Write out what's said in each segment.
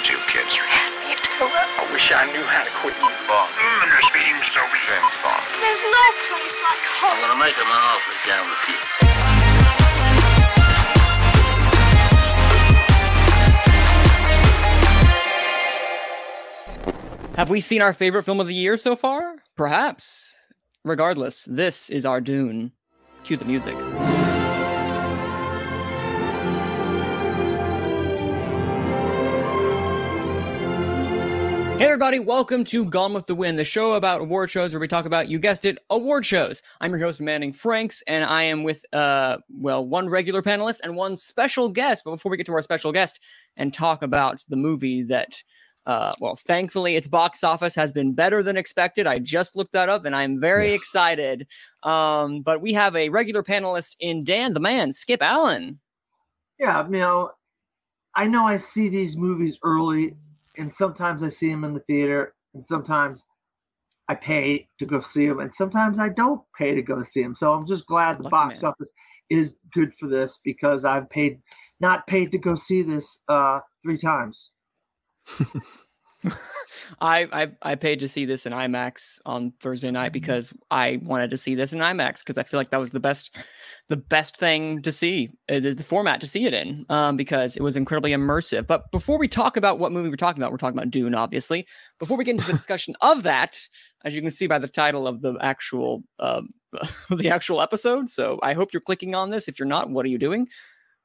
had you, kids. You had me at hello. I wish I knew how to quit you. Bon. Mm, this seems so James Bond. There's no place like home. I'm gonna make him an offer down with you. Have we seen our favorite film of the year so far? Perhaps. Regardless, this is our Dune. Cue the music. Hey everybody, welcome to Gone with the Wind, the show about award shows where we talk about, you guessed it, award shows. I'm your host Manning Franks, and I am with uh well, one regular panelist and one special guest. But before we get to our special guest and talk about the movie that uh, well, thankfully, its box office has been better than expected. I just looked that up, and I'm very excited. Um, but we have a regular panelist in Dan the Man, Skip Allen. Yeah, you know, I know I see these movies early, and sometimes I see him in the theater, and sometimes I pay to go see him, and sometimes I don't pay to go see him. So I'm just glad the Lucky box man. office is good for this because I've paid, not paid to go see this uh, three times. I, I I paid to see this in IMAX on Thursday night because I wanted to see this in IMAX because I feel like that was the best the best thing to see uh, the the format to see it in um, because it was incredibly immersive. But before we talk about what movie we're talking about, we're talking about Dune, obviously. Before we get into the discussion of that, as you can see by the title of the actual um, the actual episode, so I hope you're clicking on this. If you're not, what are you doing?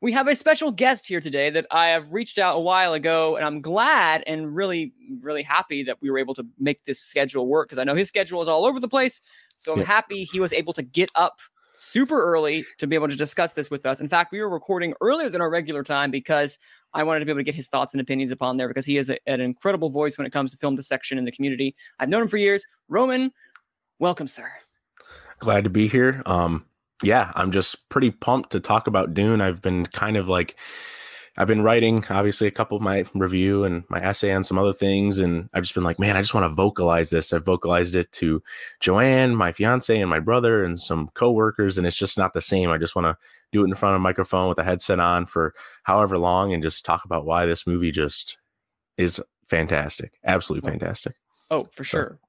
We have a special guest here today that I have reached out a while ago, and I'm glad and really, really happy that we were able to make this schedule work because I know his schedule is all over the place. So I'm Yeah. happy he was able to get up super early to be able to discuss this with us. In fact, we were recording earlier than our regular time because I wanted to be able to get his thoughts and opinions upon there because he is a- an incredible voice when it comes to film dissection in the community. I've known him for years. Roman, welcome, sir. glad to be here. Um, yeah, I'm just pretty pumped to talk about Dune. I've been kind of like, I've been writing obviously a couple of my review and my essay on some other things, and I've just been like, man, I just want to vocalize this. I've vocalized it to Joanne, my fiance, and my brother, and some coworkers, and it's just not the same. I just want to do it in front of a microphone with a headset on for however long, and just talk about why this movie just is fantastic, absolutely oh, fantastic. Oh, for sure.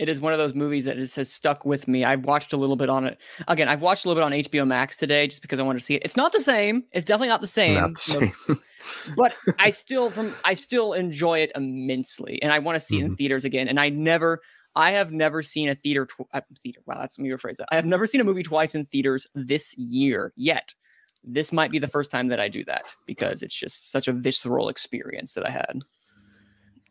It is one of those movies that just has stuck with me. I've watched a little bit on it. Again, I've watched a little bit on HBO Max today just because I wanted to see it. It's not the same. It's definitely not the same. Not the you know, same. but I still from I still enjoy it immensely, and I want to see it in Mhm. theaters again. And I never, I have never seen a theater tw- uh, theater. Wow, that's let me rephrase that. I have never seen a movie twice in theaters this year yet. This might be the first time that I do that because it's just such a visceral experience that I had.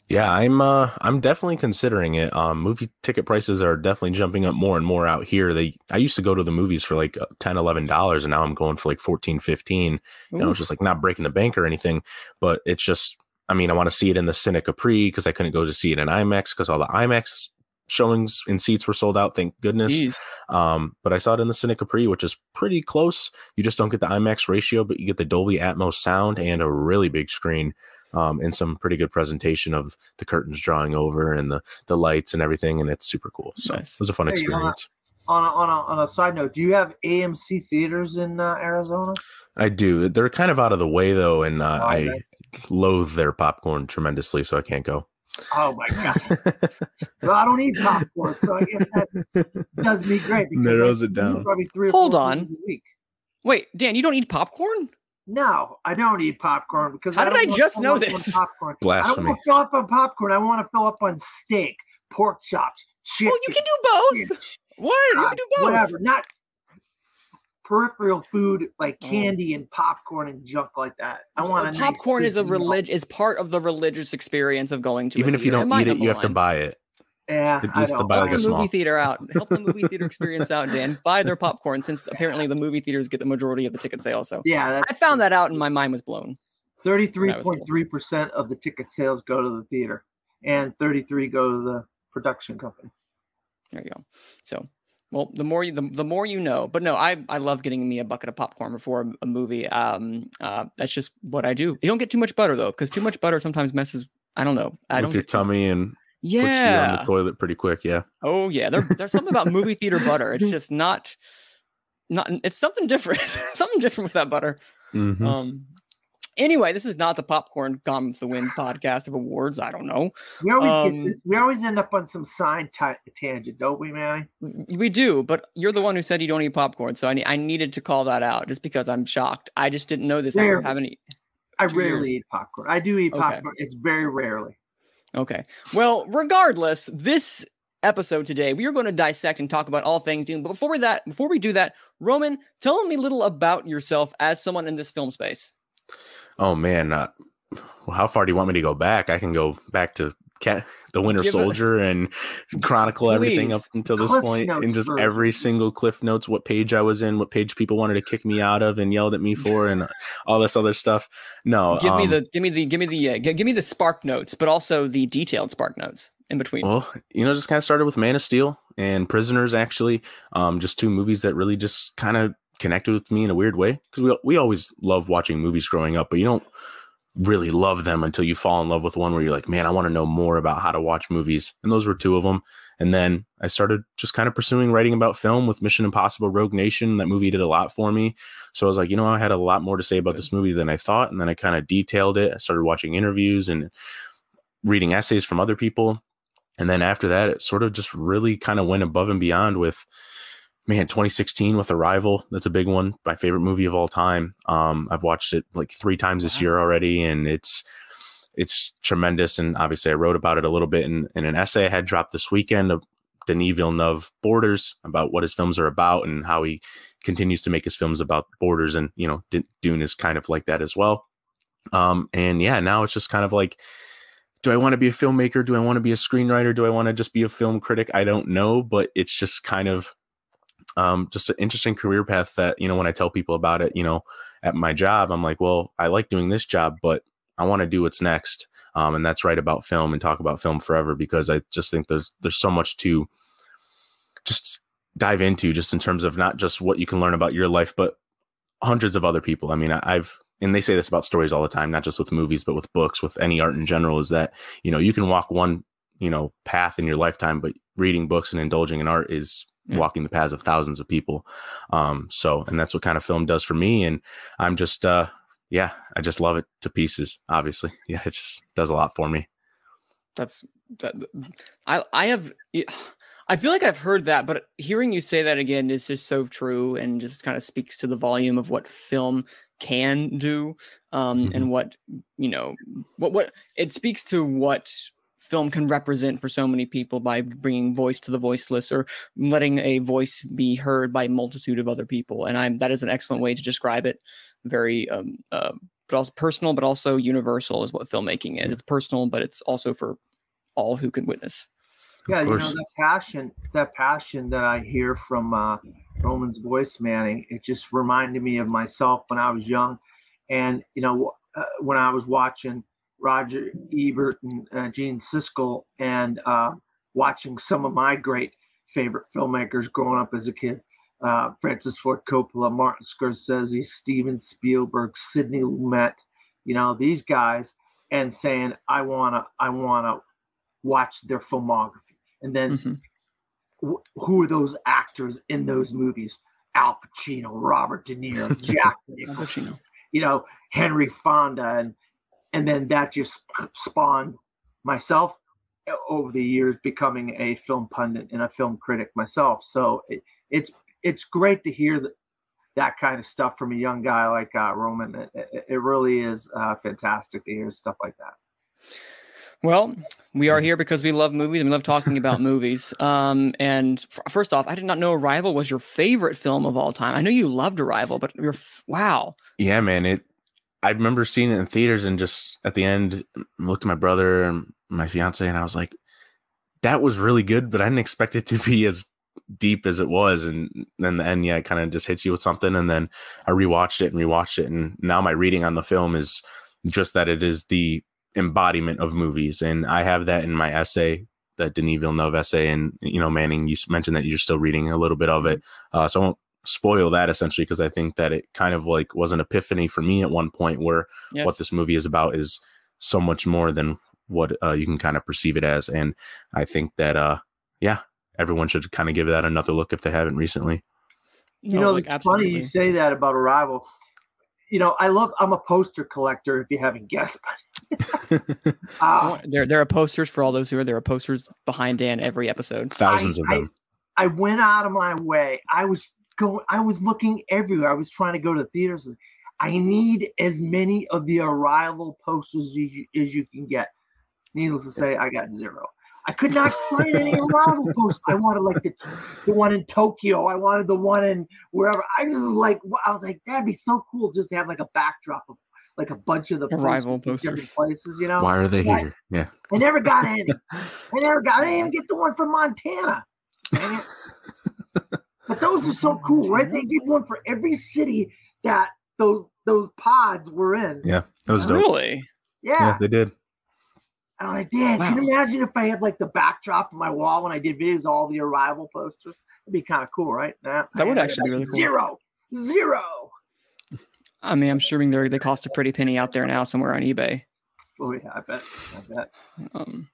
Yeah, I'm uh I'm definitely considering it. Um movie ticket prices are definitely jumping up more and more out here. They I used to go to the movies for like uh, 10 11 dollars and now I'm going for like 14 15. You know, Ooh. it's just like not breaking the bank or anything, but it's just I mean, I want to see it in the Cine Capri because I couldn't go to see it in IMAX because all the IMAX showings and seats were sold out, thank goodness. Jeez. Um, but I saw it in the Cine Capri, which is pretty close. You just don't get the IMAX ratio, but you get the Dolby Atmos sound and a really big screen. Um, and some pretty good presentation of the curtains drawing over and the the lights and everything, and it's super cool. So Nice. it was a fun Hey, experience. On a, on a, on a side note, do you have AMC theaters in uh, Arizona? I do. They're kind of out of the way though, and uh, Oh, I okay. loathe their popcorn tremendously, so I can't go. Oh my god! well, I don't eat popcorn, so I guess that does me great. because Narrows it down. Probably three. Or Hold four on. a week. Wait, Dan, you don't eat popcorn? No, I don't eat popcorn because How did I just know up on this? Popcorn. I don't want to fill up on popcorn. I want to fill up on steak, pork chops, chicken. Well, you can do both. fish, What? You can do both. whatever. Not peripheral food like Oh. candy and popcorn and junk like that. I want a nice popcorn is a religion is part of the religious experience of going to Even if you theater, in don't eat it, you have to buy it. Yeah, It's I just the buy like Help a the movie theater out. Help the movie theater experience out, Dan. Buy their popcorn since apparently the movie theaters get the majority of the ticket sales. So Yeah, that's I found that out and my mind was blown. Thirty-three when I was little. point three percent of the ticket sales go to the theater, and thirty-three go to the production company. There you go. So, well, the more you the, the more you know. But no, I I love getting me a bucket of popcorn before a, a movie. Um, uh, that's just what I do. You don't get too much butter though, because too much butter sometimes messes. I don't know. I with don't your get too- tummy and puts you on Yeah. the toilet pretty quick. Yeah. Oh yeah. There, there's something about movie theater butter. It's just not. Not. It's something different. something different with that butter. Mhm. Um, Anyway, this is not the popcorn gone with the wind podcast of awards. I don't know. We always Um, get this, we always end up on some sign ta- tangent, don't we, Manny? We do, but you're the one who said you don't eat popcorn, so I ne- I needed to call that out just because I'm shocked. I just didn't know this after Rarely. having eat. I Two rarely years. eat popcorn. I do eat Okay. popcorn. It's very rarely. Okay. Well, regardless, this episode today we are going to dissect and talk about all things Dune. But before that, before we do that, Roman, tell me a little about yourself as someone in this film space. Oh man, uh, well, how far do you want me to go back? I can go back to Cat, the Winter Give a- Soldier, and chronicle everything up until this point, and just every single Cliff Notes, what page I was in, what page people wanted to kick me out of and yelled at me for, and all this other stuff. No, give me um, the give me the give me the uh, give me the spark notes, but also the detailed spark notes in between. Well, you know, just kind of started with Man of Steel and Prisoners, actually. Um, just two movies that really just kind of connected with me in a weird way because we we always love watching movies growing up, but you don't really love them until you fall in love with one where you're like, man, I want to know more about how to watch movies. And those were two of them. And then I started just kind of pursuing writing about film with Mission Impossible Rogue Nation. That movie did a lot for me. So I was like, you know, I had a lot more to say about this movie than I thought. And then I kind of detailed it. I started watching interviews and reading essays from other people. And then after that, it sort of just really kind of went above and beyond with, man, 2016 with Arrival. That's a big one. My favorite movie of all time. Um, I've watched it like three times this year already, and it's it's tremendous. And obviously, I wrote about it a little bit in, in an essay I had dropped this weekend of Denis Villeneuve Borders about what his films are about and how he continues to make his films about borders. And you know, D- Dune is kind of like that as well. Um, and yeah, now it's just kind of like do I want to be a filmmaker? Do I want to be a screenwriter? Do I want to just be a film critic? I don't know, but it's just kind of um, just an interesting career path that, you know, when I tell people about it, you know, at my job, I'm like, well, I like doing this job, but I want to do what's next. Um, and that's right about film and talk about film forever because I just think there's there's so much to just dive into just in terms of not just what you can learn about your life, but hundreds of other people. I mean, I, I've and they say this about stories all the time, not just with movies, but with books, with any art in general, is that you know you can walk one you know path in your lifetime, but reading books and indulging in art is. Walking the paths of thousands of people. Um, so, and that's what kind of film does for me. And I'm just, uh, yeah, I just love it to pieces. Obviously, yeah, it just does a lot for me. That's that. I I have. I feel like I've heard that, but hearing you say that again is just so true, and just kind of speaks to the volume of what film can do, um, and what you know, what what it speaks to what film can represent for so many people by bringing voice to the voiceless or letting a voice be heard by a multitude of other people. And I'm that is an excellent way to describe it. Very um, uh, but also personal, but also universal is what filmmaking is. It's personal, but it's also for all who can witness. Yeah, you know course. that passion, that passion that I hear from uh, Roman's voice, Manning. It just reminded me of myself when I was young, and you know uh, when I was watching Roger Ebert and uh, Gene Siskel, and uh, watching some of my great favorite filmmakers growing up as a kid. Uh, Francis Ford Coppola, Martin Scorsese, Steven Spielberg, Sidney Lumet, you know these guys, and saying, "I wanna, I wanna watch their filmography," and then Mhm. wh- who are those actors in those movies? Al Pacino, Robert De Niro, Jack Nicholson, you know, Henry Fonda, and and then that just spawned myself over the years becoming a film pundit and a film critic myself. So it, it's it's great to hear that that kind of stuff from a young guy like uh, Roman. It, it, it really is uh, fantastic to hear stuff like that. Well, we are here because we love movies and we love talking about movies. Um, and f- first off, I did not know Arrival was your favorite film of all time. I know you loved Arrival, but you're f- wow. Yeah, man. It. I remember seeing it in theaters and just at the end looked at my brother and my fiance and I was like, that was really good, but I didn't expect it to be as deep as it was. And then the end, yeah, it kind of just hits you with something. And then I rewatched it and rewatched it. And now my reading on the film is just that it is the embodiment of movies. And I have that in my essay, that Denis Villeneuve essay. And, you know, Manning, you mentioned that you're still reading a little bit of it. Uh, so I won't spoil that essentially because I think that it kind of like was an epiphany for me at one point where Yes. what this movie is about is so much more than what uh, you can kind of perceive it as. And I think that, uh, yeah, everyone should kind of give that another look if they haven't recently. You No, know, like, it's funny you say that about Arrival. you know, I love. I'm a poster collector. If you haven't guessed, but uh, there there are posters for all those who are there are posters behind Dan every episode. Thousands I- of them. I went out of my way. I was going. I was looking everywhere. I was trying to go to theaters. I need as many of the arrival posters as you, as you can get. Needless to say, I got zero. I could not find any arrival posters. I wanted like the, the one in Tokyo. I wanted the one in wherever. I just was like, I was like, that'd be so cool just to have like a backdrop of like a bunch of the Arrival posters in different posters. places. You know, Why are they Why- here? Yeah. I never got any. I never got. I didn't even get the one from Montana. Dang it. but those are so cool, right? They did one for every city that those those pods were in. Yeah. That was dope. Really? Yeah. Yeah, they did. And I'm like, Dan, can you imagine if I had like the backdrop of my wall when I did videos, all the arrival posters? It'd be kind of cool, right? Nah, That would actually be really cool. Zero. Zero. I mean, I'm sure they they cost a pretty penny out there now somewhere on eBay. Oh yeah, I bet. I bet. Um,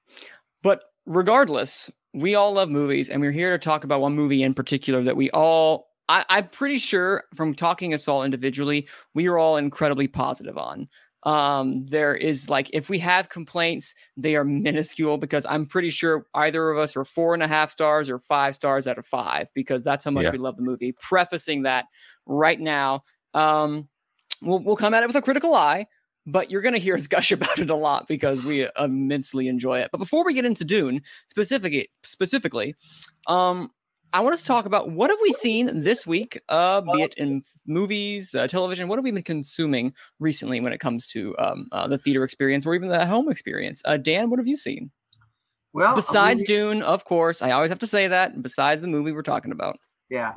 but regardless, we all love movies, and we're here to talk about one movie in particular that we all. I, I'm pretty sure from talking us all individually, we are all incredibly positive on. Um, there is like if we have complaints, they are minuscule because I'm pretty sure either of us are four and a half stars or five stars out of five because that's how much Yeah. we love the movie. Prefacing that right now, um, we'll we'll come at it with a critical eye, but you're going to hear us gush about it a lot because we immensely enjoy it. But before we get into Dune specifically, specifically, um, I want us to talk about what have we seen this week, uh, be it in movies, uh, television. What have we been consuming recently when it comes to um, uh, the theater experience or even the home experience? Uh, Dan, what have you seen Well, besides Dune? Of course, I always have to say that. Besides the movie we're talking about, Yeah.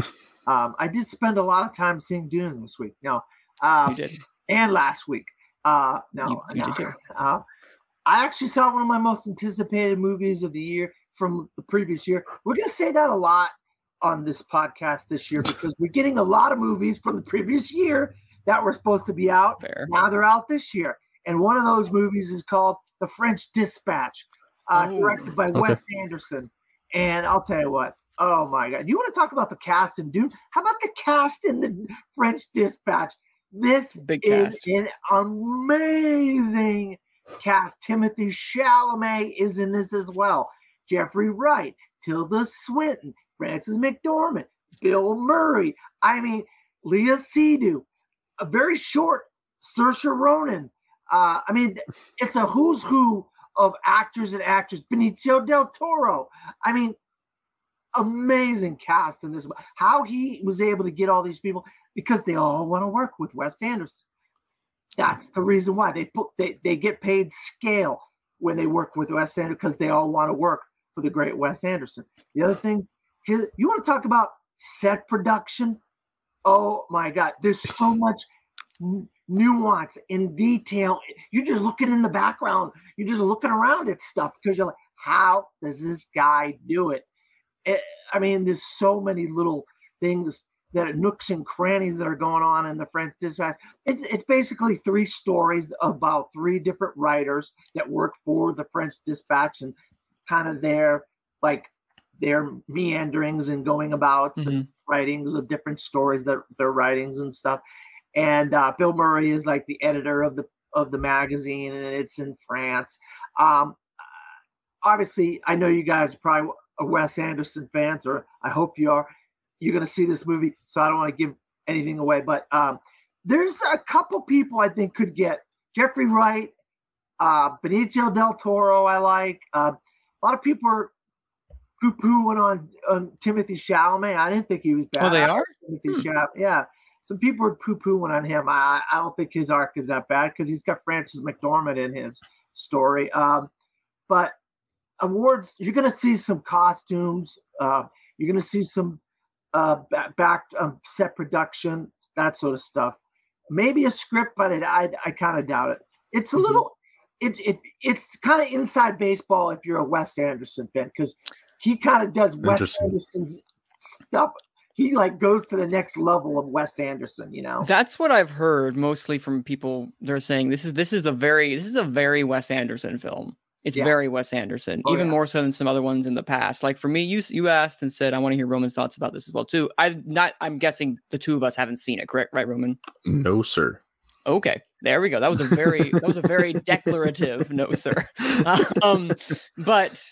Um, I did spend a lot of time seeing Dune this week. No, you did. and last week. Uh, no, You- you no. did. Uh, I actually saw one of my most anticipated movies of the year from the previous year. We're going to say that a lot on this podcast this year because we're getting a lot of movies from the previous year that were supposed to be out. Fair. Now they're out this year. And one of those movies is called The French Dispatch, uh, Oh, directed by okay. Wes Anderson. And I'll tell you what, oh my God. You want to talk about the cast and Dune? How about the cast in The French Dispatch? This Big is cast. an amazing cast. Timothée Chalamet is in this as well. Jeffrey Wright, Tilda Swinton, Frances McDormand, Bill Murray. I mean, Léa Seydoux, a very short Saoirse Ronan. Uh, I mean, it's a who's who of actors and actors. Benicio del Toro. I mean, amazing cast in this. How he was able to get all these people because they all want to work with Wes Anderson. That's the reason why they put they, they get paid scale when they work with Wes Anderson because they all want to work for the great Wes Anderson. The other thing, his, you want to talk about set production? Oh my God, there's so much nuance in detail. You're just looking in the background. You're just looking around at stuff because you're like, how does this guy do it? it I mean, there's so many little things that nooks and crannies that are going on in the French Dispatch. It's, it's basically three stories about three different writers that work for the French Dispatch and kind of their like their meanderings and going about Mhm. writings of different stories that their writings and stuff. And uh, Bill Murray is like the editor of the of the magazine, and it's in France. Um, obviously, I know you guys are probably Wes Anderson fans, or I hope you are. You're going to see this movie, so I don't want to give anything away. But um, there's a couple people I think could get Jeffrey Wright, uh, Benicio del Toro. I like uh, a lot of people are poo pooing on, on Timothée Chalamet. I didn't think he was bad. Oh, they are? Timothée Chalamet. Yeah. Some people are poo pooing on him. I, I don't think his arc is that bad because he's got Frances McDormand in his story. Um, but awards, you're going to see some costumes. Uh, you're going to see some uh, back, um, set production, that sort of stuff. Maybe a script, but it, I, I kind of doubt it. It's a Mhm. little, it, it it's kind of inside baseball if you're a Wes Anderson fan because he kind of does Wes. Anderson's stuff. He like goes to the next level of Wes Anderson, you know. That's what I've heard mostly from people. They're saying this is this is a very this is a very Wes Anderson film. It's Yeah. very Wes Anderson, Oh, even yeah. more so than some other ones in the past. Like for me, you you asked and said I want to hear Roman's thoughts about this as well too. I not I'm guessing the two of us haven't seen it, correct? Right, Roman? No, sir. Okay, there we go. That was a very that was a very declarative no, sir. Um, but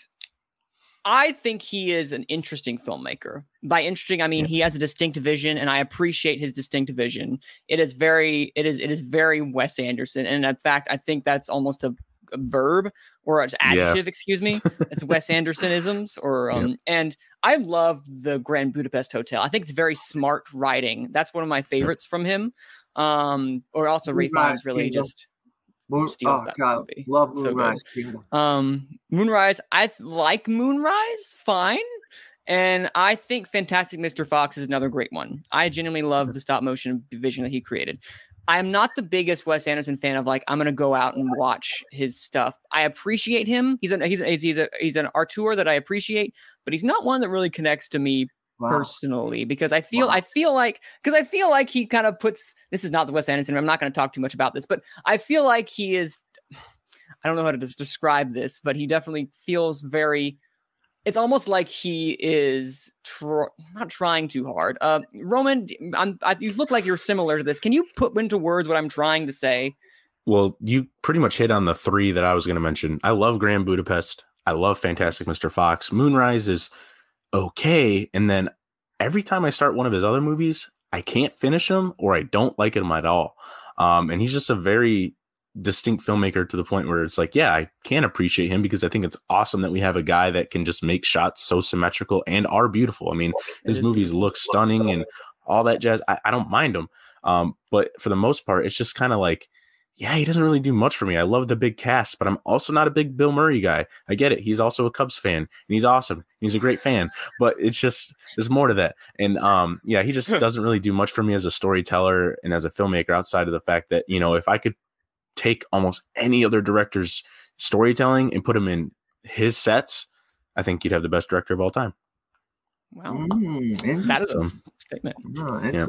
I think he is an interesting filmmaker. By interesting, I mean he has a distinct vision, and I appreciate his distinct vision. It is very, it is, it is very Wes Anderson, and in fact, I think that's almost a, a verb or an adjective. Yeah. Excuse me. It's Wes Andersonisms, or um, yep. and I love the Grand Budapest Hotel. I think it's very smart writing. That's one of my favorites yep. from him. Um, or also Ralph Fiennes really Kingdom. just Moon, steals oh, that God, movie. Love Moonrise so. Um, Moonrise, I like Moonrise, fine. And I think Fantastic Mr. Fox is another great one. I genuinely love the stop motion vision that he created. I am not the biggest Wes Anderson fan of like I'm gonna go out and watch his stuff. I appreciate him. He's a he's a, he's a he's an auteur that I appreciate, but he's not one that really connects to me wow. personally because I feel wow. I feel like because I feel like he kind of puts this is not the Wes Anderson. I'm not going to talk too much about this, but I feel like he is. I don't know how to describe this, but he definitely feels very. It's almost like he is tr- not trying too hard. Uh, Roman, I'm, I, you look like you're similar to this. Can you put into words what I'm trying to say? Well, you pretty much hit on the three that I was going to mention. I love Grand Budapest. I love Fantastic Mr. Fox. Moonrise is okay. And then every time I start one of his other movies, I can't finish him or I don't like him at all. Um, and he's just a very distinct filmmaker to the point where it's like, yeah, I can appreciate him because I think it's awesome that we have a guy that can just make shots so symmetrical and are beautiful. I mean, his movies look stunning and all that jazz. I, I don't mind them. Um, but for the most part, it's just kind of like, yeah, he doesn't really do much for me. I love the big cast, but I'm also not a big Bill Murray guy. I get it. He's also a Cubs fan and he's awesome. He's a great fan, but it's just there's more to that. And um, yeah, he just doesn't really do much for me as a storyteller and as a filmmaker outside of the fact that, you know, if I could take almost any other director's storytelling and put him in his sets, I think you'd have the best director of all time. Wow. Mm, that is a statement. Oh, yeah.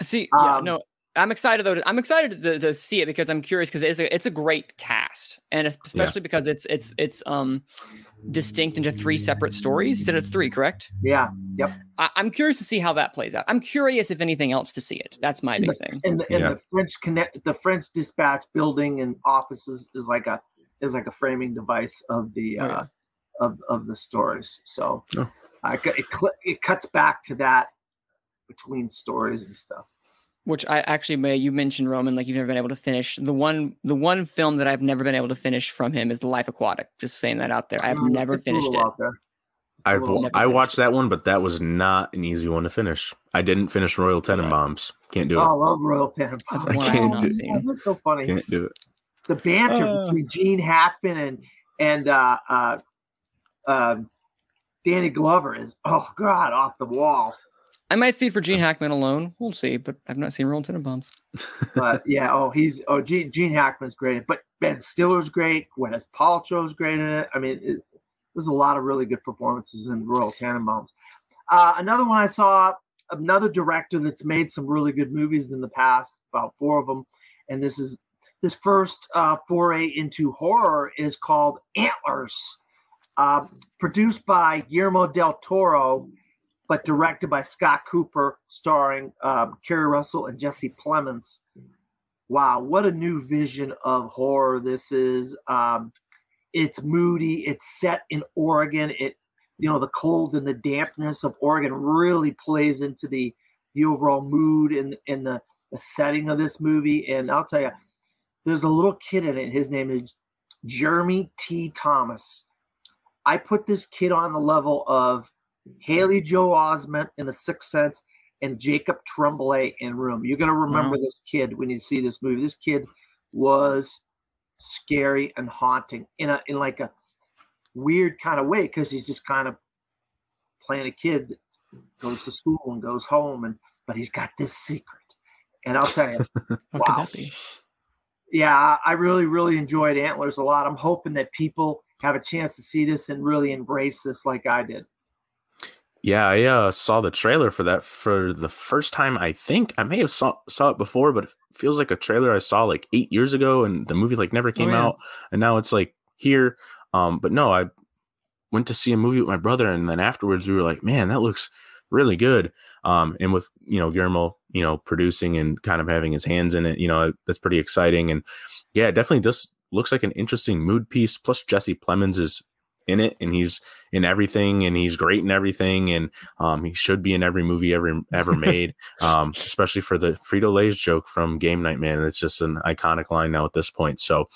See, yeah, um, no, I'm excited though. I'm excited to, to see it because I'm curious because it's a it's a great cast, and especially yeah. because it's it's it's um distinct into three separate stories. You said it's three, correct? Yeah. Yep. I, am curious to see how that plays out. I'm curious if anything else to see it. That's my big the, thing. And the, and yeah. the French connect the French dispatch building and offices is like a is like a framing device of the oh, uh, yeah. of of the stories. So oh. uh, it it cuts back to that between stories and stuff which I actually may you mentioned Roman like you've never been able to finish the one the one film that I've never been able to finish from him is The Life Aquatic. Just saying that out there. I've mm, never finished it. I've I watched that one, but that was not an easy one to finish. I didn't finish Royal Tenenbaums. Can't do it. Oh, I love Royal Tenenbaums. That's I can't do it. That's so funny. Can't do it. The banter uh, between Gene Hackman and and uh, uh, uh, Danny Glover is oh god off the wall. I might see it for Gene Hackman alone. We'll see, but I've not seen Royal Tenenbaums. but yeah, oh, he's oh Gene, Gene Hackman's great, but Ben Stiller's great. Gwyneth Paltrow's great in it. I mean, it, there's a lot of really good performances in Royal Tenenbaums. Uh, another one I saw, another director that's made some really good movies in the past, about four of them, and this is this first uh, foray into horror is called Antlers, uh, produced by Guillermo del Toro but directed by Scott Cooper, starring um, Russell and Jesse Plemons. Wow, what a new vision of horror this is. Um, it's moody. It's set in Oregon. It, you know, the cold and the dampness of Oregon really plays into the the overall mood and and the, the setting of this movie. And I'll tell you, there's a little kid in it. His name is Jeremy T. Thomas. I put this kid on the level of Haley Joel Osment in The Sixth Sense, and Jacob Tremblay in Room. You're gonna remember wow. this kid when you see this movie. This kid was scary and haunting in a in like a weird kind of way because he's just kind of playing a kid that goes to school and goes home and but he's got this secret. And I'll tell you, wow. Yeah, I really, really enjoyed Antlers a lot. I'm hoping that people have a chance to see this and really embrace this like I did. Yeah, I uh, saw the trailer for that for the first time. I think I may have saw saw it before, but it feels like a trailer I saw like eight years ago, and the movie like never oh, came oh, yeah. out, and now it's like here. Um, but no, I went to see a movie with my brother, and then afterwards we were like, man, that looks really good. Um, and with you know Guillermo, you know, producing and kind of having his hands in it, you know, that's pretty exciting. And yeah, definitely just looks like an interesting mood piece. Plus, Jesse Plemons is in it and he's in everything and he's great in everything and um, he should be in every movie ever ever made um, especially for the Frito Lay's joke from Game Night Man it's just an iconic line now at this point so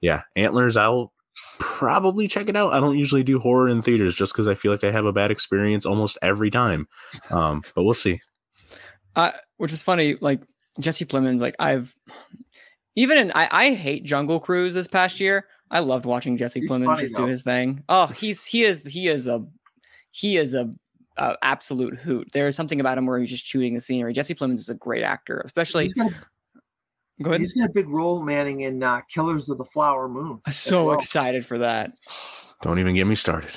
yeah antlers I'll probably check it out. I don't usually do horror in theaters just because I feel like I have a bad experience almost every time um, but we'll see. Uh, which is funny like Jesse Plemons like I've even in I, I hate Jungle Cruise this past year I loved watching Jesse he's Plemons just though. do his thing. Oh, he's he is he is a he is a, a, absolute hoot. There is something about him where he's just shooting the scenery. Jesse Plemons is a great actor, especially. Go ahead. He's got a big role, Manning, in uh, Killers of the Flower Moon. I'm so well. excited for that. Don't even get me started.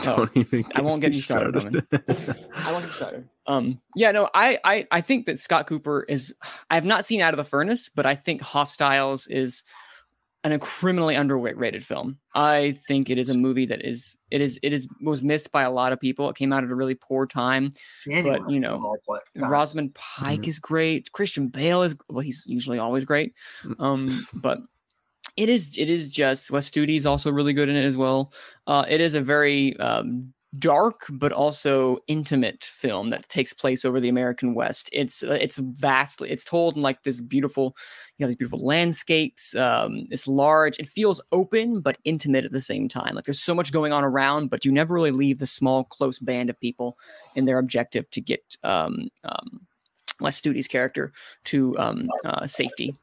Oh, Don't even. I won't get you started. started. I won't get started. Um. Yeah. No. I. I. I think that Scott Cooper is. I have not seen Out of the Furnace, but I think Hostiles is an, a criminally underrated film. I think it is a movie that is it is it is was missed by a lot of people. It came out at a really poor time, January, but you know, Rosamund Pike mm-hmm. is great. Christian Bale is well, he's usually always great. Mm. Um, but it is it is just Wes Studi is also really good in it as well. Uh, it is a very um, dark but also intimate film that takes place over the American West. It's uh, it's vastly it's told in like this beautiful, you know, these beautiful landscapes. Um, it's large. It feels open but intimate at the same time. Like there's so much going on around, but you never really leave the small close band of people in their objective to get um, um, Wes Studi's character to um, uh, safety.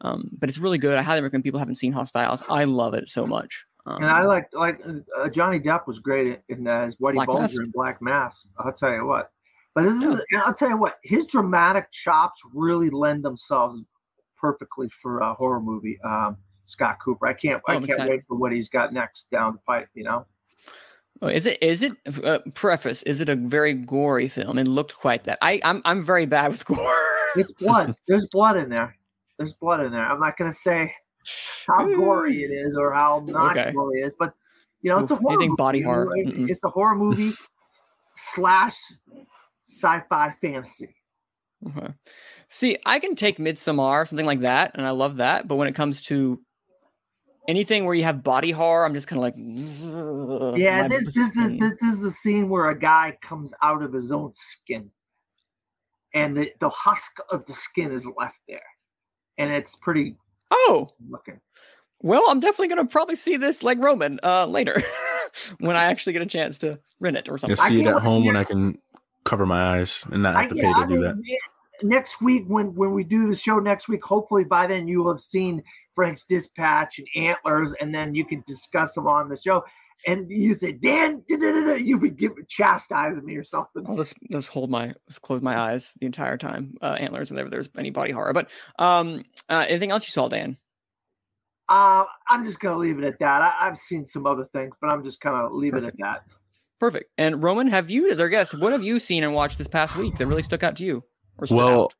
Um, but it's really good. I highly recommend people haven't seen Hostiles. I love it so much. Um, and I like like uh, Johnny Depp was great in, as Whitey Black Bulger in Black Mass. I'll tell you what. But this yeah. is, I'll tell you what, his dramatic chops really lend themselves perfectly for a horror movie. Um, Scott Cooper. I can't. Oh, I can't excited. wait for what he's got next down the pipe. You know. Oh, is it? Is it? Uh, preface. Is it a very gory film? It looked quite that. I. I'm. I'm very bad with gore. it's blood. There's blood in there. There's blood in there. I'm not gonna say how hmm. gory it is or how not okay. gory it is. But you know, it's a horror. Anything body horror. Right? It's a horror movie slash sci-fi fantasy. Okay. See, I can take Midsommar, something like that, and I love that. But when it comes to anything where you have body horror, I'm just kind of like, yeah, this, this is this is a scene where a guy comes out of his own skin, and the, the husk of the skin is left there, and it's pretty Oh, looking. Well, I'm definitely gonna probably see this like Roman uh, later when I actually get a chance to rent it or something. I see it at home when I can cover my eyes and not have to I, pay yeah, to I do mean, that. Next week, when when we do the show next week, hopefully by then you will have seen French Dispatch and Antlers, and then you can discuss them on the show. And you say, Dan, you would give chastising me or something. I'll just, just hold my, just close my eyes the entire time. Uh, antlers, whenever there's any body horror. But um, uh, anything else you saw, Dan? Uh, I'm just gonna leave it at that. I, have seen some other things, but I'm just kind of leave Perfect. it at that. Perfect. And Roman, have you, as our guest, what have you seen and watched this past week that really stuck out to you? well, out?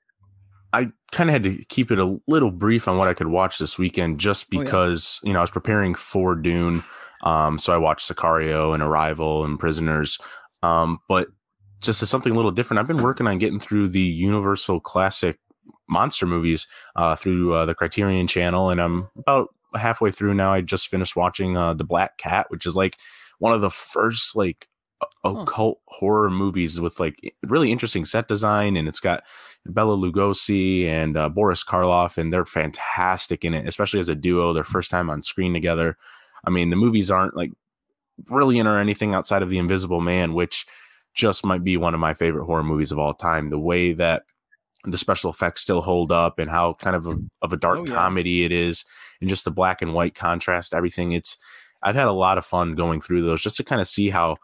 I kind of had to keep it a little brief on what I could watch this weekend, just because oh, yeah. you know I was preparing for Dune. Um, so I watched Sicario and Arrival and Prisoners. Um, but just as something a little different, I've been working on getting through the Universal Classic monster movies uh, through uh, the Criterion Channel, and I'm about halfway through now. I just finished watching uh, the Black Cat, which is like one of the first like occult horror movies with like really interesting set design, and it's got Bela Lugosi and uh, Boris Karloff, and they're fantastic in it, especially as a duo. Their first time on screen together. I mean, the movies aren't like brilliant or anything outside of The Invisible Man, which just might be one of my favorite horror movies of all time. The way that the special effects still hold up and how kind of a, of a dark oh, yeah. comedy it is and just the black and white contrast everything it's i've had a lot of fun going through those just to kind of see how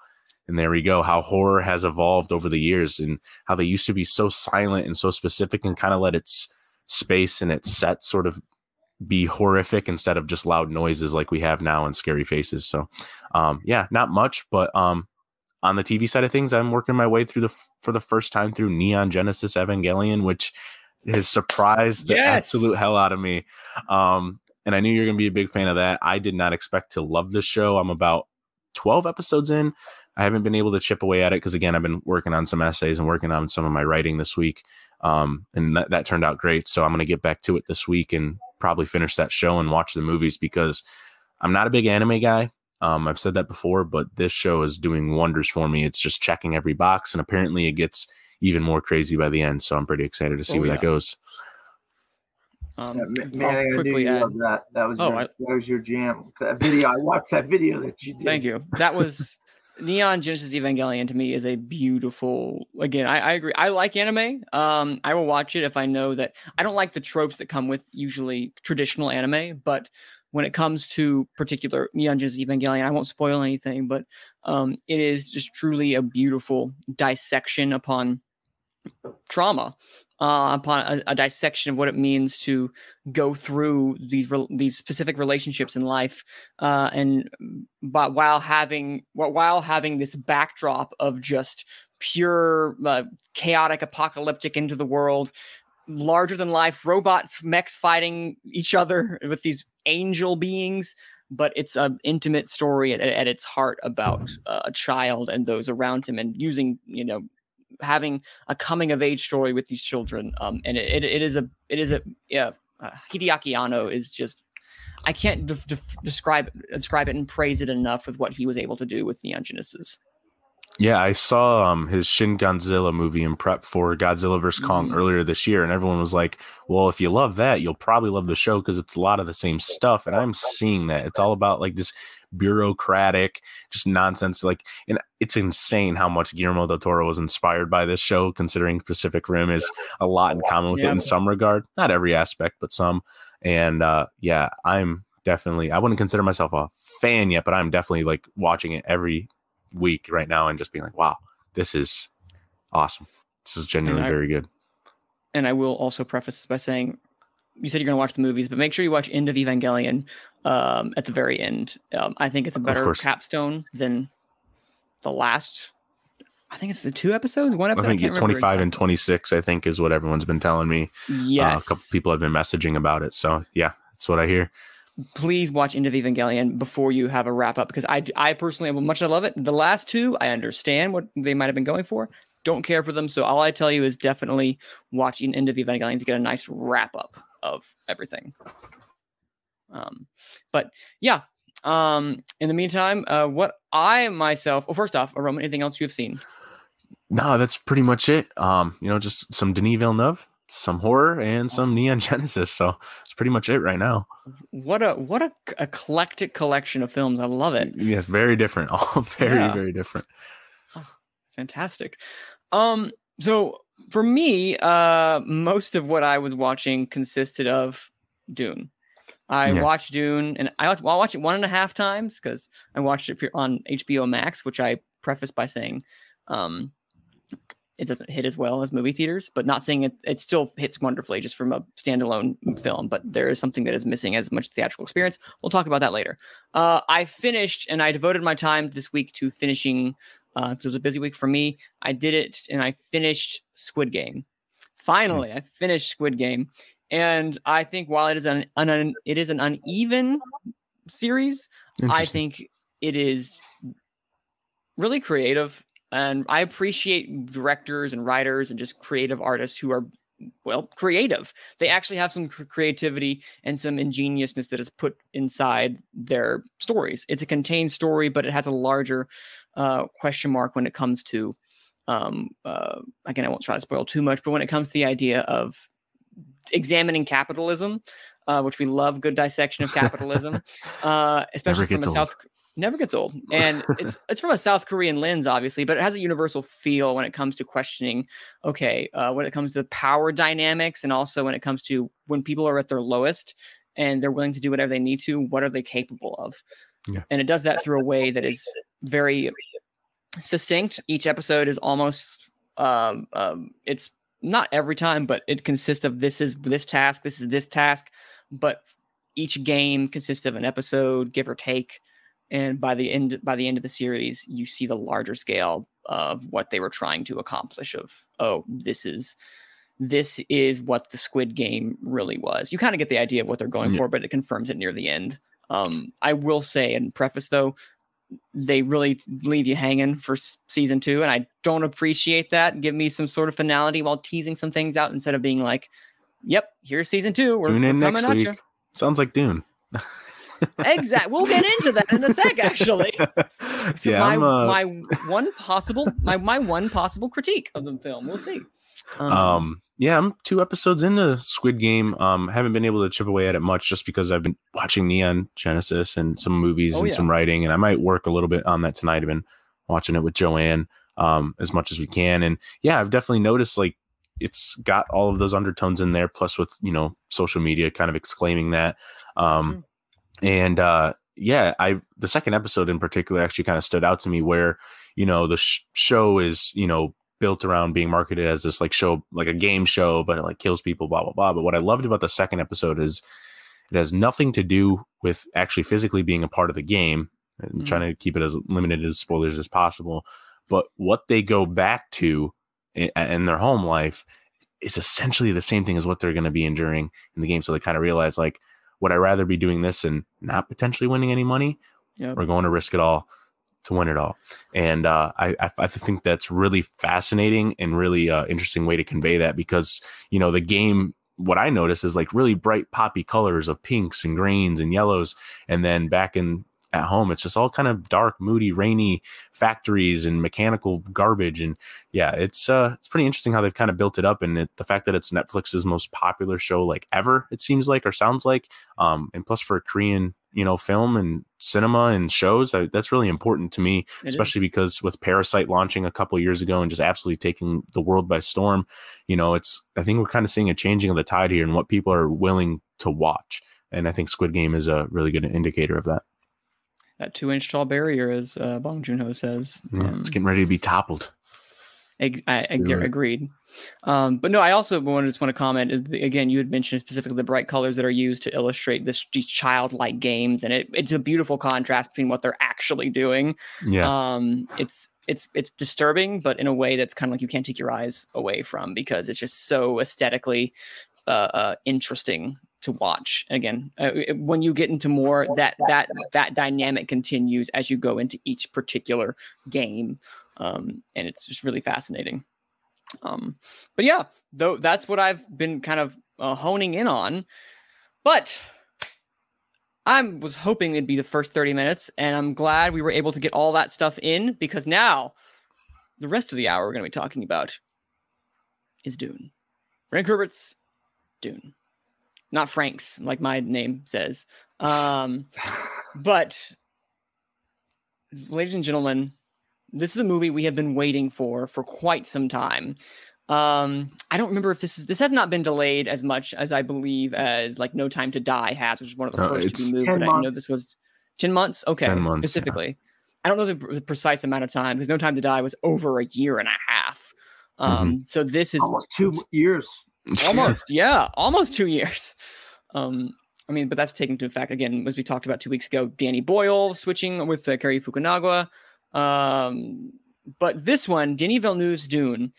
and there we go how horror has evolved over the years and how they used to be so silent and so specific and kind of let its space and its set sort of be horrific instead of just loud noises like we have now and scary faces. So, um, yeah, not much, but um, on the TV side of things, I'm working my way through the for the first time through Neon Genesis Evangelion, which has surprised the yes. absolute hell out of me. Um, and I knew you're going to be a big fan of that. I did not expect to love this show. I'm about 12 episodes in. I haven't been able to chip away at it because again, I've been working on some essays and working on some of my writing this week. Um, and that, that turned out great. So I'm going to get back to it this week and probably finish that show and watch the movies because I'm not a big anime guy. Um, I've said that before, but this show is doing wonders for me. It's just checking every box, and apparently it gets even more crazy by the end. So I'm pretty excited to see Oh, where yeah. that goes. Um, Yeah, I'll Ma- I knew quickly add- loved that. That was Oh, your, I- that was your jam. That video. I watched that video that you did. Thank you. That was Neon Genesis Evangelion to me is a beautiful. Again, I, I agree. I like anime. Um, I will watch it if I know that I don't like the tropes that come with usually traditional anime, but when it comes to particular Neon Genesis Evangelion, I won't spoil anything, but um, it is just truly a beautiful dissection upon trauma, uh, upon a, a dissection of what it means to go through these rel these specific relationships in life, uh, and but while having while having this backdrop of just pure uh, chaotic apocalyptic into the world larger than life robots mechs fighting each other with these angel beings but it's an intimate story at, at its heart about uh, a child and those around him and using you know having a coming of age story with these children um and it, it, it is a it is a yeah uh, hideaki anno is just i can't def- def- describe describe it and praise it enough with what he was able to do with neon genesis Yeah, I saw um his Shin Godzilla movie in prep for Godzilla vs Kong Mhm. earlier this year, and everyone was like, "Well, if you love that, you'll probably love the show because it's a lot of the same stuff." And I'm seeing that it's all about like this bureaucratic, just nonsense. Like, and it's insane how much Guillermo del Toro was inspired by this show, considering Pacific Rim is a lot in common with it in some regard, not every aspect, but some. And uh, yeah, I'm definitely. I wouldn't consider myself a fan yet, but I'm definitely like watching it every week right now and just being like, wow, this is awesome. This is genuinely I- very good. and I will also preface this by saying, you said you're going to watch the movies, but make sure you watch End of Evangelion um, at the very end. Um, I think it's a better capstone than the last. I think it's the two episodes, one episode. I think remember 25 and 26, I think, is what everyone's been telling me. Uh, Yes, a couple people have been messaging about it. So yeah, that's what I hear. please watch End of Evangelion before you have a wrap up because I, I personally, much I love it, the last two I understand what they might have been going for. Don't care for them, so all I tell you is definitely watch End of Evangelion to get a nice wrap up of everything. Um, but yeah. Um, in the meantime, uh, what I myself, well, first off, Roman, anything else you have seen? No, that's pretty much it. Um, you know, just some Denis Villeneuve, some horror, and some Neon Genesis. So it's pretty much it right now. What a what a eclectic collection of films. I love it. Yes, very different. All very, Yeah. very different. Oh, Fantastic. Um, so for me, uh, most of what I was watching consisted of Dune. I Yeah. watched Dune, and I well, I watched it one and a half times because I watched it on HBO Max, which I preface by saying, um, it doesn't hit as well as movie theaters, but not saying it, it still hits wonderfully just from a standalone film. But there is something that is missing as much theatrical experience. We'll talk about that later. Uh, I finished and I devoted my time this week to finishing Uh, because it was a busy week for me. I did it and I finished Squid Game. Finally, I finished Squid Game, and I think while it is an, an it is an uneven series, I think it is really creative, and I appreciate directors and writers and just creative artists who are well creative. They actually have some cr- creativity and some ingeniousness that is put inside their stories. It's a contained story, but it has a larger uh, question mark when it comes to. Um, uh, again, I won't try to spoil too much, but when it comes to the idea of examining capitalism, uh, which we love, good dissection of capitalism, uh, especially from a old. South never gets old, and it's it's from a South Korean lens, obviously, but it has a universal feel when it comes to questioning. Okay, uh, when it comes to power dynamics, and also when it comes to when people are at their lowest and they're willing to do whatever they need to, what are they capable of? Yeah. And it does that through a way that is very succinct. Each episode is almost um, um, it's not every time, but it consists of this is this task, this is this task, but each game consists of an episode, give or take. And by the end by the end of the series, you see the larger scale of what they were trying to accomplish. Of oh, this is this is what the Squid Game really was. You kind of get the idea of what they're going Yeah. for, but it confirms it near the end. Um, I will say and preface though, they really leave you hanging for s- season two, and I don't appreciate that. Give me some sort of finality while teasing some things out instead of being like, "Yep, here's season two. We're, we're in coming at you." Sounds like Dune. Exactly. We'll get into that in a sec. Actually, So yeah, my uh, my one possible my my one possible critique of the film. We'll see. um, yeah, I'm two episodes into Squid Game. Um, haven't been able to chip away at it much just because I've been watching Neon Genesis and some movies Oh, and yeah. some writing, and I might work a little bit on that tonight. I've been watching it with Joanne um as much as we can, and yeah, I've definitely noticed like it's got all of those undertones in there, plus with you know social media kind of exclaiming that. Um, and uh, yeah, I the second episode in particular actually kind of stood out to me where you know the sh- show is you know built around being marketed as this like show like a game show but it like kills people blah blah blah. But what i loved about the second episode is it has nothing to do with actually physically being a part of the game. I'm Mhm. trying to keep it as limited as spoilers as possible. But what they go back to in, in their home life is essentially the same thing as what they're going to be enduring in the game. So they kind of realize like would i rather be doing this and not potentially winning any money Yep. or going to risk it all to win it all. And uh, I, I I think that's really fascinating and really uh, interesting way to convey that because you know the game. What I notice is like really bright poppy colors of pinks and greens and yellows, and then back in at home it's just all kind of dark, moody, rainy factories and mechanical garbage. And yeah, it's uh it's pretty interesting how they've kind of built it up, and it, the fact that it's Netflix's most popular show like ever. It seems like or sounds like, um, and plus for a Korean you know film and cinema and shows I, that's really important to me It especially is. because with parasite launching a couple years ago and just absolutely taking the world by storm you know it's i think we're kind of seeing a changing of the tide here and what people are willing to watch and i think squid game is a really good indicator of that that two inch tall barrier, as uh, Bong Joon says. yeah, Um, it's getting ready to be toppled I, I it. agreed. Um, but no, I also wanted just want to comment. Again, you had mentioned specifically the bright colors that are used to illustrate this these childlike games, and it, it's a beautiful contrast between what they're actually doing. yeah Um, it's it's it's disturbing, but in a way that's kind of like you can't take your eyes away from because it's just so aesthetically uh, uh, interesting to watch. Again, uh, when you get into more that that that dynamic continues as you go into each particular game, um, and it's just really fascinating. Um, but yeah, though that's what I've been kind of uh, honing in on. But I was hoping it'd be the first 30 minutes, and I'm glad we were able to get all that stuff in because now the rest of the hour we're going to be talking about is Dune. Frank Herbert's Dune. Not Frank's, like my name says. Um, but, ladies and gentlemen, this is a movie we have been waiting for for quite some time. Um, I don't remember if this is this has not been delayed as much as I believe as like No Time to Die has, which is one of the No, first to be moved. 10 But I know this was ten months. Okay, 10 months, yeah. specifically. I don't know the, the precise amount of time because No Time to Die was over a year and a half. Um, so this is Almost two years. almost yeah almost two years. Um i mean but that's taken into effect again as we talked about two weeks ago danny boyle switching with uh, Cary Fukunaga. Um but this one denis villeneuve's dune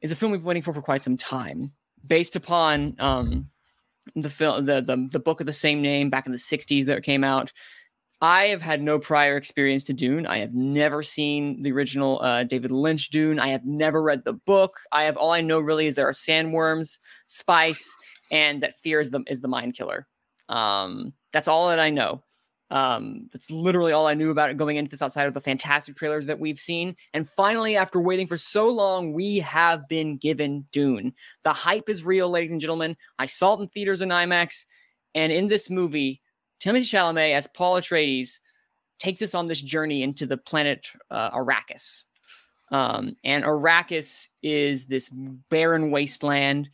is a film we've been waiting for for quite some time based upon um the film the, the the book of the same name back in the 60s that came out I have had no prior experience to Dune. I have never seen the original uh, David Lynch Dune. I have never read the book. I have all I know really is there are sandworms, spice, and that fear is the is the mind killer. Um, that's all that I know. Um, that's literally all I knew about it going into this outside of the fantastic trailers that we've seen. And finally, after waiting for so long, we have been given Dune. The hype is real, ladies and gentlemen. I saw it in theaters and IMAX, and in this movie, Timothée Chalamet as Paul Atreides takes us on this journey into the planet uh, Arrakis. Um, and Arrakis is this barren wasteland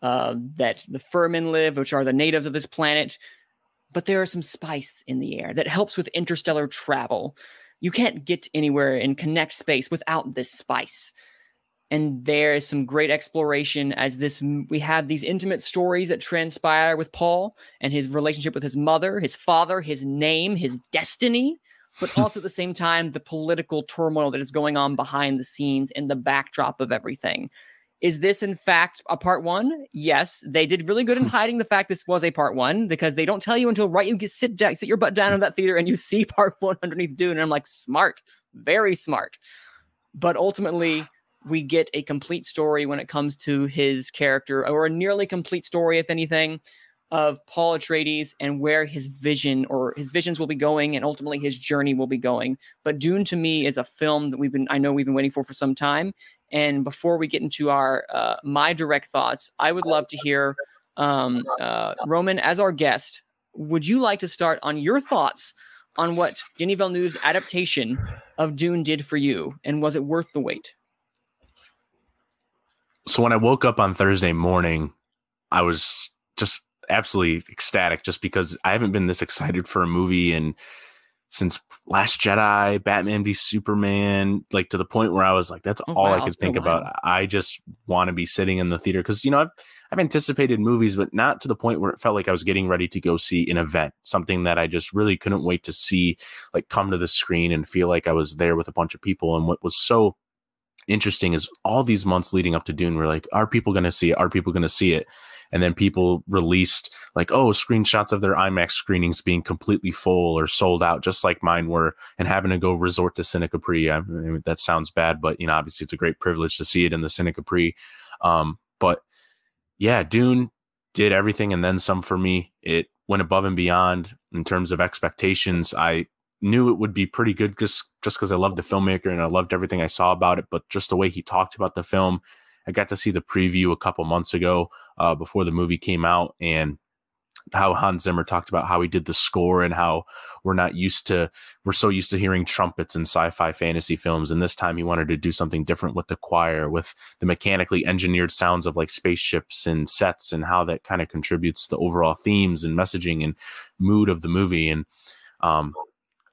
uh, that the Fremen live, which are the natives of this planet. But there are some spice in the air that helps with interstellar travel. You can't get anywhere and connect space without this spice and there is some great exploration as this we have these intimate stories that transpire with Paul and his relationship with his mother, his father, his name, his destiny, but also at the same time the political turmoil that is going on behind the scenes in the backdrop of everything. Is this in fact a part one? Yes, they did really good in hiding the fact this was a part one because they don't tell you until right you get sit down, sit your butt down in that theater and you see part one underneath Dune. And I'm like, smart, very smart. But ultimately, we get a complete story when it comes to his character, or a nearly complete story, if anything, of Paul Atreides and where his vision or his visions will be going, and ultimately his journey will be going. But Dune to me is a film that we've been, I know we've been waiting for for some time. And before we get into our uh, my direct thoughts, I would love to hear um, uh, Roman as our guest. Would you like to start on your thoughts on what Denis Villeneuve's adaptation of Dune did for you, and was it worth the wait? So when I woke up on Thursday morning, I was just absolutely ecstatic just because I haven't been this excited for a movie and since Last Jedi, Batman v Superman, like to the point where I was like, that's oh, all wow, I could think about. I just want to be sitting in the theater because you know I've I've anticipated movies, but not to the point where it felt like I was getting ready to go see an event, something that I just really couldn't wait to see, like come to the screen and feel like I was there with a bunch of people. And what was so interesting is all these months leading up to Dune, we're like, are people going to see it? Are people going to see it? And then people released like, oh, screenshots of their IMAX screenings being completely full or sold out, just like mine were, and having to go resort to Cinecapri. I mean, that sounds bad, but you know, obviously it's a great privilege to see it in the Cinecapri. Um, but yeah, Dune did everything and then some for me. It went above and beyond in terms of expectations. I knew it would be pretty good just just because I loved the filmmaker and I loved everything I saw about it. But just the way he talked about the film, I got to see the preview a couple months ago uh, before the movie came out, and how Hans Zimmer talked about how he did the score and how we're not used to we're so used to hearing trumpets in sci-fi fantasy films and this time he wanted to do something different with the choir with the mechanically engineered sounds of like spaceships and sets and how that kind of contributes to the overall themes and messaging and mood of the movie and um,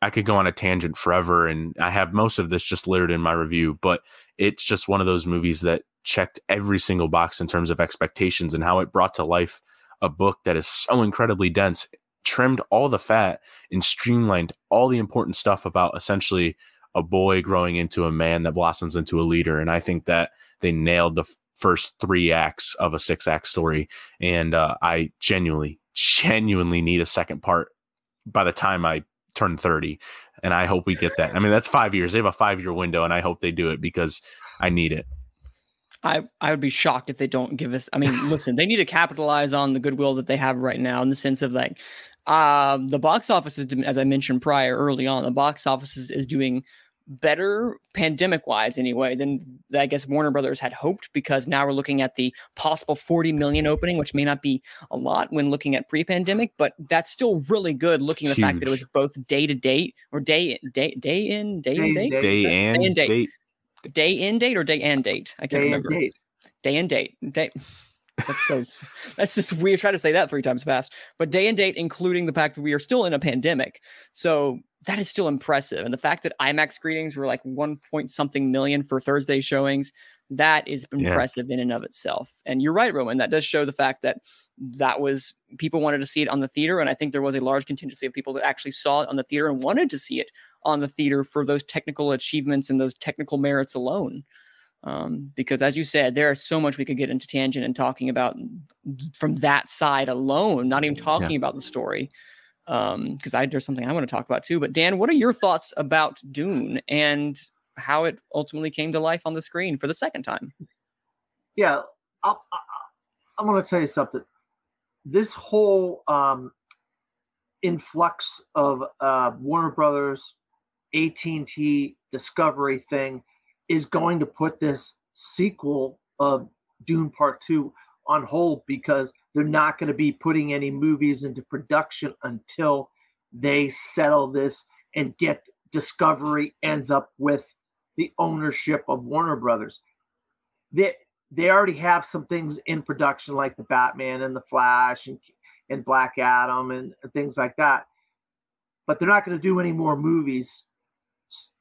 I could go on a tangent forever, and I have most of this just littered in my review, but it's just one of those movies that checked every single box in terms of expectations and how it brought to life a book that is so incredibly dense, trimmed all the fat, and streamlined all the important stuff about essentially a boy growing into a man that blossoms into a leader. And I think that they nailed the first three acts of a six act story. And uh, I genuinely, genuinely need a second part by the time I turn 30 and i hope we get that i mean that's five years they have a five year window and i hope they do it because i need it I, I would be shocked if they don't give us. I mean, listen, they need to capitalize on the goodwill that they have right now in the sense of like, uh, the box office is, as I mentioned prior early on, the box office is, is doing better pandemic wise anyway than I guess Warner Brothers had hoped because now we're looking at the possible 40 million opening, which may not be a lot when looking at pre-pandemic, but that's still really good looking at the huge. fact that it was both day to date or day day day in day, day in date day, and day and date. date day in date or day and date I can't day remember date. day and date day that's so that's just weird. Try to say that three times fast. But day and date, including the fact that we are still in a pandemic. So that is still impressive. And the fact that IMAX screenings were like one point something million for Thursday showings, that is impressive yeah. in and of itself. And you're right, Roman. That does show the fact that that was people wanted to see it on the theater. And I think there was a large contingency of people that actually saw it on the theater and wanted to see it on the theater for those technical achievements and those technical merits alone. Um, because as you said, there is so much we could get into tangent and talking about from that side alone, not even talking yeah. about the story because um, I there's something I want to talk about too. But Dan, what are your thoughts about Dune and how it ultimately came to life on the screen for the second time? Yeah, i am going to tell you something. This whole um, influx of uh, Warner Brothers, AT&T, Discovery thing is going to put this sequel of Dune Part Two on hold because they're not going to be putting any movies into production until they settle this and get Discovery ends up with the ownership of Warner Brothers. They they already have some things in production like the Batman and the Flash and and Black Adam and, things like that. But they're not going to do any more movies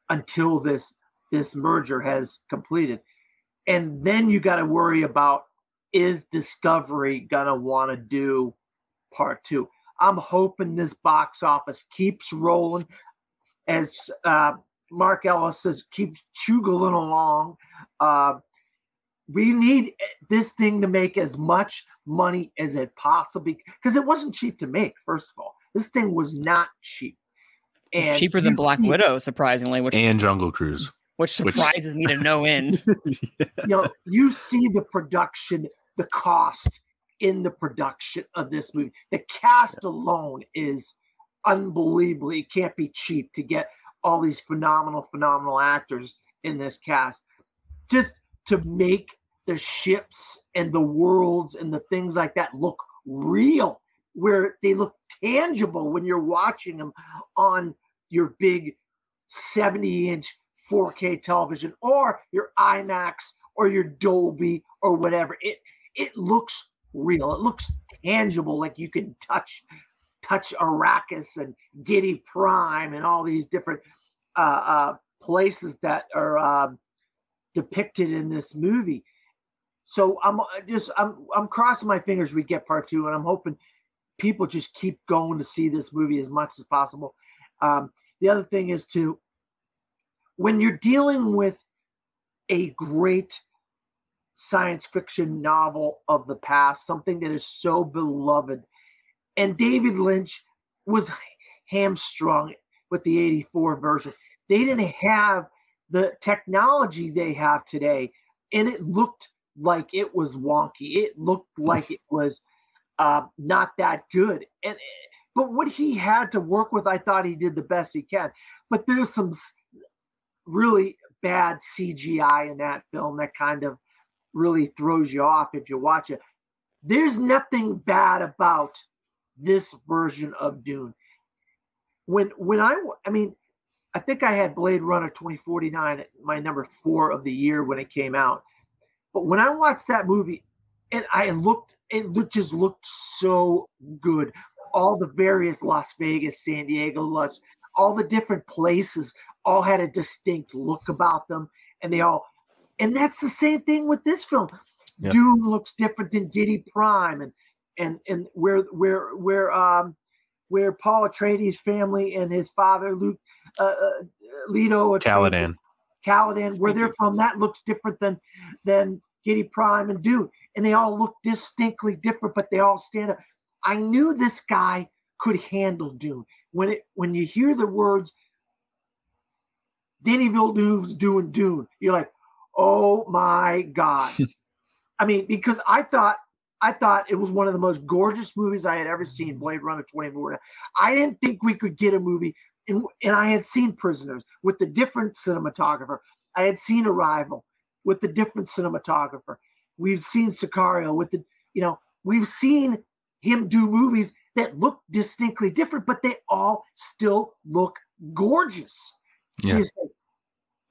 until this this merger has completed. And then you got to worry about is Discovery gonna want to do part two? I'm hoping this box office keeps rolling as uh, Mark Ellis says, keeps chugging along. Uh, we need this thing to make as much money as it possibly because it wasn't cheap to make. First of all, this thing was not cheap. And cheaper than Black see, Widow, surprisingly, which and Jungle Cruise, which surprises which, me to no end. yeah. You know, you see the production, the cost in the production of this movie. The cast alone is unbelievably it can't be cheap to get all these phenomenal, phenomenal actors in this cast. Just to make the ships and the worlds and the things like that look real, where they look tangible when you're watching them on your big 70 inch 4K television or your IMAX or your Dolby or whatever. It it looks real. It looks tangible, like you can touch touch Arrakis and Giedi Prime and all these different uh, uh, places that are uh, depicted in this movie. So I'm just I'm I'm crossing my fingers we get part two, and I'm hoping people just keep going to see this movie as much as possible. Um, the other thing is to when you're dealing with a great science fiction novel of the past, something that is so beloved. And David Lynch was hamstrung with the 84 version. They didn't have the technology they have today, and it looked like it was wonky. It looked like it was uh, not that good. And but what he had to work with, I thought he did the best he can. But there's some really bad CGI in that film that kind of really throws you off if you watch it. There's nothing bad about this version of Dune. When when I I mean, I think I had Blade Runner 2049 my number four of the year when it came out. But when I watched that movie, and I looked, it just looked so good. All the various Las Vegas, San Diego, Las, all the different places all had a distinct look about them, and they all and that's the same thing with this film. Yeah. Dune looks different than Giedi Prime, and and and where where where um where Paul Atreides' family and his father Luke uh, uh Leto Caladan Caladan where they're from that looks different than than Giedi Prime and Dune, and they all look distinctly different, but they all stand up. I knew this guy could handle Dune. When it when you hear the words Denis Villeneuve's doing Dune, you're like, Oh my God. I mean, because I thought I thought it was one of the most gorgeous movies I had ever seen, Blade Runner 2049. I didn't think we could get a movie, and, and I had seen Prisoners with the different cinematographer. I had seen Arrival with the different cinematographer. We've seen Sicario with the, you know, we've seen him do movies that look distinctly different, but they all still look gorgeous. Yeah. Like,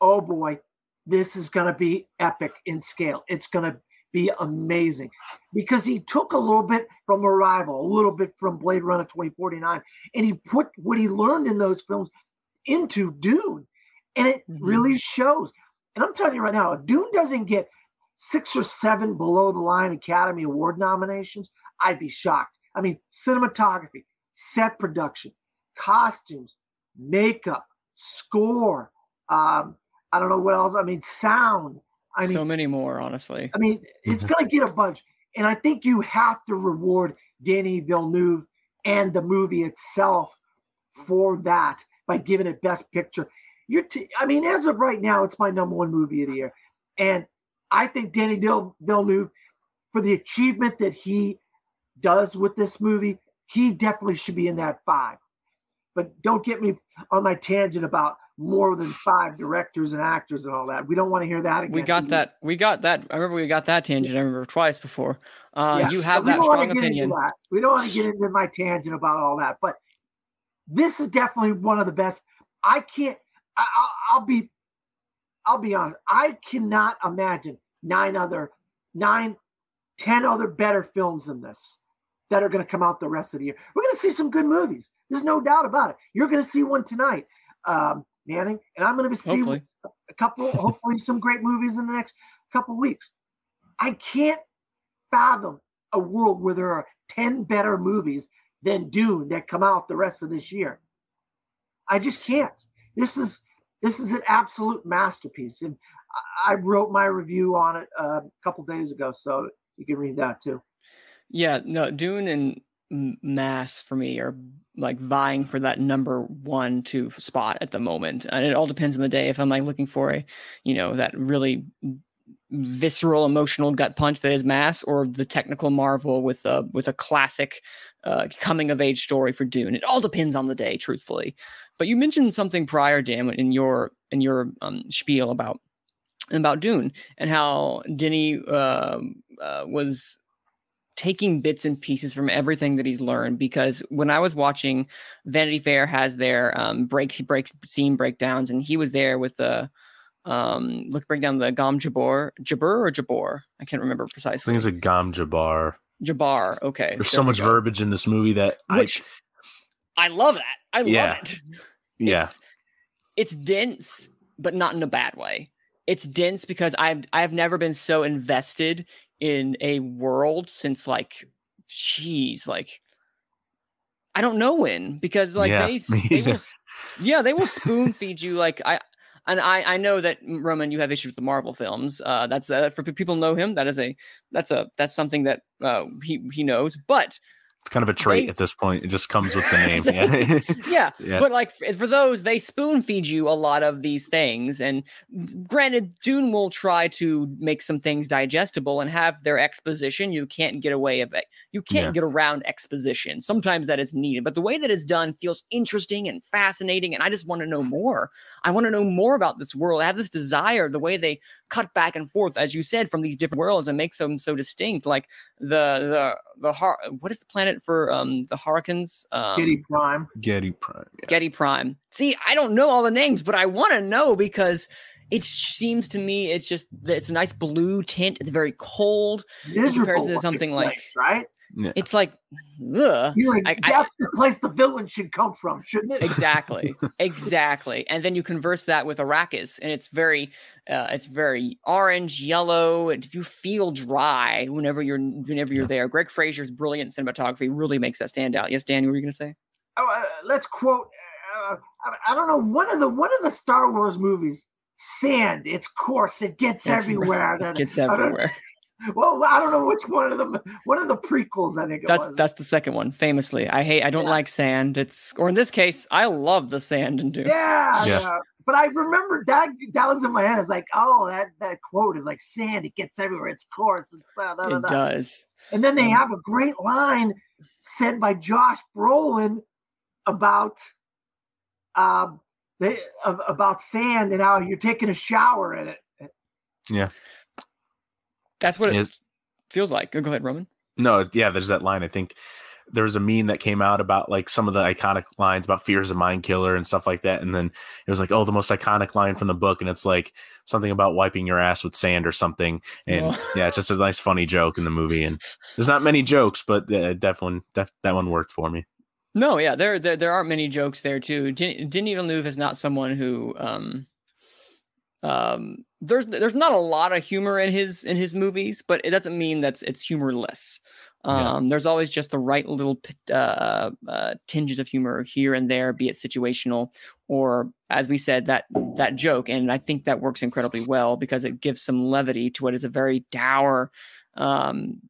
oh boy, this is going to be epic in scale. It's going to be amazing because he took a little bit from Arrival, a little bit from Blade Runner 2049, and he put what he learned in those films into Dune. And it mm-hmm. really shows. And I'm telling you right now, if Dune doesn't get six or seven below the line Academy Award nominations, I'd be shocked. I mean, cinematography, set production, costumes, makeup, score, um, I don't know what else. I mean, sound. I mean, so many more, honestly. I mean, it's mm-hmm. going to get a bunch. And I think you have to reward Danny Villeneuve and the movie itself for that by giving it Best Picture. You're t- I mean, as of right now, it's my number one movie of the year. And I think Denis Villeneuve, for the achievement that he does with this movie, he definitely should be in that five. But don't get me on my tangent about more than five directors and actors and all that. We don't want to hear that again. We got that. We got that. I remember we got that tangent. I remember twice before. Uh, yeah. You have that strong opinion. That. We don't want to get into my tangent about all that, but this is definitely one of the best. I can't. I, I'll, I'll be. I'll be honest. I cannot imagine nine other, nine, ten other better films than this that are going to come out the rest of the year. We're going to see some good movies. There's no doubt about it. You're going to see one tonight. Um, Manning, and I'm going to see hopefully. a couple, hopefully, some great movies in the next couple weeks. I can't fathom a world where there are 10 better movies than Dune that come out the rest of this year. I just can't. This is this is an absolute masterpiece, and I wrote my review on it uh, a couple days ago, so you can read that too. Yeah, no, Dune and Mass for me are like vying for that number one two spot at the moment, and it all depends on the day. If I'm like looking for a, you know, that really visceral emotional gut punch that is mass or the technical marvel with a with a classic uh, coming of age story for dune it all depends on the day truthfully but you mentioned something prior dan in your in your um, spiel about about dune and how denny uh, uh, was taking bits and pieces from everything that he's learned because when I was watching Vanity Fair has their um break breaks scene breakdowns and he was there with the um look bring down the Gom Jabbar Jabbar or Jabbar I can't remember precisely I think it's a Gom Jabbar. Jabbar okay There's there so much go. verbiage in this movie that which I, love that I love Yeah. it yeah it's, it's dense but not in a bad way it's dense because I've I've never been so invested in a world since like jeez like I don't know when because like Yeah, they they will yeah they will spoon feed you like I and I I know that Roman you have issues with the Marvel films uh that's uh, for people know him that is a that's a that's something that uh he he knows but it's kind of a trait they- at this point. It just comes with the name. Yeah. yeah, Yeah. but like for, those they spoon feed you a lot of these things and granted dune will try to make some things digestible and have their exposition you can't get away of it you can't Yeah. get around exposition sometimes that is needed but the way that it's done feels interesting and fascinating and i just want to know more i want to know more about this world i have this desire the way they cut back and forth as you said from these different worlds and makes them so distinct like the the the har- what is the planet for um the Harkonnens um, Kitty Prime. Getty Prime. Yeah. Getty Prime. See, I don't know all the names, but I want to know because it seems to me it's just it's a nice blue tint. It's very cold. Miserable comparison to looking something like- place, right. Yeah. It's like, ugh. You're like, I- I- that's the place the villain should come from, shouldn't it? exactly, exactly. And then you converse that with Arrakis, and it's very, uh, it's very orange, yellow. And if you feel dry whenever you're whenever you're Yeah. there, Greig Fraser's brilliant cinematography really makes that stand out. Yes, Dan, what were you gonna say? Oh, uh, let's quote. Uh, I, I don't know one of the one of the Star Wars movies. Sand, it's coarse. It gets That's right. everywhere. That- Gets everywhere. Well, I don't know which one of them. One of the prequels, I think. It That's was. that's the second one. Famously, I hate. I don't Yeah. like sand. It's or in this case, I love the sand and Dune. Yeah, Yeah. yeah. But I remember that that was in my head. It's like, oh, that that quote is like sand. It gets everywhere. It's coarse. It's uh, da, da, It does. And then they have a great line said by Josh Brolin about um they, of, about sand and how you're taking a shower in it. That's what it feels like. Go ahead, Roman. No, yeah, there's that line. I think there was a meme that came out about like some of the iconic lines about fears of mind killer and stuff like that. And then it was like, oh, the most iconic line from the book. And it's like something about wiping your ass with sand or something. And Oh. yeah, it's just a nice, funny joke in the movie. And there's not many jokes, but uh, definitely def- that one worked for me. No, yeah, there there, there aren't many jokes there too. Den- Denis Villeneuve is not someone who um um there's there's not a lot of humor in his in his movies, but it doesn't mean that's it's humorless. Yeah. Um, there's always just the right little uh, uh, tinges of humor here and there, be it situational or, as we said, that that joke. And I think that works incredibly well because it gives some levity to what is a very dour, um,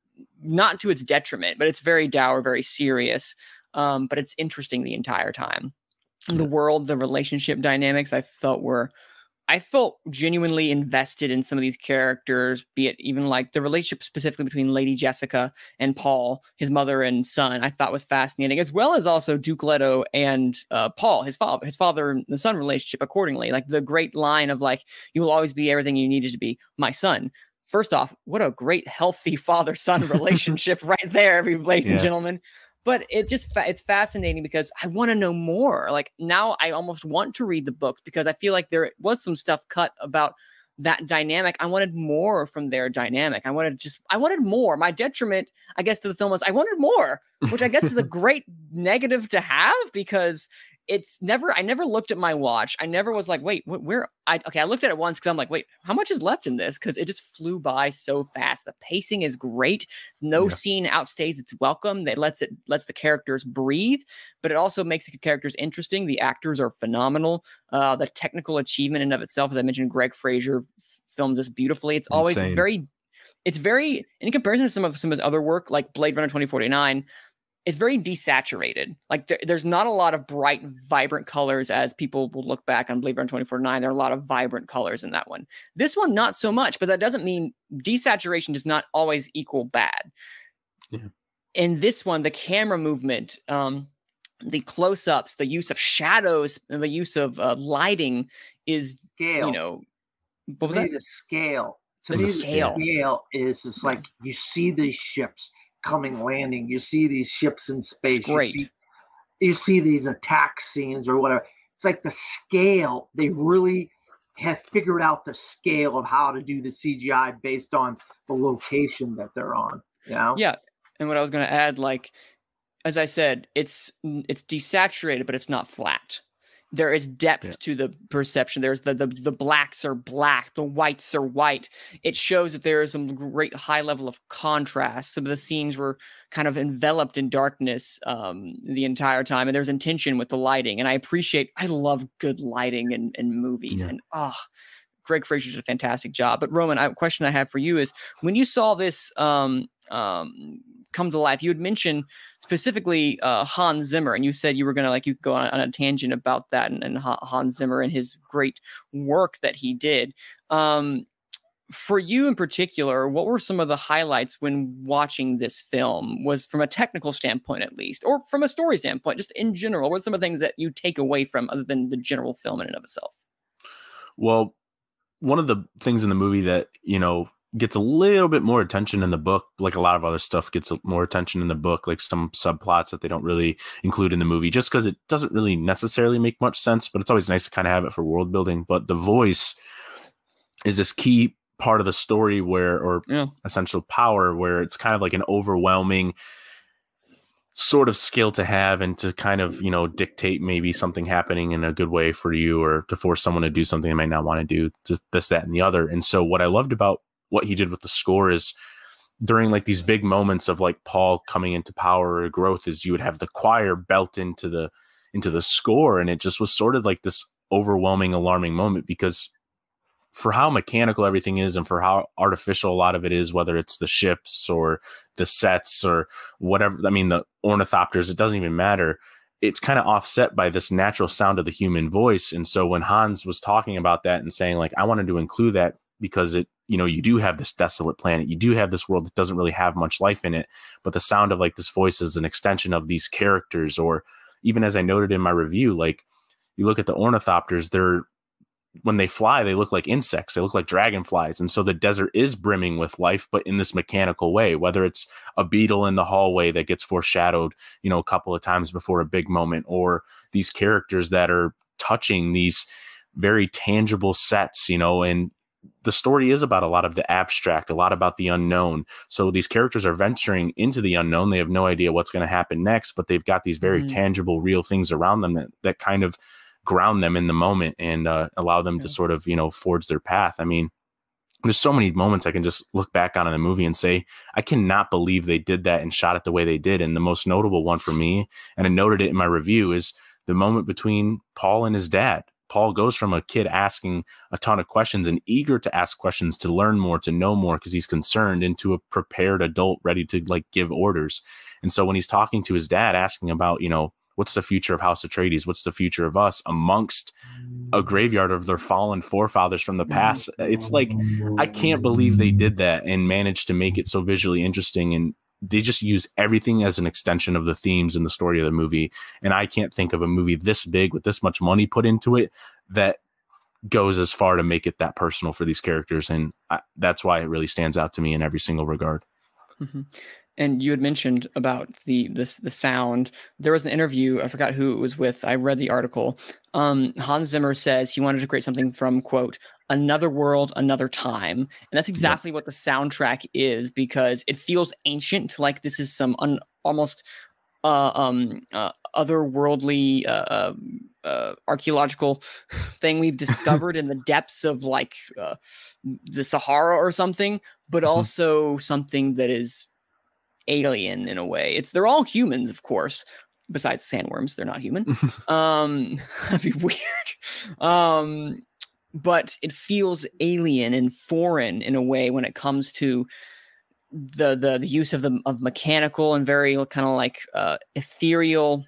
not to its detriment, but it's very dour, very serious. Um, but it's interesting the entire time. The world, the relationship dynamics, I felt were I felt genuinely invested in some of these characters, be it even like the relationship specifically between Lady Jessica and Paul, his mother and son, I thought was fascinating, as well as also Duke Leto and uh, Paul, his father, his father and the son relationship accordingly. Like the great line of like, you will always be everything you needed to be, my son. First off, what a great, healthy father-son relationship right there, ladies and Yeah. gentlemen but it just it's fascinating because I want to know more. Like now, I almost want to read the books because I feel like there was some stuff cut about that dynamic. I wanted more from their dynamic. I wanted just I wanted more. My detriment, I guess, to the film was I wanted more, which I guess is a great negative to have because it's never i never looked at my watch. I never was like wait wh- where i okay i looked at it once because i'm like wait how much is left in this? Because it just flew by so fast. The pacing is great. No Yeah. scene outstays its welcome. That lets it lets the characters breathe but it also makes the characters interesting. The actors are phenomenal. Uh the technical achievement in of itself as i mentioned Greig Fraser filmed this beautifully. It's always it's very it's very in comparison to some of some of his other work like blade runner 2049 it's very desaturated. Like there, there's not a lot of bright, vibrant colors as people will look back on Blade Runner 2049. There are a lot of vibrant colors in that one. This one, not so much, but that doesn't mean desaturation does not always equal bad. Yeah. In this one, the camera movement, um, the close-ups, the use of shadows, and the use of uh, lighting is, Scale. you know, what was to me, that? the scale. To The me, scale. the scale is it's like you see these ships coming, landing. You see these ships in space. great. You see, you see these attack scenes or whatever. It's like the scale. They really have figured out the scale of how to do the CGI based on the location that they're on. You know? Yeah, and what I was going to add, like as I said, it's it's desaturated, but it's not flat. There is depth Yeah. to the perception. There's the, the the blacks are black, the whites are white. It shows that there is some great high level of contrast. Some of the scenes were kind of enveloped in darkness um, the entire time, and there's intention with the lighting. And I appreciate, I love good lighting in, in movies, Yeah. and ah. Greig Fraser did a fantastic job. But Roman, a question I have for you is: when you saw this um, um, come to life, you had mentioned specifically uh, Hans Zimmer, and you said you were gonna like you go on, on a tangent about that and, and Hans Zimmer and his great work that he did. Um, for you in particular, what were some of the highlights when watching this film? Was from a technical standpoint, at least, or from a story standpoint, just in general? What are some of the things that you take away from other than the general film in and of itself? Well, one of the things in the movie that, you know, gets a little bit more attention in the book, like a lot of other stuff gets more attention in the book, like some subplots that they don't really include in the movie, just because it doesn't really necessarily make much sense, but it's always nice to kind of have it for world building. But the voice is this key part of the story where, or Yeah. essential power, where it's kind of like an overwhelming sort of skill to have and to kind of you know dictate maybe something happening in a good way for you or to force someone to do something they might not want to do just this that and the other. And so what i loved about what he did with the score is during like these big moments of like paul coming into power or growth is you would have the choir belt into the into the score. And it just was sort of like this overwhelming alarming moment because for how mechanical everything is and for how artificial a lot of it is whether it's the ships or the sets or whatever i mean the ornithopters it doesn't even matter. It's kind of offset by this natural sound of the human voice. And so when hans was talking about that and saying like i wanted to include that because it you know you do have this desolate planet you do have this world that doesn't really have much life in it but the sound of like this voice is an extension of these characters. Or even as i noted in my review like you look at the ornithopters they're when they fly, they look like insects. They look like dragonflies. And so the desert is brimming with life, but in this mechanical way, whether it's a beetle in the hallway that gets foreshadowed, you know, a couple of times before a big moment, or these characters that are touching these very tangible sets, you know, and the story is about a lot of the abstract, a lot about the unknown. So these characters are venturing into the unknown. They have no idea what's going to happen next, but they've got these very Mhm. tangible, real things around them that, that kind of ground them in the moment and uh, allow them to sort of you know forge their path. I mean there's so many moments i can just look back on in the movie and say i cannot believe they did that and shot it the way they did. And the most notable one for me and i noted it in my review is the moment between paul and his dad. Paul goes from a kid asking a ton of questions and eager to ask questions to learn more to know more because he's concerned into a prepared adult ready to like give orders. And so when he's talking to his dad asking about you know what's the future of House Atreides? What's the future of us amongst a graveyard of their fallen forefathers from the past? It's like I can't believe they did that and managed to make it so visually interesting and they just use everything as an extension of the themes and the story of the movie. And I can't think of a movie this big with this much money put into it that goes as far to make it that personal for these characters. And I, that's why it really stands out to me in every single regard. Mhm. And you had mentioned about the this the sound. There was an interview. I forgot who it was with. I read the article. Um, Hans Zimmer says he wanted to create something from quote another world, another time, and that's exactly what the soundtrack is because it feels ancient, like this is some un, almost uh, um, uh, otherworldly uh, um, uh, archaeological thing we've discovered in the depths of like uh, the Sahara or something, but Mhm. also something that is alien in a way. It's they're all humans, of course. Besides sandworms, they're not human. um, that'd be weird. Um, but it feels alien and foreign in a way when it comes to the the, the use of the of mechanical and very kind of like uh, ethereal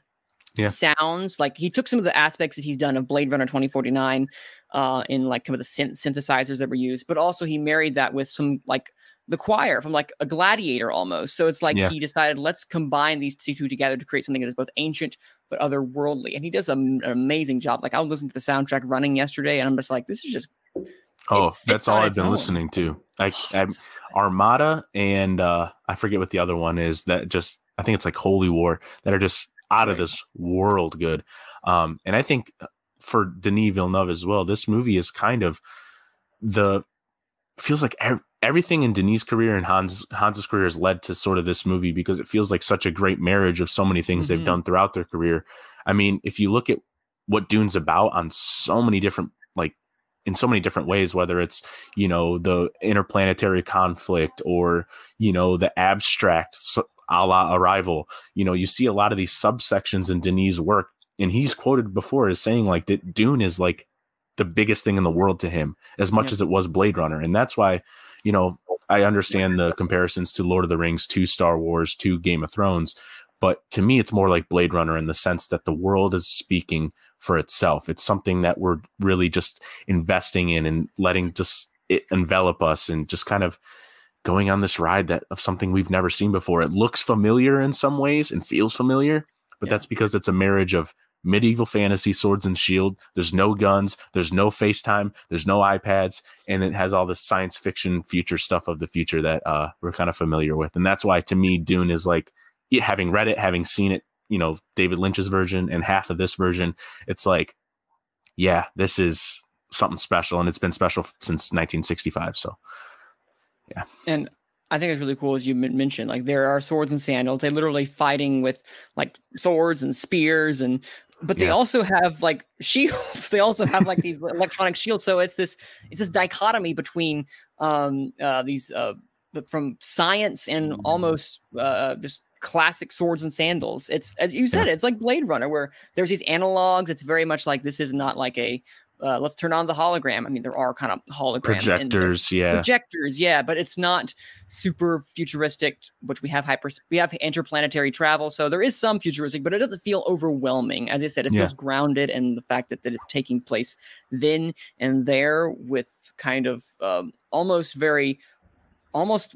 Yeah. sounds. Like he took some of the aspects that he's done of Blade Runner 2049 uh, in like some of the synth- synthesizers that were used, but also he married that with some like the choir from like a gladiator almost. So it's like Yeah. he decided let's combine these two together to create something that is both ancient but otherworldly. And he does an amazing job. Like I was listening to the soundtrack running yesterday, and I'm just like, this is just Oh, that's all I've been own. listening to. Like oh, Armada and uh I forget what the other one is that just I think it's like Holy War that are just out of this world good. Um and I think for Denis Villeneuve as well, this movie is kind of the feels like ev- everything in Denis' career and Hans Hans's career has led to sort of this movie because it feels like such a great marriage of so many things Mhm. they've done throughout their career. I mean, if you look at what Dune's about on so many different like in so many different ways, whether it's you know the interplanetary conflict or you know the abstract a la Arrival, you know you see a lot of these subsections in Denis' work, and he's quoted before as saying like that Dune is like the biggest thing in the world to him as much Yeah. as it was Blade Runner, and that's why you know I understand the comparisons to Lord of the Rings, to Star Wars, to Game of Thrones, but to me it's more like Blade Runner in the sense that the world is speaking for itself. It's something that we're really just investing in and letting just it envelop us and just kind of going on this ride that of something we've never seen before. It looks familiar in some ways and feels familiar, but Yeah. that's because it's a marriage of medieval fantasy swords and shield. There's no guns, there's no FaceTime, there's no iPads, and it has all this science fiction future stuff of the future that uh, we're kind of familiar with. And that's why to me Dune is like having read it, having seen it, you know, David Lynch's version and half of this version, it's like yeah, this is something special and it's been special since 1965. So yeah and I think it's really cool as you mentioned. Like there are swords and sandals. They literally fighting with like swords and spears and. But they Yeah. also have like shields. They also have like these electronic shields. So it's this it's this dichotomy between um uh these uh from science and almost uh just classic swords and sandals. It's as you said, it's like Blade Runner where there's these analogs. It's very much like this is not like a uh, let's turn on the hologram. I mean, there are kind of holograms projectors, yeah. projectors yeah but it's not super futuristic which we have hyper we have interplanetary travel so there is some futuristic but it doesn't feel overwhelming as i said it Yeah. feels grounded in the fact that, that it's taking place then and there with kind of um, almost very almost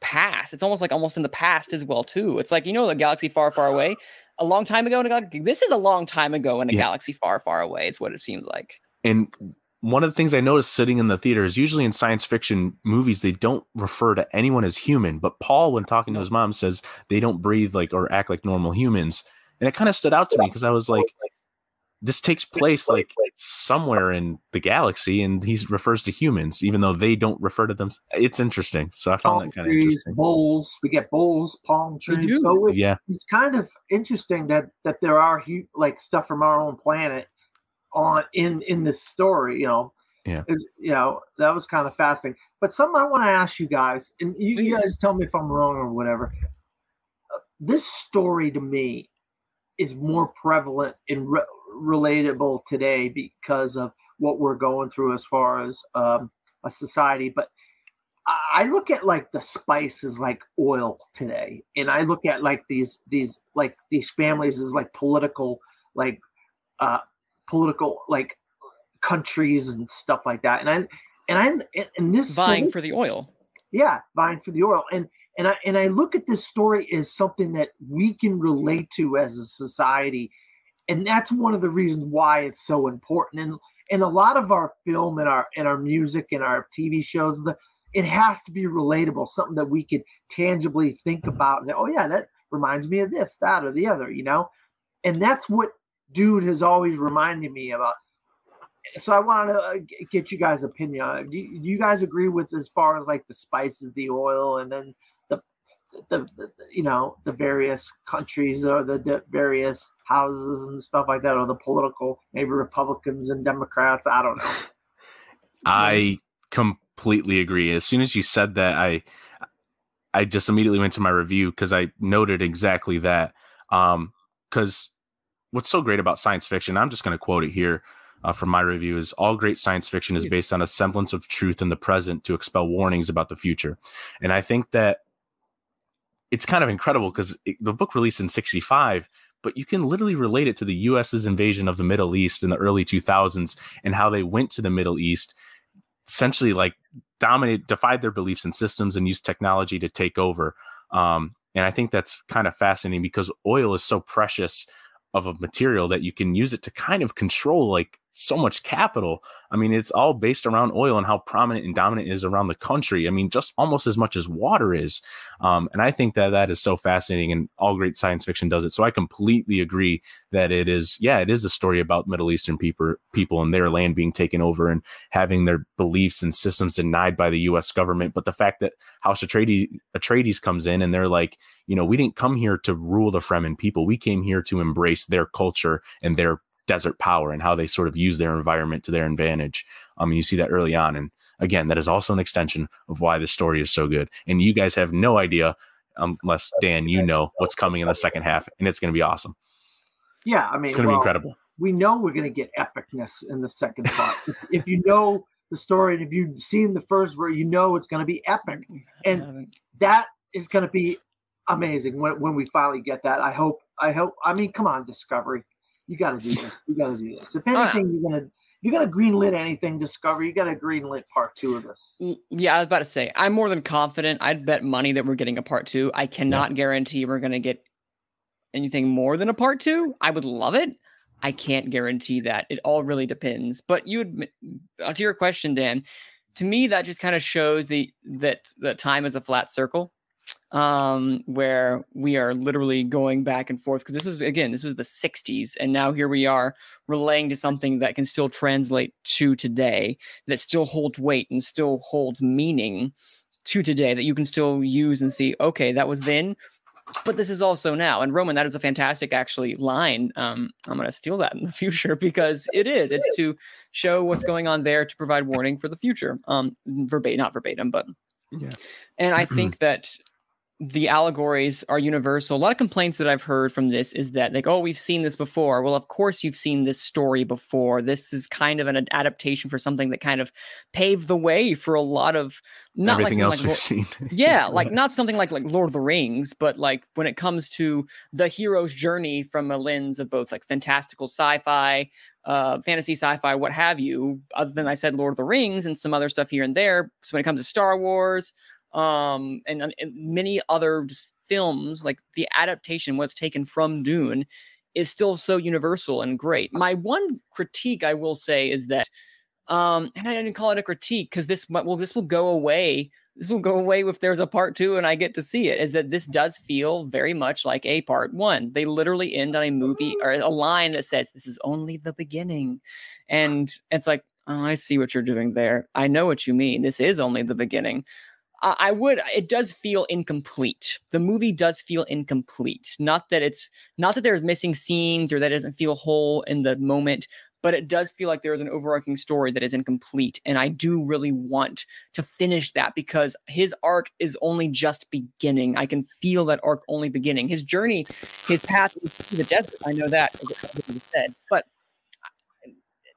past it's almost like almost in the past as well too it's like you know the galaxy far far away a long time ago in a gal- this is a long time ago in a Yeah. galaxy far far away it's what it seems like And one of the things I noticed sitting in the theater is usually in science fiction movies, they don't refer to anyone as human. But Paul, when talking to his mom, says they don't breathe like or act like normal humans. And it kind of stood out to me because I was like, this takes place like somewhere in the galaxy, and he refers to humans, even though they don't refer to them. It's interesting. So I found palm that kind of interesting. bowls. We get bowls, palm trees. So it- Yeah. it's kind of interesting that that there are hu- like stuff from our own planet on in in this story. You know. Yeah. It- you know that was kind of fascinating. But something I want to ask you guys, and you, you guys tell me if I'm wrong or whatever. Uh, This story to me is more prevalent in re- relatable today because of what we're going through as far as um, a society. But I look at like the spices like oil today, and I look at like these these like these families as like political like uh political like countries and stuff like that. And I and I and- this so this- for the oil yeah, vying for the oil. And and I and I look at this story as something that we can relate to as a society, and that's one of the reasons why it's so important. And and a lot of our film and our and our music and our TV shows, it has to be relatable, something that we could tangibly think about. Oh yeah, that reminds me of this, that, or the other, you know. And that's what Dune has always reminded me about. So I wanted to uh, get you guys' opinion. Do you, do you guys agree with as far as like the spices, the oil, and then the, the, the the- you know the various countries or the, the various houses and stuff like that, or the political, maybe Republicans and Democrats. I don't know. I completely agree. As soon as you said that, I I just immediately went to my review because I noted exactly that. Um, because what's so great about science fiction, I'm just going to quote it here uh, from my review, is all great science fiction is based on a semblance of truth in the present to expel warnings about the future. And I think that it's kind of incredible because the book released in 65 but you can literally relate it to the US's invasion of the Middle East in the early 2000s and how they went to the Middle East, essentially like dominate, defied their beliefs and systems and used technology to take over. Um, and I think that's kind of fascinating because oil is so precious of a material that you can use it to kind of control like so much capital. I mean, it's all based around oil and how prominent and dominant is around the country. I mean, just almost as much as water is. Um, and I think that that is so fascinating, and all great science fiction does it. So I completely agree that it is, yeah, it is a story about Middle Eastern people, people and their land being taken over and having their beliefs and systems denied by the U.S. government. But the fact that House Atreides, Atreides comes in and they're like, you know, we didn't come here to rule the Fremen people. We came here to embrace their culture and their desert power and how they sort of use their environment to their advantage. Um, and you see that early on. And again, that is also an extension of why the story is so good. And you guys have no idea, unless Dan, you know what's coming in the second half, and it's going to be awesome. Yeah, I mean, it's going to well, be incredible. We know we're going to get epicness in the second part. if, if you know the story, and if you've seen the first where you know it's going to be epic, and that is going to be amazing when, when we finally get that. I hope. I hope. I mean, come on, Discovery you got to do this. You got to do this. If anything, you're gonna you're gonna greenlit anything Discovery. You got to greenlit part two of this. Yeah, I was about to say I'm more than confident. I'd bet money that we're getting a part two. I cannot yeah. guarantee we're gonna get anything more than a part two. I would love it. I can't guarantee that. It all really depends. But you would, uh, to your question, Dan. To me, that just kind of shows the that that time is a flat circle um, where we are literally going back and forth because this was again this was the 60s and now here we are relaying to something that can still translate to today that still holds weight and still holds meaning to today that you can still use and see okay that was then but this is also now. And roman that is a fantastic actually line. Um, i'm going to steal that in the future because it is. It's to show what's going on there to provide warning for the future. Um verbatim not verbatim but yeah. and i think that the allegories are universal. A lot of complaints that I've heard from this is that, like, oh, we've seen this before. Well, of course, you've seen this story before. This is kind of an adaptation for something that kind of paved the way for a lot of not everything like else like, we've seen. yeah, like not something like like Lord of the Rings, but like when it comes to the hero's journey from a lens of both like fantastical sci-fi, uh, fantasy sci-fi, what have you. Other than I said Lord of the Rings and some other stuff here and there. So when it comes to Star Wars, um, and, and many other films, like the adaptation, what's taken from Dune, is still so universal and great. My one critique, I will say, is that, um, and I didn't call it a critique because this well, this will go away. This will go away if there's a part two and I get to see it. Is that this does feel very much like a part one? They literally end on a movie or a line that says, "This is only the beginning," and it's like, oh, I see what you're doing there. I know what you mean. This is only the beginning. I would. It does feel incomplete. The movie does feel incomplete. Not that it's not that there's missing scenes or that it doesn't feel whole in the moment, but it does feel like there is an overarching story that is incomplete. And I do really want to finish that because his arc is only just beginning. I can feel that arc only beginning. His journey, his path to the desert. I know that, said, but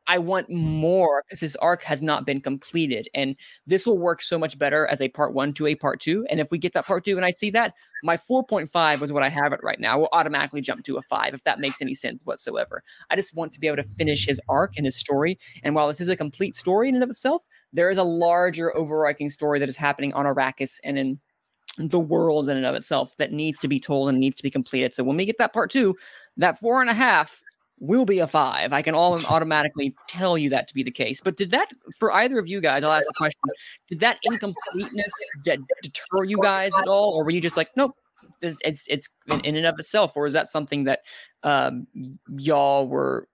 I want more because his arc has not been completed. And this will work so much better as a part one to a part two. And if we get that part two and I see that, my 4.5 was what I have it right now. will automatically jump to a five if that makes any sense whatsoever. I just want to be able to finish his arc and his story. And while this is a complete story in and of itself, there is a larger overarching story that is happening on Arrakis and in the world in and of itself that needs to be told and needs to be completed. So when we get that part two, that four and a half will be a five. I can all automatically tell you that to be the case. But did that, for either of you guys, I'll ask the question, did that incompleteness de- deter you guys at all? Or were you just like, nope, it's, it's, it's in, and of itself? Or is that something that um, y'all were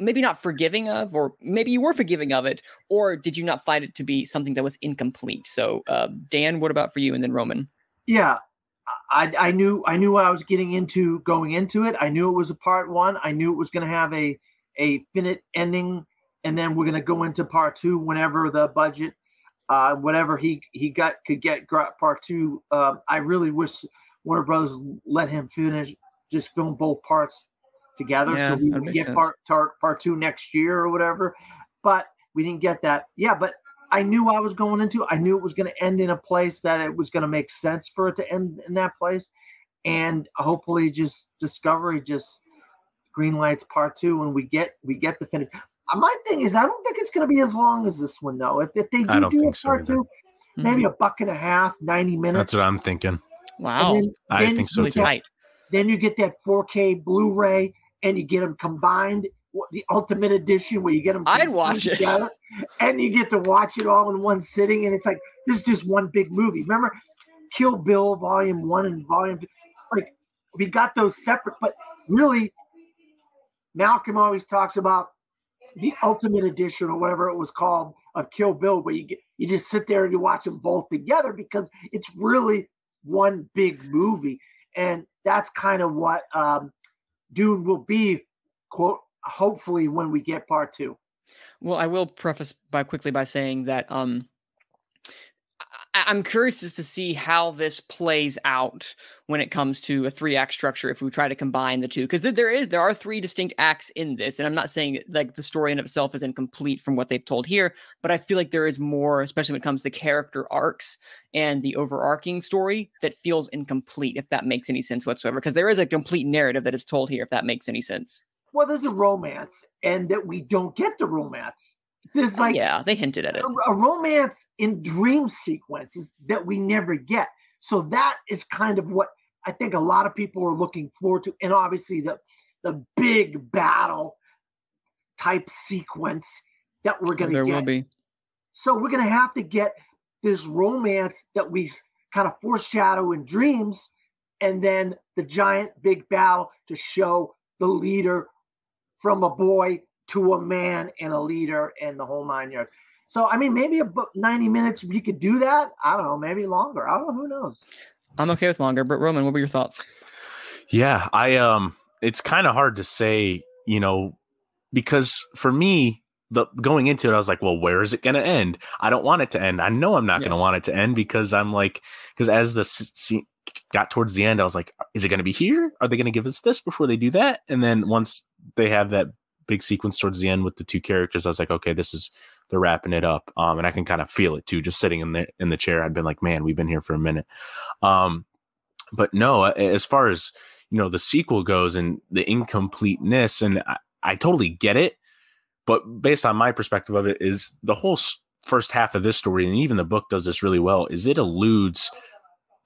maybe not forgiving of, or maybe you were forgiving of it? Or did you not find it to be something that was incomplete? So, uh, Dan, what about for you? And then Roman? Yeah, I, I knew I knew what I was getting into going into it. I knew it was a part one. I knew it was going to have a a finite ending, and then we're going to go into part two whenever the budget, uh, whatever he he got could get part two. Um, I really wish Warner Brothers let him finish, just film both parts together, Yeah, so we get part, part part two next year or whatever. But we didn't get that. Yeah, but I knew I was going into. I knew it was going to end in a place that it was going to make sense for it to end in that place, and hopefully, just Discovery just green lights part two, and we get we get the finish. Uh, My thing is, I don't think it's going to be as long as this one, though. If if they do don't do a think so part either. two, maybe a buck and a half, ninety minutes. That's what I'm thinking. Wow. Then, I then think you so really get- too. Then you get that 4K Blu-ray, and you get them combined, what- the Ultimate Edition, where you get them. I'd watch it. and you get to watch it all in one sitting, and it's like this is just one big movie. Remember, Kill Bill Volume One and Volume Two, like we got those separate, but really, Malcolm always talks about the Ultimate Edition or whatever it was called of Kill Bill, where you get you just sit there and you watch them both together because it's really one big movie, and that's kind of what um, Dune will be. Quote, hopefully, when we get part two. Well, I will preface by quickly by saying that um I- I'm curious as to see how this plays out when it comes to a three act structure if we try to combine the two because there is there are three distinct acts in this and I'm not saying like the story in itself is incomplete from what they've told here but I feel like there is more especially when it comes to character arcs and the overarching story that feels incomplete if that makes any sense whatsoever because there is a complete narrative that is told here if that makes any sense. Well, there's a romance, and that we don't get the romance. There's like yeah, they hinted at it. a, a romance in dream sequences that we never get. So that is kind of what I think a lot of people are looking forward to, and obviously the the big battle type sequence that we're going to There get. will be. So we're going to have to get this romance that we kind of foreshadow in dreams, and then the giant big battle to show the leader from a boy to a man and a leader and the whole nine yards. So I mean, maybe about ninety minutes you could do that. I don't know, maybe longer. I don't know. Who knows? I'm okay with longer, but Roman, what were your thoughts? Yeah, I um it's kind of hard to say, you know, because for me, the going into it, I was like, well, where is it going to end? I don't want it to end. I know I'm not going to want it to end because I'm like, because as the s- scene got towards the end, I was like, is it going to be here? Are they going to give us this before they do that? And then once they have that big sequence towards the end with the two characters, I was like, okay, this is they're wrapping it up. Um, and I can kind of feel it too, just sitting in the in the chair. I'd been like, man, we've been here for a minute. Um, but no, as far as you know, the sequel goes and the incompleteness, and I, I totally get it. But based on my perspective of it, is the whole first half of this story, and even the book does this really well, is it alludes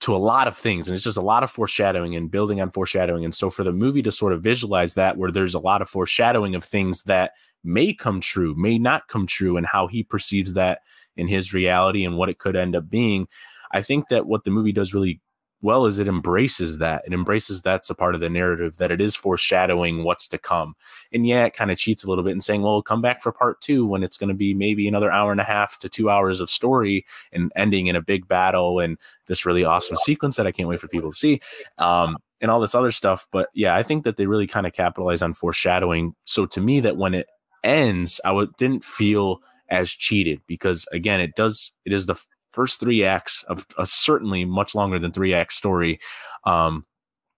to a lot of things and it's just a lot of foreshadowing and building on foreshadowing and so for the movie to sort of visualize that where there's a lot of foreshadowing of things that may come true may not come true and how he perceives that in his reality and what it could end up being i think that what the movie does really well is it embraces that it embraces that's a part of the narrative that it is foreshadowing what's to come and yeah it kind of cheats a little bit and saying well come back for part two when it's going to be maybe another hour and a half to two hours of story and ending in a big battle and this really awesome sequence that I can't wait for people to see, um, and all this other stuff. But yeah, I think that they really kind of capitalize on foreshadowing. So to me, that when it ends, I w- didn't feel as cheated because again, it does. It is the first three acts of a certainly much longer than three act story. Um,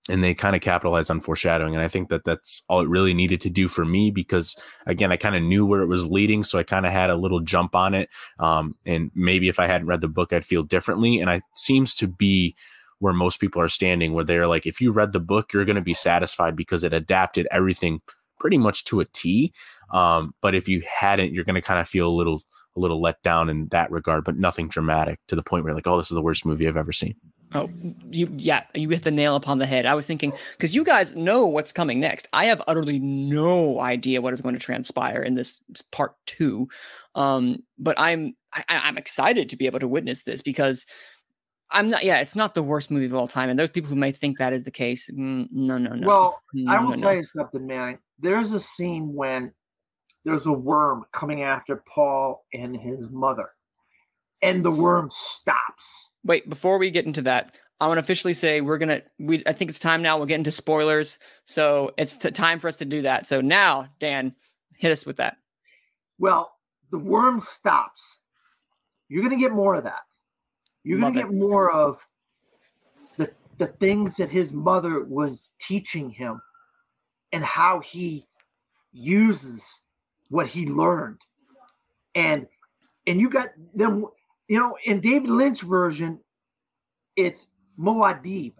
and they kind of capitalize on foreshadowing. And I think that that's all it really needed to do for me because, again, I kind of knew where it was leading. So I kind of had a little jump on it. Um, and maybe if I hadn't read the book, I'd feel differently. And I seems to be where most people are standing, where they're like, if you read the book, you're going to be satisfied because it adapted everything pretty much to a T. Um, but if you hadn't, you're going to kind of feel a little, a little let down in that regard, but nothing dramatic to the point where you're like, oh, this is the worst movie I've ever seen. Oh, you yeah, you hit the nail upon the head. I was thinking because you guys know what's coming next. I have utterly no idea what is going to transpire in this part two, um, but I'm I, I- I'm excited to be able to witness this because I'm not. Yeah, it's not the worst movie of all time, and there's people who may think that is the case. Mm, no, no, no. Well, I will no, tell no. you something, man. There's a scene when there's a worm coming after Paul and his mother, and the worm stops. Wait, before we get into that, I want to officially say we're gonna. We I think it's time now. We'll get into spoilers, so it's t- time for us to do that. So now, Dan, hit us with that. Well, the worm stops. You're going to get more of that. You're Love to it. get more of the the things that his mother was teaching him and how he uses what he learned. And and you got them you know in David Lynch version it's Muad'Dib.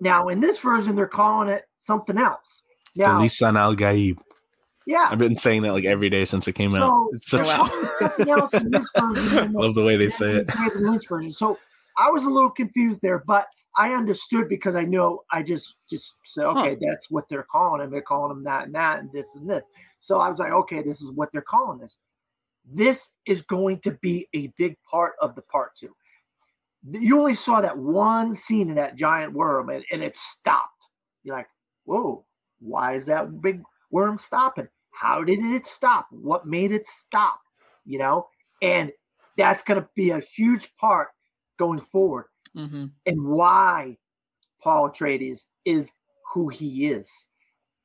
Now in this version they're calling it something else. Now, Lisan Al Gaib. yeah. I've been saying that like every day since it came out. So- It's such something else in this version. love the way they say it. David Lynch version. So I was a little confused there, but I understood because I know I just just said, Huh. okay, that's what they're calling him. They're calling him that and that and this and this. So I was like, okay, this is what they're calling this. This is going to be a big part of the part two. You only saw that one scene of that giant worm and, and it stopped. You're like, whoa, why is that big worm stopping? How did it stop? What made it stop? You know, and that's going to be a huge part going forward Mm-hmm. and why Paul Atreides is who he is.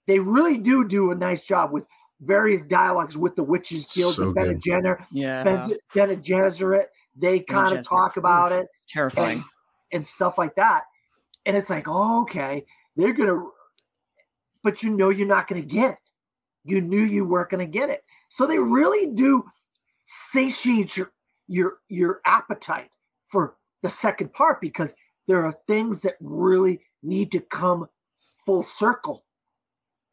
They really do do a nice job with various dialogues with the Witches Guild, So the Bene good. Gesserit, Yeah, Bene Bene Gesserit. They kind of talk about it terrifying. and stuff like that. And it's like, oh, okay, they're gonna, but you know you're not gonna get it. You knew you weren't gonna get it. So they really do satiate your your your appetite for the second part because there are things that really need to come full circle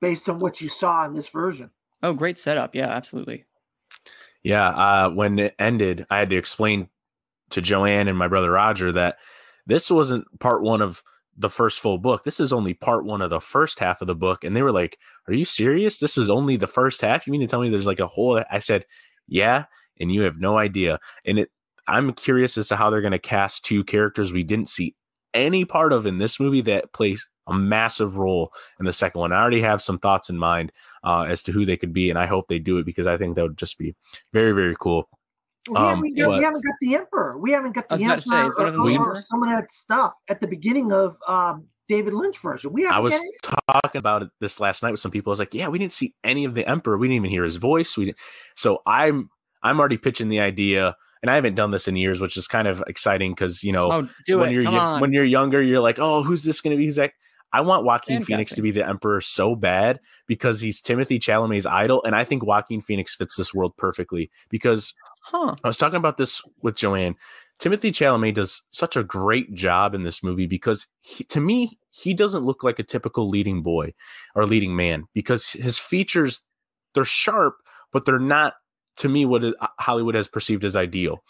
based on what you saw in this version. Oh, great setup. Yeah, absolutely. Yeah, uh, when it ended, I had to explain to Joanne and my brother Roger that this wasn't part one of the first full book. This is only part one of the first half of the book. And they were like, Are you serious? This is only the first half? You mean to tell me there's like a whole I said, Yeah, and you have no idea. And it I'm curious as to how they're gonna cast two characters we didn't see any part of in this movie that plays a massive role in the second one. I already have some thoughts in mind uh, as to who they could be, and I hope they do it because I think that would just be very, very cool. We, Um, haven't, we haven't got the Emperor. We haven't got the Emperor say, is one of them or, the or some of that stuff at the beginning of um, David Lynch version. We haven't I was got it. talking about it this last night with some people. I was like, "Yeah, we didn't see any of the Emperor. We didn't even hear his voice. We didn't." So I'm I'm already pitching the idea, and I haven't done this in years, which is kind of exciting because you know Oh, when it. you're when you're younger, you're like, "Oh, who's this going to be?" I want Joaquin Phoenix to be the Emperor so bad because he's Timothée Chalamet's idol, and I think Joaquin Phoenix fits this world perfectly because huh. I was talking about this with Joanne. Timothée Chalamet does such a great job in this movie because he, to me, he doesn't look like a typical leading boy or leading man because his features they're sharp, but they're not to me what Hollywood has perceived as ideal.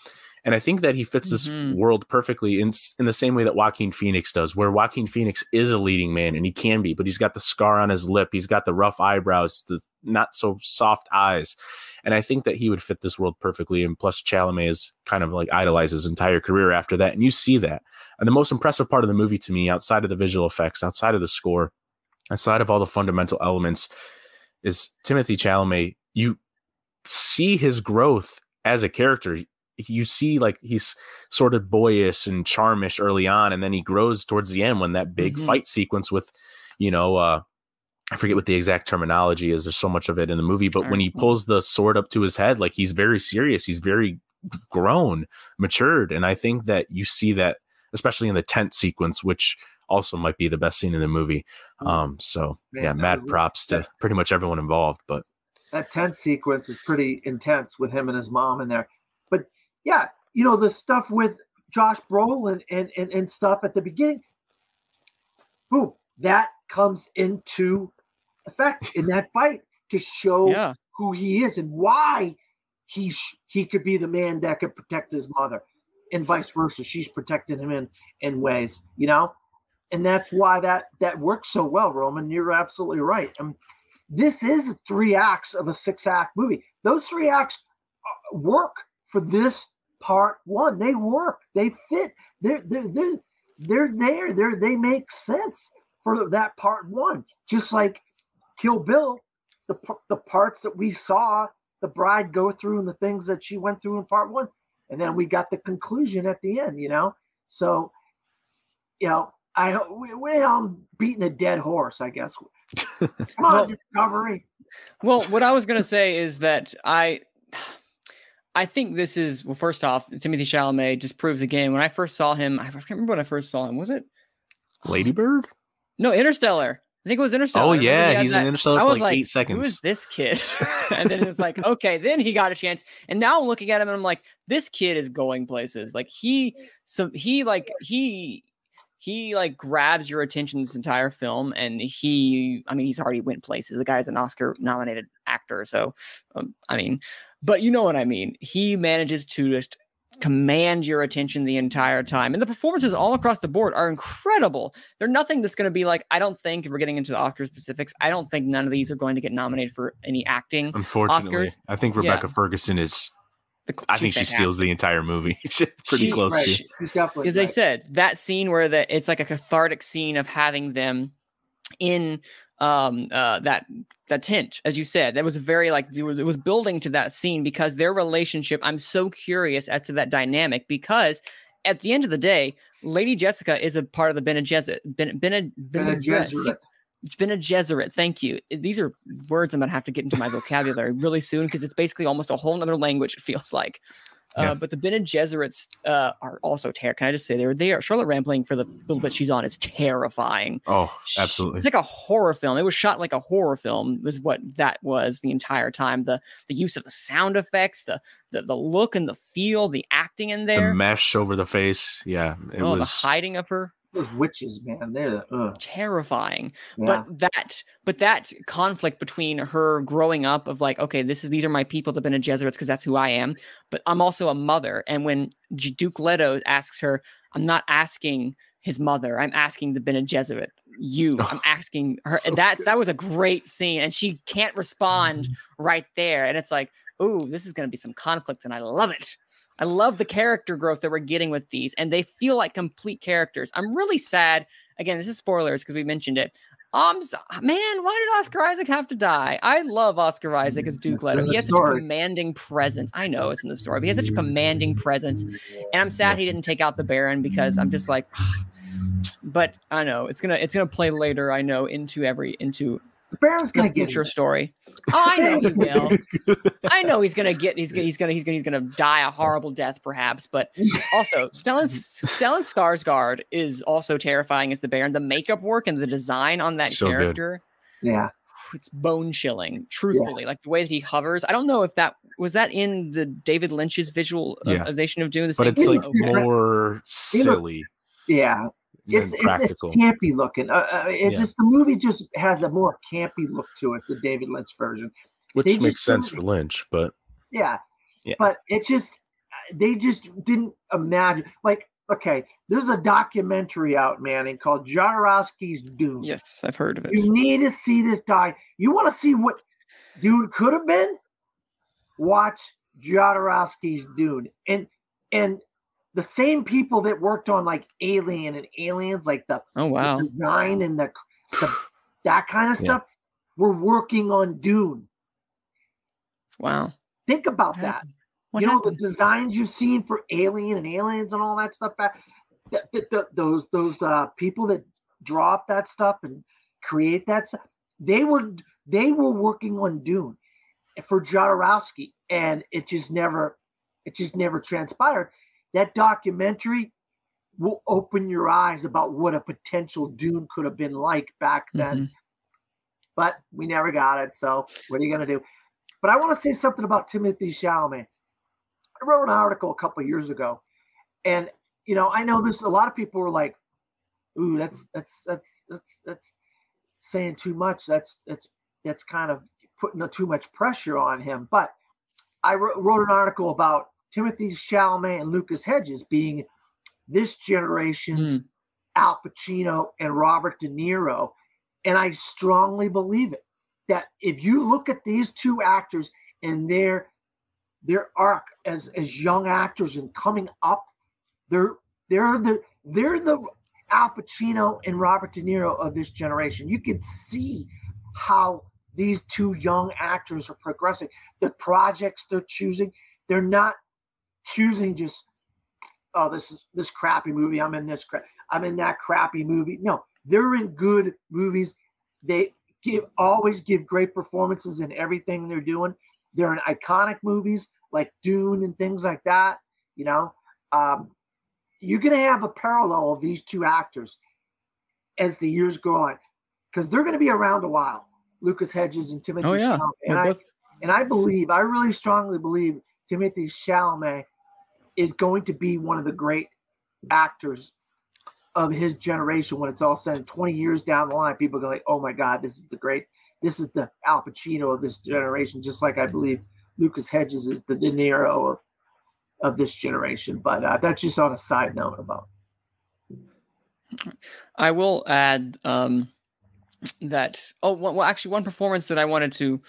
And I think that he fits this Mhm. world perfectly in in the same way that Joaquin Phoenix does, where Joaquin Phoenix is a leading man and he can be, but he's got the scar on his lip, he's got the rough eyebrows, the not so soft eyes. And I think that he would fit this world perfectly. And plus, Chalamet is kind of like idolized his entire career after that. And you see that. And the most impressive part of the movie to me, outside of the visual effects, outside of the score, outside of all the fundamental elements, is Timothée Chalamet. You see his growth as a character. You see, like, he's sort of boyish and charmish early on. And then he grows towards the end when that big Mhm. fight sequence with, you know, uh, I forget what the exact terminology is. There's so much of it in the movie, but when he pulls the sword up to his head, like he's very serious. He's very grown, matured, and I think that you see that, especially in the tent sequence, which also might be the best scene in the movie. Um, so Man, yeah, mad props to pretty much everyone involved. But that tent sequence is pretty intense with him and his mom in there. But yeah, you know, the stuff with Josh Brolin and, and, and stuff at the beginning, boom, that comes into effect in that fight to show Yeah. who he is and why he sh- he could be the man that could protect his mother and vice versa. She's protecting him in in ways, you know, and that's why that that works so well. Roman, you're absolutely right. I mean, this is three acts of a six act movie. Those three acts uh, work for this part one. They work. They fit. They're they're they're, they're there. They're they make sense for that part one. Just like Kill Bill, the the parts that we saw the bride go through and the things that she went through in part one, and then we got the conclusion at the end. You know, so you know, I we, we I'm beating a dead horse, I guess. Come on, Well- Discovery. Well, what I was gonna say is that I, I think this is well. First off, Timothée Chalamet just proves again. When I first saw him, I can't remember when I first saw him. Was it oh. Ladybird? no Interstellar? I think it was Interstellar. Oh I remember he yeah, he's that- in Interstellar I for was like, like, eight Who seconds. is this kid? and then it's like, okay, then he got a chance. And now I'm looking at him and I'm like, this kid is going places. Like he, so he like he he like grabs your attention this entire film, and he, I mean, he's already went places. The guy's an Oscar nominated actor, so um, I mean, but you know what I mean. He manages to just command your attention the entire time. And the performances all across the board are incredible. They're nothing that's going to be like, I don't think, if we're getting into the Oscar specifics, I don't think none of these are going to get nominated for any acting. Unfortunately, Oscars? I think Yeah. Rebecca Ferguson is. The- I think she she's steals the entire movie. Pretty She- close Right. to. He's definitely As I said, that scene where the it's like a cathartic scene of having them in um uh that that tent as you said that was very like it was, it was building to that scene because their relationship i'm so curious as to that dynamic because at the end of the day lady jessica is a part of the bene gesserit bene, bene, Bene bene, Gesserit. It's been a Gesserit. Thank you. These are words I'm gonna have to get into my vocabulary really soon because it's basically almost a whole other language. It feels like. Yeah. Uh, but the Bene Gesserits uh, are also ter- Can I just say they're they are Charlotte Rampling for the little bit she's on is terrifying. Oh, She- absolutely. It's like a horror film. It was shot like a horror film. Was what that was the entire time. The the use of the sound effects, the the, the look and the feel, the acting in The there. mesh over the face. Yeah, it oh, the was. hiding of her Those witches, man, they're uh, terrifying. yeah. but that but that conflict between her growing up of like okay this is these are my people that been in jesuits because that's who i am but i'm also a mother and when duke leto asks her i'm not asking his mother i'm asking the bene gesserit you i'm asking her So that's good. that was a great scene and she can't respond right there and it's like oh this is going to be some conflict and i love it i love the character growth that we're getting with these and they feel like complete characters i'm really sad again this is spoilers because we mentioned it um, s- man, why did Oscar Isaac have to die? I love Oscar Isaac as Duke Leto. He has such a commanding presence. I know it's in the story, but he has such a commanding presence. And I'm sad he didn't take out the Baron because I'm just like, but I know it's gonna it's gonna play later. I know into every into the Baron's gonna get your story. Oh, I know he will. I know he's gonna get. He's gonna. He's gonna. He's gonna. He's gonna die a horrible death, perhaps. But also, Stellan Stellan Skarsgård is also terrifying as the Baron. The makeup work and the design on that So good. character, Yeah, it's bone chilling. Truthfully, like the way that he hovers. I don't know if that was that in the David Lynch's uh, Yeah. visualization of doing the but same it's thing? like Okay. more silly yeah. Than It's, it's it's campy looking. Uh, uh, it Yeah. just the movie just has a more campy look to it. The David Lynch version. which they makes sense for Lynch, but Yeah. Yeah. But it just they just didn't imagine like okay, there's a documentary out, Manning, called Jodorowsky's Dune. Yes, I've heard of it. You need to see this guy. You want to see what Dune could have been? Watch Jodorowsky's Dune. And and the same people that worked on like Alien and Aliens, like the, Oh the design and the, the that kind of Yeah. stuff, were working on Dune. Wow. Think about What that. happened? You know happened? the designs you've seen for Alien and Aliens and all that stuff. Back, that, that- that- those those uh, people that draw up that stuff and create that stuff, they were they were working on Dune for Jodorowsky, and it just never it just never transpired. That documentary will open your eyes about what a potential Dune could have been like back then Mhm. but we never got it. So what are you gonna do? But I want to say something about Timothée Chalamet. I wrote an article a couple of years ago, and you know I know there's a lot of people were like, "Ooh, that's that's that's that's that's saying too much. That's that's that's kind of putting too much pressure on him." But I wrote, wrote an article about Timothée Chalamet and Lucas Hedges being this generation's hmm. Al Pacino and Robert De Niro. And I strongly believe it that if you look at these two actors and their their arc as as young actors and coming up, they're they're the they're the Al Pacino and Robert De Niro of this generation. You can see how these two young actors are progressing. The projects they're choosing, they're not choosing just oh this is this crappy movie. I'm in this crap. I'm in that crappy movie. No, they're in good movies. They give always give great performances in everything they're doing. They're in iconic movies like Dune and things like that. You know, um, you're going to have a parallel of these two actors as the years go on because they're going to be around a while. Lucas Hedges and Timothée Oh, yeah. Chalamet. And They're I, both- and I believe, I really strongly believe Timothée Chalamet is going to be one of the great actors of his generation when it's all said. And 20 years down the line, people are going, to like, oh my God, this is the great, this is the Al Pacino of this generation, just like I believe Lucas Hedges is the De Niro of of this generation. But uh, that's just on a side note about. I will add um, that. Oh, well, well, actually, one performance that I wanted to,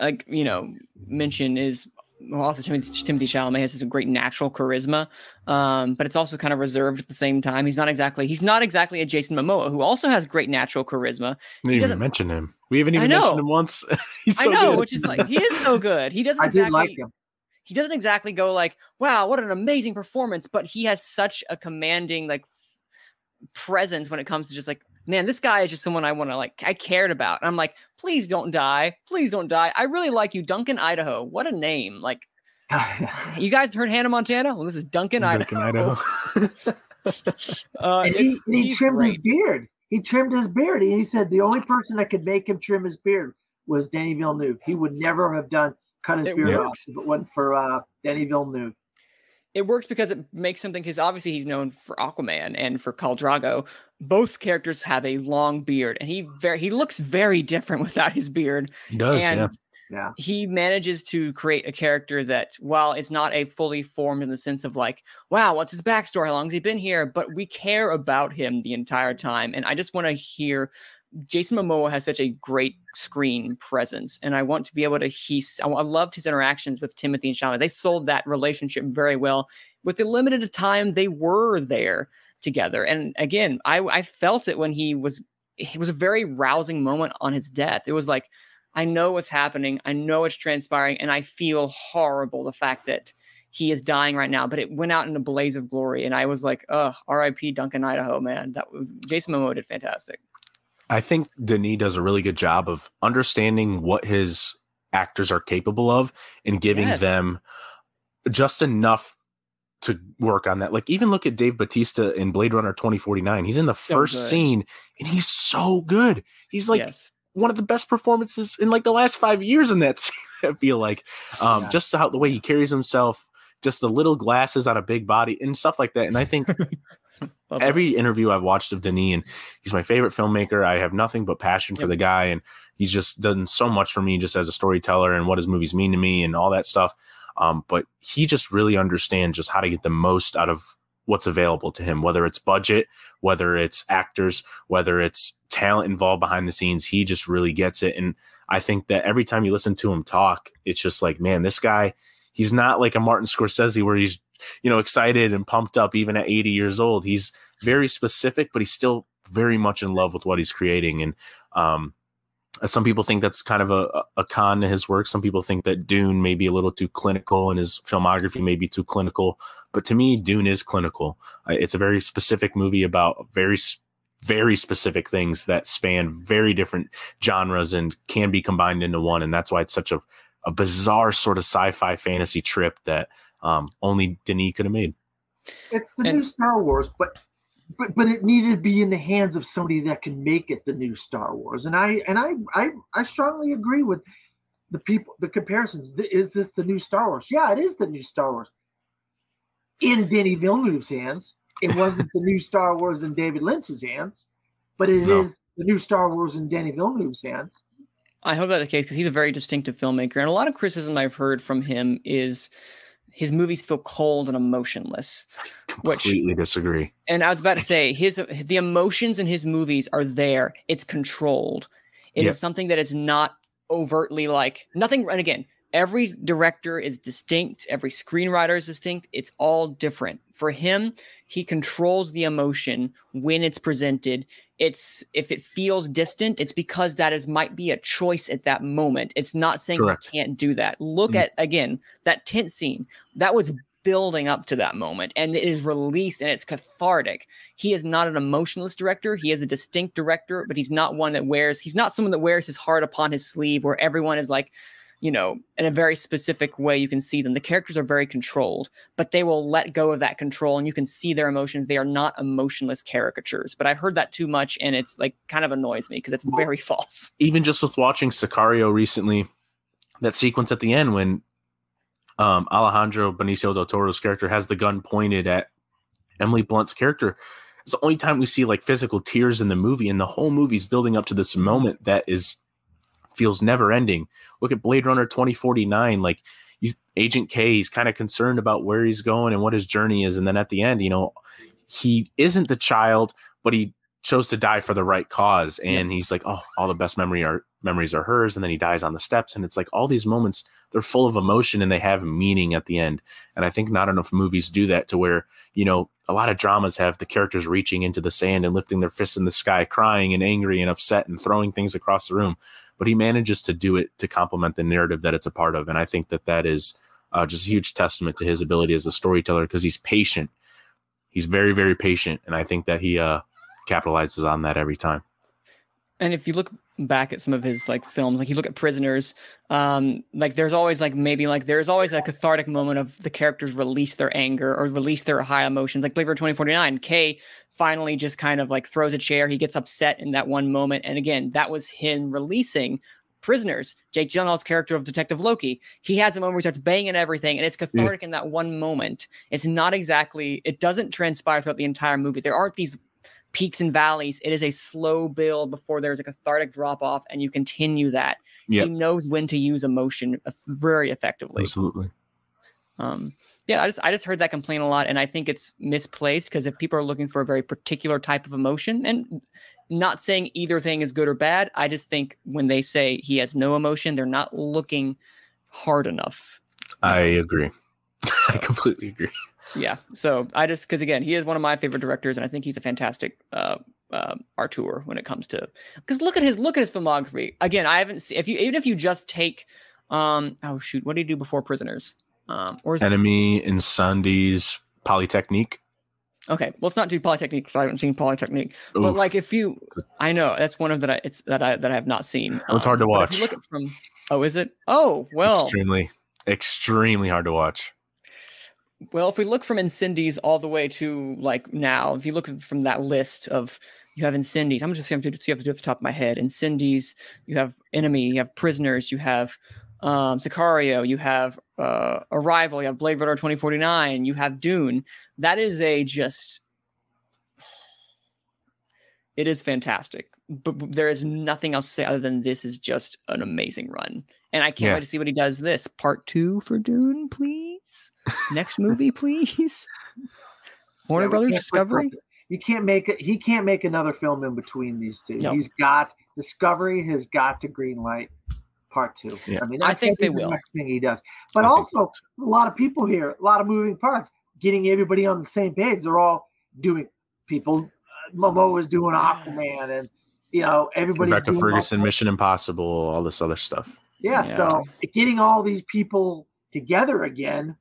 like, you know, mention is well, also Timothée, Timothée Chalamet has a great natural charisma, um, but it's also kind of reserved at the same time. He's not exactly he's not exactly a Jason Momoa who also has great natural charisma. We didn't even mention him. We haven't even mentioned him once. He's so I know, good. which is like he is so good. He doesn't I did exactly like him. he doesn't exactly go like, wow, what an amazing performance, but he has such a commanding like presence when it comes to just like, man, this guy is just someone I want to like, I cared about. And I'm like, please don't die. Please don't die. I really like you, Duncan Idaho. What a name. Like, you guys heard Hannah Montana? Well, this is Duncan, Duncan Idaho. Idaho. Uh, he, he trimmed his beard. He trimmed his beard. And he said the only person that could make him trim his beard was Denis Villeneuve. He would never have done cut his It beard off works. if it wasn't for uh, Denis Villeneuve. It works because it makes something because obviously he's known for Aquaman and for Khal Drogo. Both characters have a long beard, and he very he looks very different without his beard. he does, and yeah. Yeah. he manages to create a character that, while it's not a fully formed in the sense of like, wow, what's his backstory? How long has he been here? But we care about him the entire time, and I just want to hear. Jason Momoa has such a great screen presence, and I want to be able to. He, I loved his interactions with Timothée and Chalamet. They sold that relationship very well. With the limited time they were there together, and again, I I felt it when he was. It was a very rousing moment on his death. It was like, I know what's happening. I know it's transpiring, and I feel horrible the fact that he is dying right now. But it went out in a blaze of glory, and I was like, "Ugh, R.I.P. Duncan Idaho, man. That Jason Momoa did fantastic." I think Denis does a really good job of understanding what his actors are capable of and giving Yes. them just enough to work on that. Like even look at Dave Batista in Blade Runner 2049. He's in the So first good. scene and he's so good. He's like yes, one of the best performances in like the last five years in that scene, I feel like. Um, Yeah. just how the way he carries himself, just the little glasses on a big body and stuff like that. And I think Love every interview I've watched of Denis, and he's my favorite filmmaker. I have nothing but passion for the guy, and he's just done so much for me just as a storyteller and what his movies mean to me and all that stuff. Um, but he just really understands just how to get the most out of what's available to him, whether it's budget, whether it's actors, whether it's talent involved behind the scenes. He just really gets it. And I think that every time you listen to him talk, it's just like, man, this guy, he's not like a Martin Scorsese where he's, you know, excited and pumped up even at 80 years old. He's very specific, but he's still very much in love with what he's creating. And um, some people think that's kind of a, a con to his work. Some people think that Dune may be a little too clinical and his filmography may be too clinical. But to me, Dune is clinical. Uh, It's a very specific movie about very, very specific things that span very different genres and can be combined into one. And that's why it's such a, a bizarre sort of sci-fi fantasy trip that um, only Denis could have made. It's the And- new Star Wars, but but but it needed to be in the hands of somebody that can make it the new Star Wars. And I and I I, I strongly agree with the people the comparisons. Is this the new Star Wars? Yeah, it is the new Star Wars. In Denis Villeneuve's hands, it wasn't the new Star Wars in David Lynch's hands, but it is No. the new Star Wars in Denis Villeneuve's hands. I hope that's the case because he's a very distinctive filmmaker, and a lot of criticism I've heard from him is his movies feel cold and emotionless. Which- Completely disagree. And I was about to say his the emotions in his movies are there. It's controlled. It is Yep. something that is not overtly like nothing. And again, every director is distinct. Every screenwriter is distinct. It's all different. For him, he controls the emotion when it's presented. It's if it feels distant, it's because that is might be a choice at that moment. It's not saying Correct. you can't do that. Look Mm. at again that tent scene. That was building up to that moment and it is released and it's cathartic. He is not an emotionless director. He is a distinct director, but he's not one that wears, he's not someone that wears his heart upon his sleeve where everyone is like, you know, in a very specific way you can see them. The characters are very controlled, but they will let go of that control and you can see their emotions. They are not emotionless caricatures. But I've heard that too much and it's like kind of annoys me because it's very false. Even just with watching Sicario recently, that sequence at the end when um, Alejandro Benicio del Toro's character has the gun pointed at Emily Blunt's character. It's the only time we see like physical tears in the movie, and the whole movie's building up to this moment that is feels never ending. Look at Blade Runner 2049. Like Agent K, he's kind of concerned about where he's going and what his journey is. And then at the end, you know, he isn't the child, but he chose to die for the right cause. And he's like, oh, all the best memory are memories are hers. And then he dies on the steps. And it's like all these moments, they're full of emotion and they have meaning at the end. And I think not enough movies do that to where, you know, a lot of dramas have the characters reaching into the sand and lifting their fists in the sky, crying and angry and upset and throwing things across the room but he manages to do it to complement the narrative that it's a part of. And I think that that is uh, just a huge testament to his ability as a storyteller because he's patient. He's very, very patient. And I think that he uh, capitalizes on that every time. And if you look back at some of his like films, like you look at Prisoners, um, like there's always like maybe like there's always a cathartic moment of the characters release their anger or release their high emotions. Like Runner 2049, K finally just kind of like throws a chair. He gets upset in that one moment. And again, that was him releasing prisoners. Jake Gyllenhaal's character of Detective Loki, he has a moment where he starts banging everything, and it's cathartic in that one moment. It's not exactly, it doesn't transpire throughout the entire movie. There aren't these peaks and valleys. It is a slow build before there's a cathartic drop off, and you continue that. Yep. He knows when to use emotion uh, very effectively. Absolutely. Um, yeah, I just I just heard that complaint a lot, and I think it's misplaced because if people are looking for a very particular type of emotion, and not saying either thing is good or bad, I just think when they say he has no emotion, they're not looking hard enough. I agree. I completely agree. Yeah. So I just because again, he is one of my favorite directors, and I think he's a fantastic uh, uh, auteur when it comes to because look at his look at his filmography. Again, I haven't seen if you even if you just take um oh shoot, what did he do before Prisoners? Um, or is Enemy, Incendies, Polytechnique. Okay, well, it's not too Polytechnique because I haven't seen Polytechnique. Oof. But like, if you, I know that's one of that I, it's that I that I have not seen. Um, it's hard to watch. look at from, oh, is it? Oh, well, extremely, extremely hard to watch. Well, if we look from Incendies all the way to like now, if you look from that list of you have Incendies, I'm just going to see if I do off the top of my head. Incendies, you have Enemy, you have Prisoners, you have um, Sicario, you have uh, Arrival, you have Blade Runner 2049, you have Dune. That is a just, it is fantastic. But, but there is nothing else to say other than this is just an amazing run. And I can't yeah. wait to see what he does this. Part two for Dune, please. Next movie, please. Warner yeah, Brothers Discovery. You can't make it. He can't make another film in between these two. He's got Discovery has got to greenlight part two. Yeah. I mean, I think they the will. Next thing he does, but I also so. a lot of people here, a lot of moving parts, getting everybody on the same page. They're all doing people. Uh, Momoa is doing Aquaman, and you know everybody. Rebecca Ferguson, Mission Impossible, all this other stuff. Yeah, yeah, so getting all these people together again,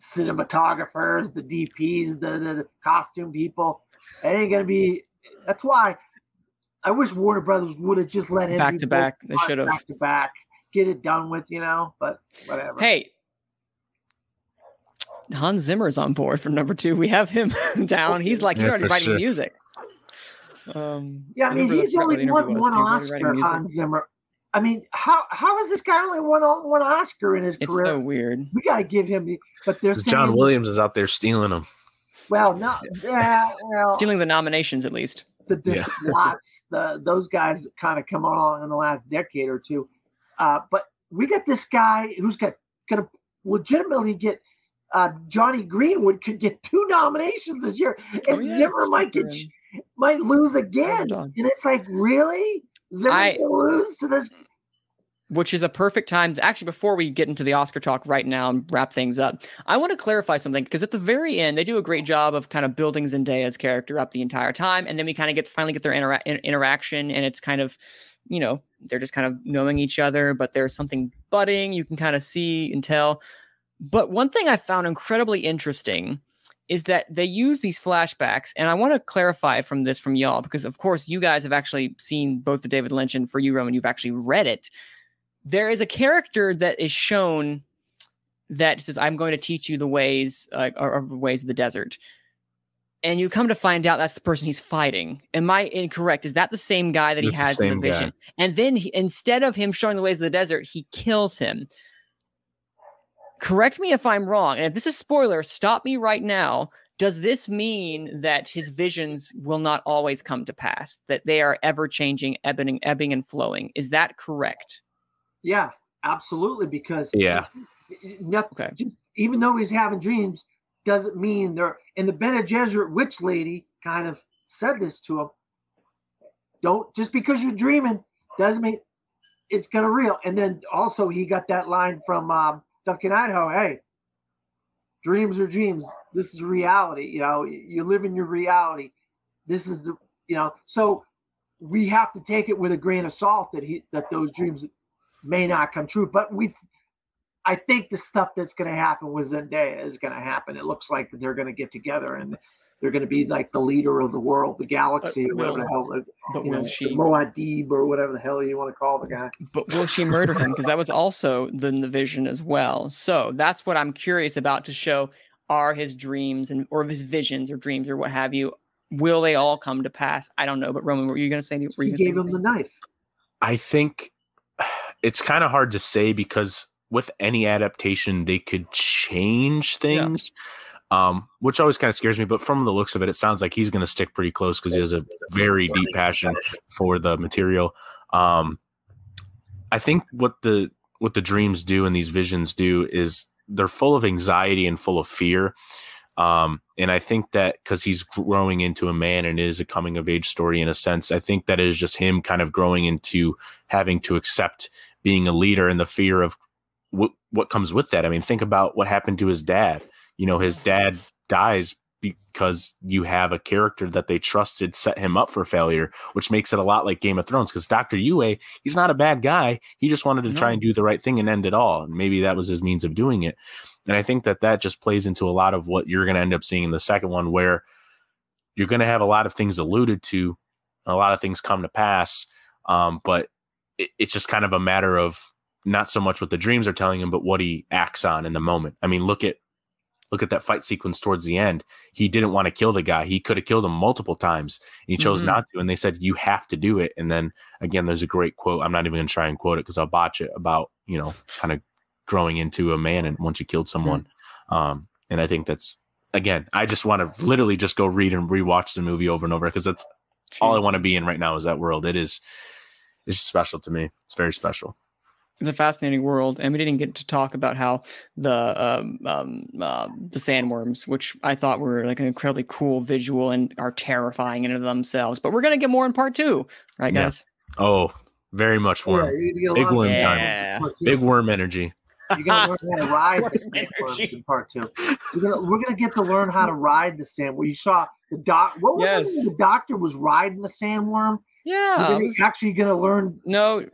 cinematographers, the DPs, the, the, the costume people, it ain't gonna be. That's why I wish Warner Brothers would have just let him back to back. They should have back to back get it done with, you know, but whatever. Hey, Hans Zimmer's on board for number two. We have him down. He's like, he's yeah, already writing sure. music. Um, yeah, I mean, he's only won one Oscar, Hans Zimmer. I mean, how how is this guy only won one Oscar in his it's career? It's so weird. We got to give him the. But there's John Williams is out there stealing them. Well, no, yeah, well, stealing the nominations at least. The Desplats, yeah. the those guys kind of come along in the last decade or two. Uh, but we got this guy who's got going to legitimately get uh, Jonny Greenwood could get two nominations this year, oh, and oh, yeah, Zimmer might get might lose again. And it's like, really, Zimmer I, lose to this. Which is a perfect time to actually, before we get into the Oscar talk right now and wrap things up, I want to clarify something because at the very end, they do a great job of kind of building Zendaya's character up the entire time. And then we kind of get to finally get their intera- interaction, and it's kind of you know, they're just kind of knowing each other, but there's something budding. You can kind of see and tell. But one thing I found incredibly interesting is that they use these flashbacks, and I want to clarify from this from y'all because, of course, you guys have actually seen both the David Lynch and for you, Roman, you've actually read it. There is a character that is shown that says, "I'm going to teach you the ways uh, or, or ways of the desert." And you come to find out that's the person he's fighting. Am I incorrect? Is that the same guy that he It's the has in the same guy. vision? And then he, instead of him showing the ways of the desert, he kills him. Correct me if I'm wrong. And if this is spoiler, stop me right now. Does this mean that his visions will not always come to pass? That they are ever changing, ebbing, ebbing and flowing? Is that correct? Yeah, absolutely. Because Yeah. not- Okay. just- even though he's having dreams, doesn't mean they're. And the Bene Gesserit witch lady kind of said this to him. Don't just because you're dreaming doesn't mean it's gonna real. And then also he got that line from um, Duncan Idaho. Hey, dreams are dreams. This is reality. You know, you live in your reality. This is the you know. So we have to take it with a grain of salt that he that those dreams may not come true. But we, I think the stuff that's going to happen with Zendaya is going to happen. It looks like they're going to get together and they're going to be like the leader of the world, the galaxy, or whatever the hell, the, But you know, will the she? Muad'Dib or whatever the hell you want to call the guy. But will she murder him? Because that was also the, the vision as well. So that's what I'm curious about to show are his dreams and or his visions or dreams or what have you. Will they all come to pass? I don't know. But Roman, were you going to say? Were He you gonna say gave him the knife. I think it's kind of hard to say because with any adaptation, they could change things, um, which always kind of scares me. But from the looks of it, it sounds like he's going to stick pretty close because he has a very deep passion for the material. Um, I think what the what the dreams do and these visions do is they're full of anxiety and full of fear. Um, and I think that because he's growing into a man and it is a coming of age story in a sense, I think that is just him kind of growing into having to accept being a leader and the fear of what what comes with that. I mean, think about what happened to his dad. You know, his dad dies because you have a character that they trusted set him up for failure, which makes it a lot like Game of Thrones. Because Doctor Yueh, he's not a bad guy. He just wanted to try and do the right thing and end it all. And maybe that was his means of doing it. And I think that that just plays into a lot of what you're going to end up seeing in the second one, where you're going to have a lot of things alluded to, a lot of things come to pass. Um, but it, it's just kind of a matter of not so much what the dreams are telling him, but what he acts on in the moment. I mean, look at look at that fight sequence towards the end. He didn't want to kill the guy. He could have killed him multiple times. And he chose Mhm. not to. And they said, you have to do it. And then again, there's a great quote. I'm not even going to try and quote it because I'll botch it about, you know, kind of growing into a man and once you killed someone. Um, and I think that's, again, I just want to literally just go read and rewatch the movie over and over because that's all I want to be in right now is that world. It is, it's special to me. It's very special. It's a fascinating world, and we didn't get to talk about how the um, um, uh, the sandworms, which I thought were like an incredibly cool visual and are terrifying in and of themselves. But we're gonna get more in part two, right, Yeah. guys? Oh, very much worm. you're gonna get a Big worm sandworms time. Yeah. in part two. Big worm energy. You're gonna learn how to ride the Worm sandworms in part two. You're gonna, we're gonna get to learn how to ride the sandworm. You saw the doc. What was Yes. it? The doctor was riding the sandworm. Yeah. We're gonna- was- actually gonna learn. no,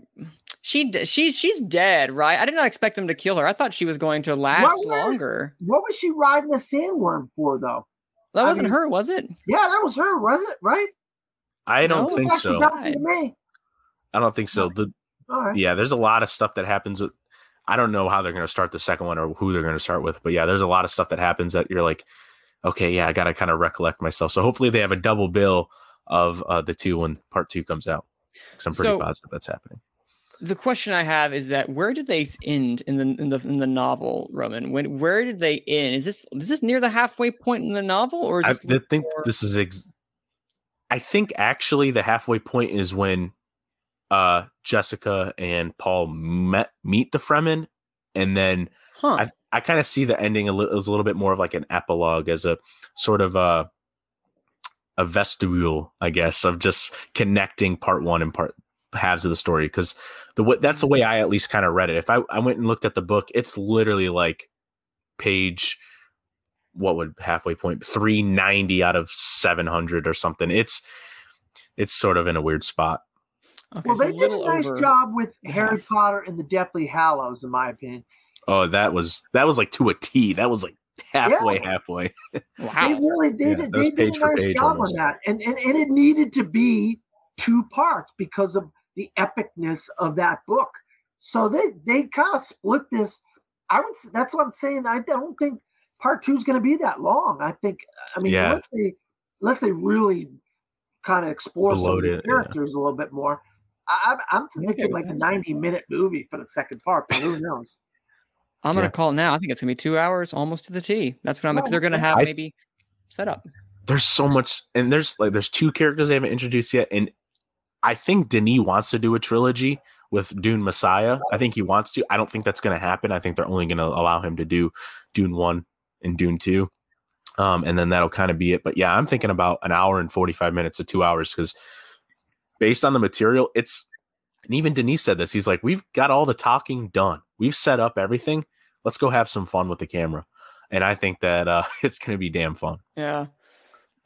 she she's she's dead, right? I did not expect them to kill her. I thought she was going to last was- longer. What was she riding the sandworm for, though? That I wasn't mean- her, was it? Yeah, that was her, was it? Right? I don't No, think so. me. I don't think so. The All right. yeah, there's a lot of stuff that happens. With, I don't know how they're going to start the second one or who they're going to start with, but yeah, there's a lot of stuff that happens that you're like, okay, yeah, I got to kind of recollect myself. So hopefully they have a double bill of uh, the two when part two comes out. Because I'm pretty So- positive that's happening. The question I have is that where did they end in the in the in the novel, Roman? When where did they end? Is this is this near the halfway point in the novel, or is I th- think more- this is. Ex- I think actually the halfway point is when uh Jessica and Paul met meet the Fremen, and then huh? I, I kind of see the ending a little as a little bit more of like an epilogue as a sort of a a vestibule, I guess, of just connecting part one and part halves of the story. Because the way that's the way I at least kind of read it. If I, I went and looked at the book, it's literally like page what would halfway point 390 out of 700 or something. It's it's sort of in a weird spot. okay, Well, so they a did a nice over- job with. Harry Potter and the Deathly Hallows, in my opinion. Oh, that was that was like to a T. That was like halfway, halfway. They Wow. really they Yeah, did, that they did a nice job almost. on that, and, and and it needed to be two parts because of the epicness of that book. So they they kind of split this. I would. s- That's what I'm saying. I don't think part two is going to be that long. I think. I mean, Yeah. unless they unless they really kind of explore some of Bloat the it, yeah. characters a little bit more. I, I'm, I'm thinking with like a 90 minute movie for the second part, but who knows? I'm gonna call now. I think it's gonna be two hours, almost to the T. That's what I'm. Because they're gonna have I- maybe set up. There's so much, and there's like there's two characters they haven't introduced yet, and I think Denis wants to do a trilogy with Dune Messiah. I think he wants to. I don't think that's going to happen. I think they're only going to allow him to do Dune one and Dune two, um, and then that'll kind of be it. But yeah, I'm thinking about an hour and 45 minutes to two hours because based on the material, it's and even Denis said this. He's like, we've got all the talking done. We've set up everything. Let's go have some fun with the camera. And I think that uh, it's going to be damn fun. Yeah.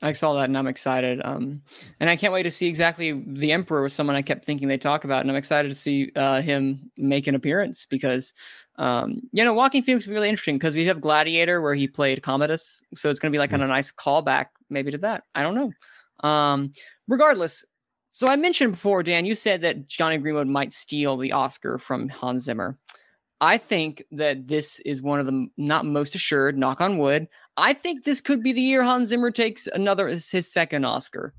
I saw that and I'm excited. Um, and I can't wait to see exactly the Emperor was someone I kept thinking they talk about, and I'm excited to see uh, him make an appearance because, um, you know, Joaquin Phoenix will be really interesting because you have Gladiator where he played Commodus, so it's going to be like on a nice callback maybe to that. I don't know. Um, regardless, so I mentioned before, Dan, you said that Jonny Greenwood might steal the Oscar from Hans Zimmer. I think that this is one of the not most assured, knock on wood. I think this could be the year Hans Zimmer takes another his second Oscar,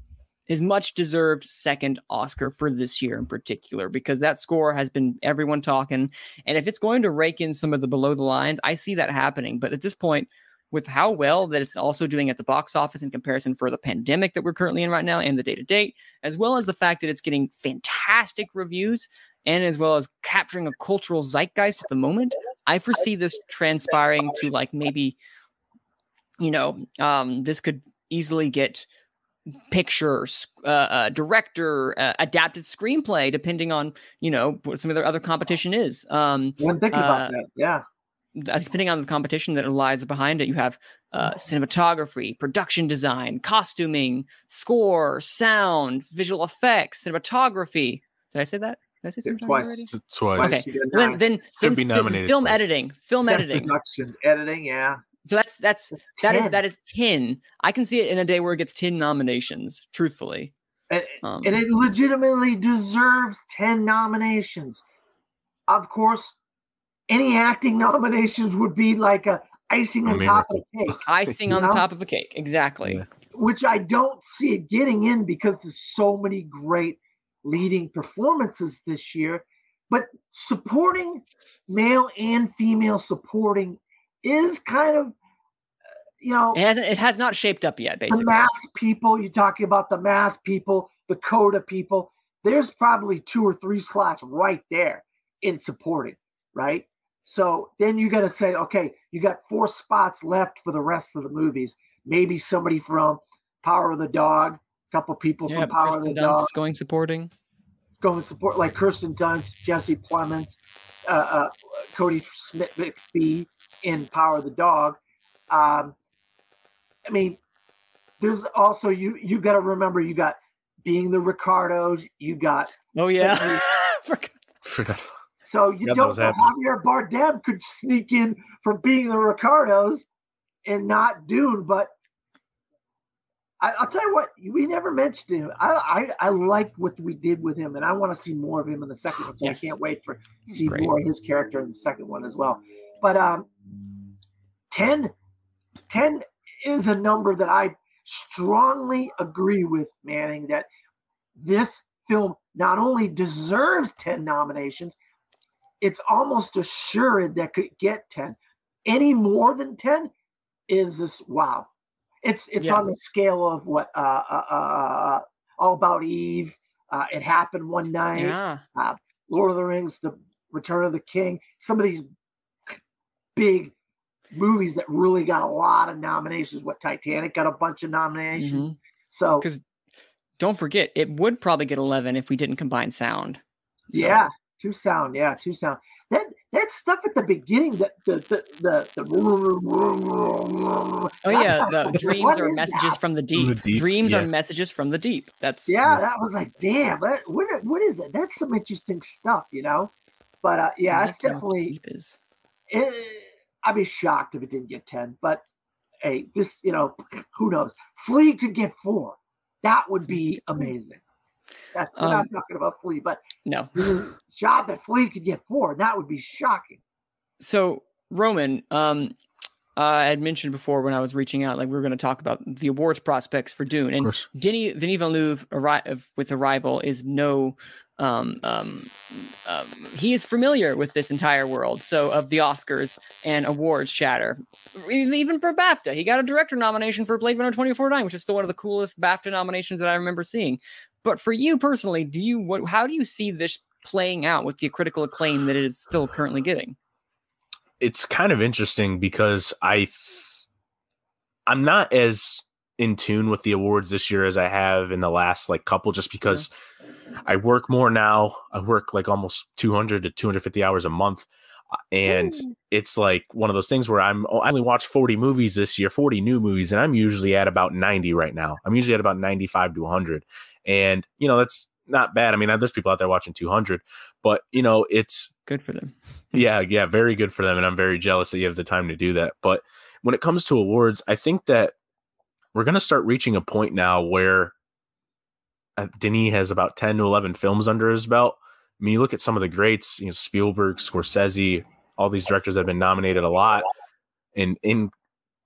his much deserved second Oscar for this year in particular, because that score has been everyone talking. And if it's going to rake in some of the below the lines, I see that happening. But at this point, with how well that it's also doing at the box office in comparison for the pandemic that we're currently in right now and the day to date, as well as the fact that it's getting fantastic reviews and as well as capturing a cultural zeitgeist at the moment, I foresee this transpiring to like maybe, you know, um, this could easily get pictures, uh, uh, director, uh, adapted screenplay, depending on you know what some of their other competition is. Um, One thinking about Uh, that. Yeah. uh, depending on the competition that lies behind it, you have uh, cinematography, production design, costuming, score, sound, visual effects, cinematography. Did I say that? Did I say cinematography twice. already? Twice. Okay. You Then, then, then be nominated film twice. editing, film Set editing. production, editing. Yeah. So that's that's that is 10. that is ten. I can see it in a day where it gets ten nominations. Truthfully, And, um, and it legitimately deserves 10 nominations. Of course, any acting nominations would be like a icing A on top of the cake, icing on the know? top of a cake. Exactly. Yeah. which I don't see it getting in because there's so many great leading performances this year. But supporting male and female supporting is kind of, you know, It hasn't. It has not shaped up yet. Basically, the Basically, mass people you're talking about the mass people the coda people there's probably two or three slots right there in supporting right so then you got to say okay you got four spots left for the rest of the movies maybe somebody from power of the dog a couple people yeah. from power Kristen of the dog going supporting. going support like kirsten dunst jesse plemons uh, uh, cody smith mcphee in power of the dog um, i mean there's also you you got to remember you got being the ricardos you got Oh yeah. Forgot. Forgot. so you Yeah, don't was know javier bardem could sneak in from being the ricardos and not dune but I, I'll tell you what, we never mentioned him. I, I I like what we did with him, and I want to see more of him in the second one. So Yes. I can't wait for see Great. more of his character in the second one as well. But um, 10, 10 is a number that I strongly agree with Manning that this film not only deserves 10 nominations, it's almost assured that could get 10. Any more than 10 is this wow. It's it's Yeah. on the scale of what uh, uh, uh, uh all about Eve. Uh, it happened one night. Yeah. Lord of the Rings, The Return of the King, some of these big movies that really got a lot of nominations. What Titanic got a bunch of nominations. Mhm. So 'Cause Don't forget, it would probably get eleven if we didn't combine sound. So- yeah, two sound, yeah, two sound. That that stuff at the beginning, that the the the, the Oh yeah, the dreams are messages that? from the deep. deep, Dreams yeah. are messages from the deep. That's Yeah, that was like, damn, that, what what is it? That's some interesting stuff, you know. But uh, yeah, it's like to know what definitely is. it, I'd be shocked if it didn't get 10, but hey, this, you know, who knows? Flea could get four. That would be amazing. That's we're not Um, talking about Flea, but No. shot that Flea could get four. That would be shocking. So Roman, um, uh, I had mentioned before when I was reaching out, like we were going to talk about the awards prospects for Dune, and. Denis Denis Villeneuve arri- with Arrival is no, um, um, um, he is familiar with this entire world. So of the Oscars and awards chatter, even even for BAFTA, he got a director nomination for Blade Runner 2049, which is still one of the coolest BAFTA nominations that I remember seeing. But for you personally, do you what? How do you see this playing out with the critical acclaim that it is still currently getting? It's kind of interesting because I I'm not as in tune with the awards this year as I have in the last like couple just because I work more now. I work like almost 200 to 250 hours a month uh, and it's like one of those things where I'm oh, I only watched 40 movies this year, 40 new movies and I'm usually at about 90 right now. I'm usually at about 95 to 100. And you know, that's not bad. I mean, there's people out there watching 200, but you know, it's Good for them. yeah, yeah, very good for them. And I'm very jealous that you have the time to do that. But when it comes to awards, I think that we're going to start reaching a point now where uh, Denis has about 10 to 11 films under his belt. I mean, you look at some of the greats, you know, Spielberg, Scorsese, all these directors have been nominated a lot and in,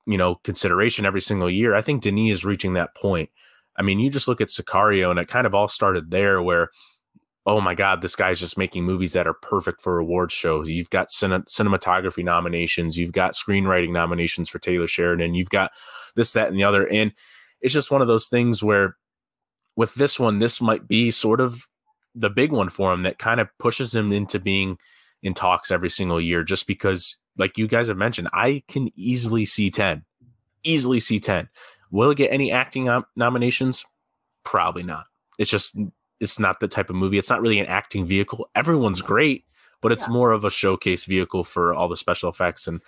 you know, consideration every single year. I think Denis is reaching that point. I mean, you just look at Sicario and it kind of all started there where oh my god this guy's just making movies that are perfect for award shows. You've got cine- cinematography nominations you've got screenwriting nominations for taylor sheridan you've got this that and the other. And it's just one of those things where with this one this might be sort of the big one for him that kind of pushes him into being in talks every single year just because like you guys have mentioned i can easily see 10 easily see 10 will it get any acting nom- nominations probably not it's just it's not the type of movie. It's not really an acting vehicle. Everyone's great, but it's more of a showcase vehicle for all the special effects. And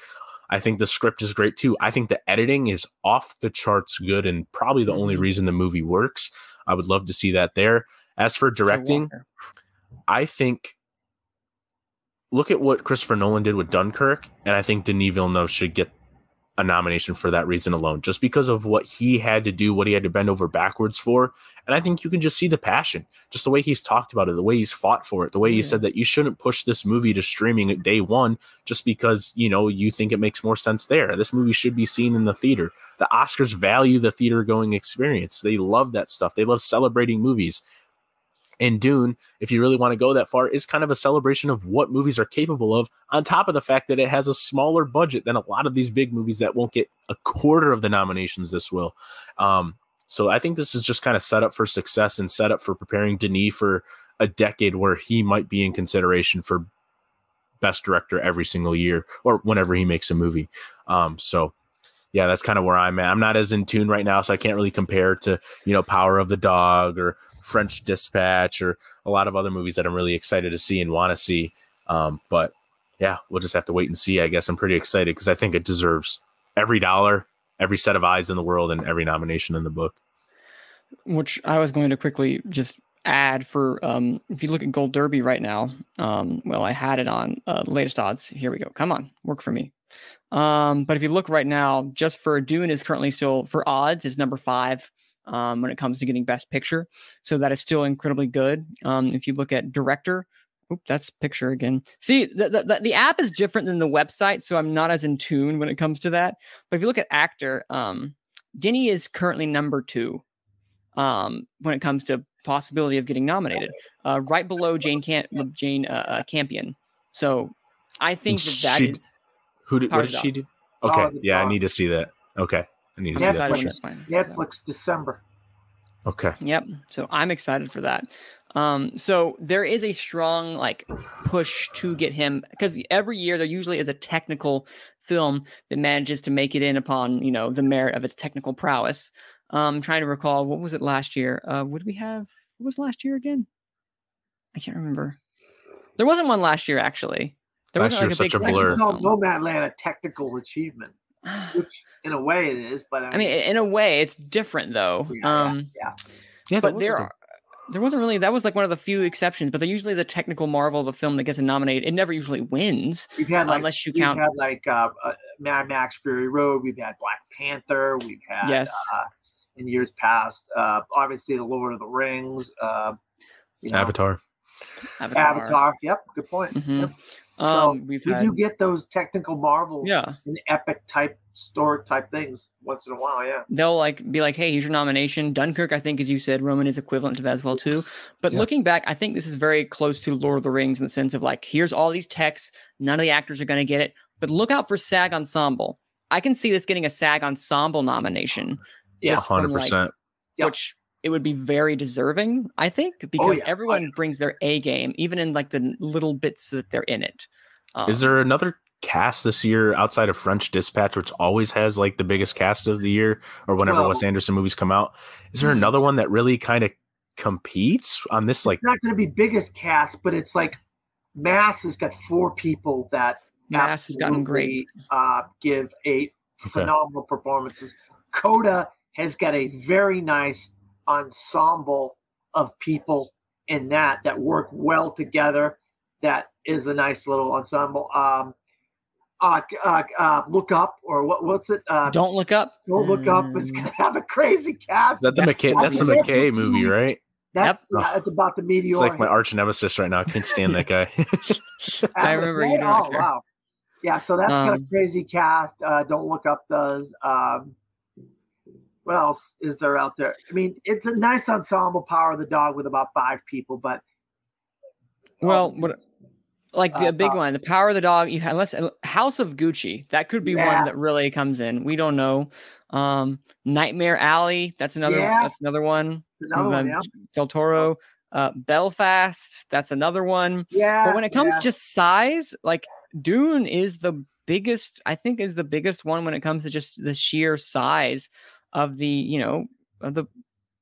I think the script is great too. I think the editing is off the charts good and probably the only Mhm. reason the movie works. I would love to see that there. As for directing, I think look at what Christopher Nolan did with Dunkirk, and I think Denis Villeneuve should get a nomination for that reason alone, just because of what he had to do, what he had to bend over backwards for. And I think you can just see the passion, just the way he's talked about it, the way he's fought for it, the way he Yeah. said that you shouldn't push this movie to streaming at day one just because, you know, you think it makes more sense there. This movie should be seen in the theater. The Oscars value the theater going experience. They love that stuff. They love celebrating movies. And Dune, if you really want to go that far, is kind of a celebration of what movies are capable of, on top of the fact that it has a smaller budget than a lot of these big movies that won't get a quarter of the nominations this will. Um, so I think this is just kind of set up for success and set up for preparing Denis for a decade where he might be in consideration for best director every single year or whenever he makes a movie. Um, so yeah, that's kind of where I'm at. I'm not as in tune right now, so I can't really compare to, you know, Power of the Dog or French Dispatch or a lot of other movies that I'm really excited to see and want to see. Um, but yeah, we'll just have to wait and see. I guess I'm pretty excited because I think it deserves every dollar, every set of eyes in the world, and every nomination in the book. which I was going to quickly just add for um if you look at Gold Derby right now, um well I had it on uh latest odds. Here we go. Come on, work for me. Um but if you look right now, just for Dune is currently still for odds is number 5 um when it comes to getting best picture. So that is still incredibly good. Um if you look at director Oop, that's picture again. See, the, the, the, the app is different than the website, so I'm not as in tune when it comes to that. But if you look at actor, um, Denny is currently number two um, when it comes to possibility of getting nominated, uh, right below Jane Camp Jane uh, uh, Campion. So I think that that She- is. Who did? What did she do? Okay, yeah, I need to see that. Okay, I need to I'm see Netflix. that for excited sure. Yeah. Netflix December. Okay, Yep. So I'm excited for that. Um, so there is a strong like push to get him because every year there usually is a technical film that manages to make it in upon you know the merit of its technical prowess. Um, trying to recall what was it last year? Uh, what did we have? What was last year again? I can't remember. There wasn't one last year actually. There Last wasn't year like a was big such a I blur. can call technical film. Nomadland a technical achievement, which in a way it is, but I, I mean, in a way, it's different though. Yeah, yeah, um, yeah. yeah, but there are there wasn't really that was like one of the few exceptions, but there usually is a technical marvel of a film that gets nominated. It never usually wins. We've had like Unless you we've count- had like uh, uh, Mad Max Fury Road. We've had Black Panther. We've had Yes. uh, in years past. Uh, obviously, the Lord of the Rings. Uh, you know, Avatar. Avatar. Avatar. Yep, good point. Mhm. Yep. Um, we've We had do get those technical marvels yeah. and epic type story type things once in a while. Yeah. they'll like be like, "Hey, here's your nomination." Dunkirk, I think, as you said, Roman is equivalent to that as well too. But Yeah. looking back, I think this is very close to Lord of the Rings in the sense of like, here's all these texts, none of the actors are going to get it, but look out for SAG Ensemble. I can see this getting a SAG Ensemble nomination, Yeah, just from, Hundred like, percent. Yep. which it would be very deserving, I think, because Oh, yeah. everyone brings their A game, even in like the little bits that they're in it. Um, Is there another cast this year outside of French Dispatch, which always has like the biggest cast of the year, or whenever Well- Wes Anderson movies come out? Is there Hmm. another one that really kind of competes on this? Like, not going to be biggest cast, but it's like Mass has got four people that Mass has gotten great. Uh, give a phenomenal performances. Coda has got a very nice ensemble of people in that that work well together. That is a nice little ensemble. Um, uh, uh, uh, look up or what? What's it? Uh, don't, look up. Don't look up. up. It's Mm, gonna have a crazy cast. is that the That's- McKay? That's the McKay movie, right? That's Yep. yeah, it's about the meteor. It's like my arch nemesis right now. I can't stand that guy. I remember you Oh, wow. Yeah, so that's got a Um, crazy cast. Uh, Don't Look Up does. Um, what else is there out there? I mean, it's a nice ensemble. Power of the Dog with about five people, but Well, um, what like the Uh, big uh, one, the Power of the Dog. You have, unless uh, House of Gucci, that could be Yeah. one that really comes in. We don't know. Um, Nightmare Alley, that's another. Yeah. That's another one. it's another one, yeah. Um, Del Toro. Uh, Belfast, that's another one. Yeah, But when it comes yeah. to just size, like Dune is the biggest. I think is the biggest one when it comes to just the sheer size of the you know of the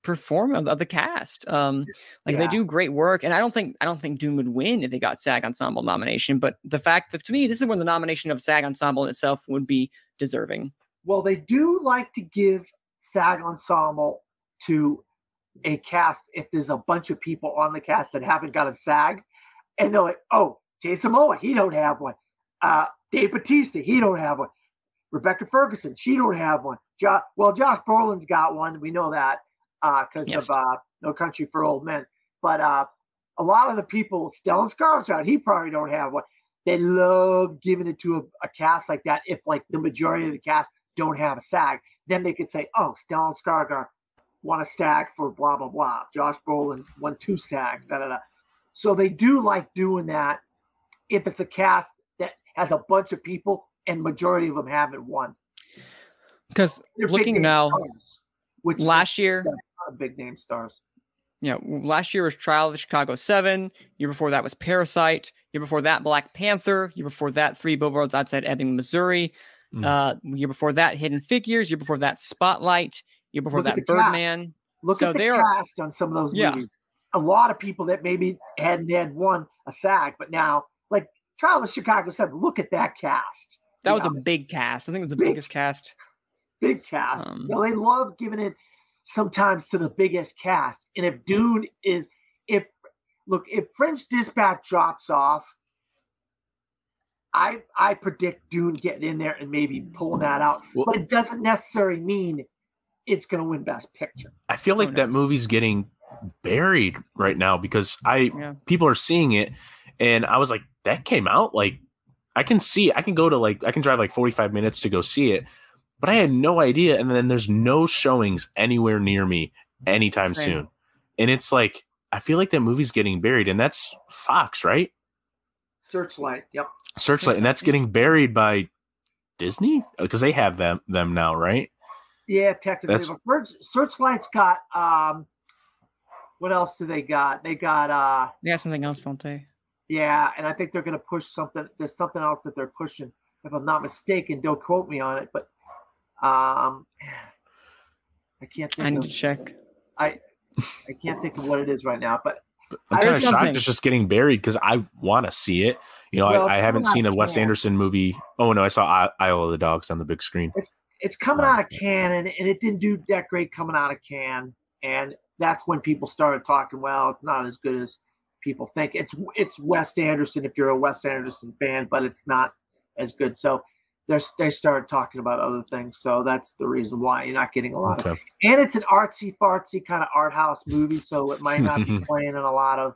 perform of, the cast. Um, like they do great work, and I don't think I don't think Dune would win if they got SAG Ensemble nomination. But the fact that to me, this is when the nomination of SAG Ensemble itself would be deserving. Well, they do like to give SAG ensemble to a cast if there's a bunch of people on the cast that haven't got a SAG, and they're like, "Oh, Jason Momoa, he don't have one. Uh, Dave Bautista, he don't have one. Rebecca Ferguson, she don't have one. Jo- well, Josh Brolin's got one. We know that because Yes. of uh, No Country for Old Men. But uh, a lot of the people, Stellan Skarsgård, he probably don't have one. They love giving it to a, a cast like that if like the majority of the cast don't have a SAG. Then they could say, oh, Stellan Skarsgård won a SAG for blah, blah, blah. Josh Brolin won two SAGs, da, da, da. So they do like doing that if it's a cast that has a bunch of people and majority of them haven't won. Because They're big looking now, stars, which is last year, not big name stars. you know, last year was Trial of the Chicago Seven. Year before that was Parasite. Year before that, Black Panther. Year before that, Three Billboards Outside Ebbing, Missouri. Mm. Uh, year before that, Hidden Figures. Year before that, Spotlight. Year before Look that, the cast. Birdman. Look So at the they are- cast on some of those Yeah. movies. A lot of people that maybe hadn't had one a SAG, but now, like Trial of Chicago Seven, look at that cast. That You was a big cast. I think it was the Big- biggest cast. big cast. um, so they love giving it sometimes to the biggest cast. And if Dune is, if look, if French Dispatch drops off, I I predict Dune getting in there and maybe pulling that out. Well- but it doesn't necessarily mean it's going to win Best Picture. I feel like that movie's getting buried right now because I Yeah. people are seeing it, and I was like, that came out like I can see, I can go to like I can drive like forty five minutes to go see it, but I had no idea. And then there's no showings anywhere near me anytime Same. soon, and it's like I feel like that movie's getting buried, and that's Fox, right? Searchlight. Yep. Searchlight, and that's getting buried by Disney because they have them them now, right? Yeah, technically. That's- But Search, Searchlight's got um what else do they got? They got uh They got something else, don't they? Yeah, and I think they're gonna push something. There's something else that they're pushing, if I'm not mistaken. Don't quote me on it, but um I can't Think I think need of to check. I I can't think of what it is right now, but I'm kind of heard shocked it's just getting buried because I want to see it. You know, Well, I, I haven't seen a Wes Anderson movie. Oh no, I saw I- Isle of the Dogs on the big screen. it's coming Oh, out of okay. Cannes and, and it didn't do that great coming out of Cannes. And that's when people started talking. Well, it's not as good as people think. It's it's Wes Anderson if you're a Wes Anderson fan, but it's not as good. So they they started talking about other things. So that's the reason why you're not getting a lot of. And it's an artsy fartsy kind of art house movie, so it might not be playing in a lot of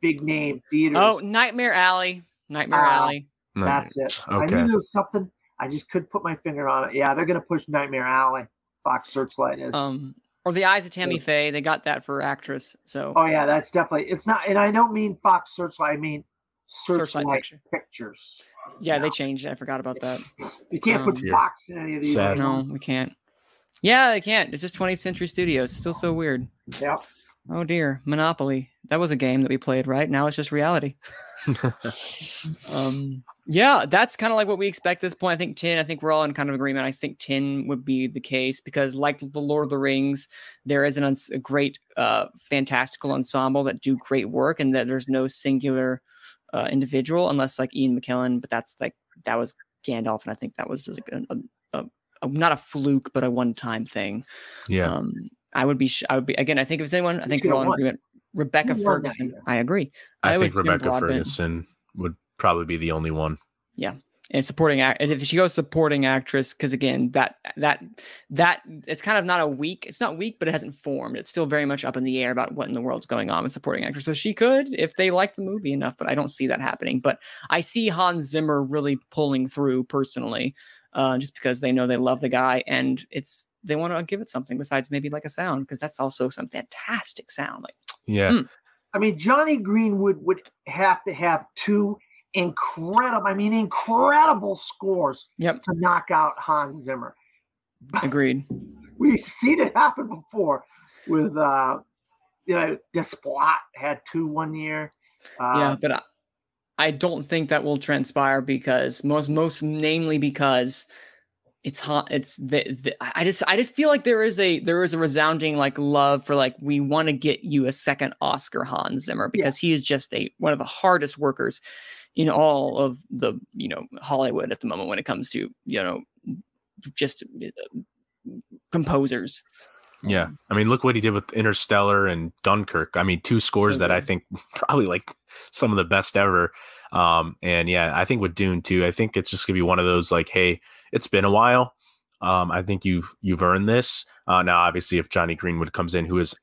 big name theaters. Oh, Nightmare Alley. Nightmare Ah. Alley. That's it. I Okay. knew there was something. I just couldn't put my finger on it. Yeah, they're gonna push Nightmare Alley. Fox Searchlight is. Um, or The Eyes of Tammy Faye. They got that for actress. So oh yeah, that's definitely. It's not, and I don't mean Fox Searchlight. I mean Searchlight, Searchlight Picture. Pictures. yeah, they changed. I forgot about that. You can't put Um, Fox in any of these. Sad. No, we can't. Yeah, they can't. It's just 20th Century Studios. Still so weird. Yeah. Oh dear, Monopoly. That was a game that we played, right? Now it's just reality. um, yeah, that's kind of like what we expect at this point. I think 10, I think we're all in kind of agreement. I think 10 would be the case because, like the Lord of the Rings, there is an uns- a great, uh, fantastical ensemble that do great work, and that there's no singular uh, individual unless like Ian McKellen, but that's like that was Gandalf, and I think that was just like a, a, a, a not a fluke, but a one time thing. yeah. Um, I would be, sh- I would be again. I think if it's anyone, I think we're all in agreement. Rebecca Who won that Ferguson. I agree. I, I think Rebecca Ferguson would probably be the only one. Yeah. And supporting act if she goes supporting actress because again that that that it's kind of not a weak it's not weak but it hasn't formed it's still very much up in the air about what in the world's going on with supporting actress so she could if they like the movie enough but i don't see that happening but i see hans zimmer really pulling through personally uh, just because they know they love the guy and it's they want to give it something besides maybe like a sound because that's also some fantastic sound like Yeah. Mm. I mean, Jonny Greenwood would have to have two incredible, I mean, incredible scores Yep. to knock out Hans Zimmer. agreed We've seen it happen before with, uh, you know, Desplat had two one year. Uh, yeah, but I, I don't think that will transpire because most most namely because it's hot. It's the, the I just I just feel like there is a there is a resounding like love for like we want to get you a second Oscar Hans Zimmer because he is just a one of the hardest workers in all of the you know Hollywood at the moment when it comes to you know just uh, composers. Yeah. I mean, look what he did with Interstellar and Dunkirk. I mean, two scores that I think probably like some of the best ever. Um, and yeah, I think with Dune too, I think it's just gonna be one of those like, hey, it's been a while. Um, I think you've you've earned this. Uh, now, obviously, if Jonny Greenwood comes in, who is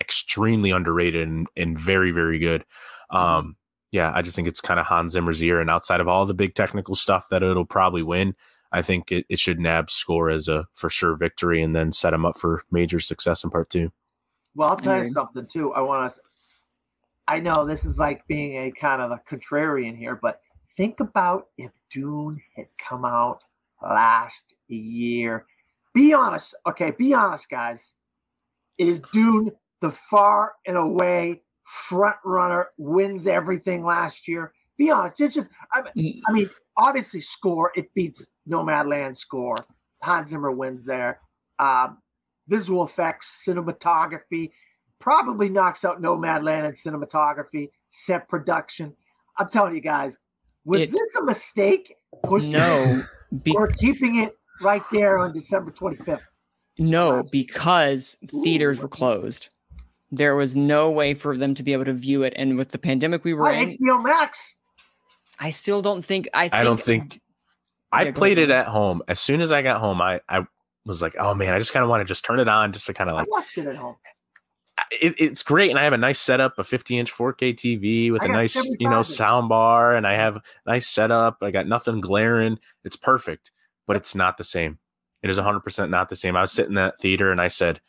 extremely underrated and, and very very good, um, yeah, I just think it's kind of Hans Zimmer's year. And outside of all the big technical stuff that it'll probably win, I think it, it should nab score as a for sure victory and then set him up for major success in part two. Well, I'll tell you something too. I want to. I know this is like being a kind of a contrarian here, but think about if Dune had come out last year. Be honest, okay? Be honest, guys. Is Dune the far and away front runner? Wins everything last year. Be honest. Just, I, mean, I mean, obviously, score it beats Nomadland score. Hans Zimmer wins there. Um, visual effects, cinematography, probably knocks out Nomadland and cinematography, set production. I'm telling you guys, was It- this a mistake? No, be- or keeping it right there on December 25th? No, because theaters were closed. There was no way for them to be able to view it, and with the pandemic we were Why in, HBO Max? I still don't think. I think, I don't think I Yeah, played it at home. As soon as I got home, I, I was like, oh man, I just kind of want to just turn it on just to kind of I like watched it at home. it, it's great. And I have a nice setup, a 50 inch 4K TV with I a nice, you know, sound bar and I have a nice setup. I got nothing glaring. It's perfect, but it's not the same. It is 100% not the same. I was sitting in that theater and I said,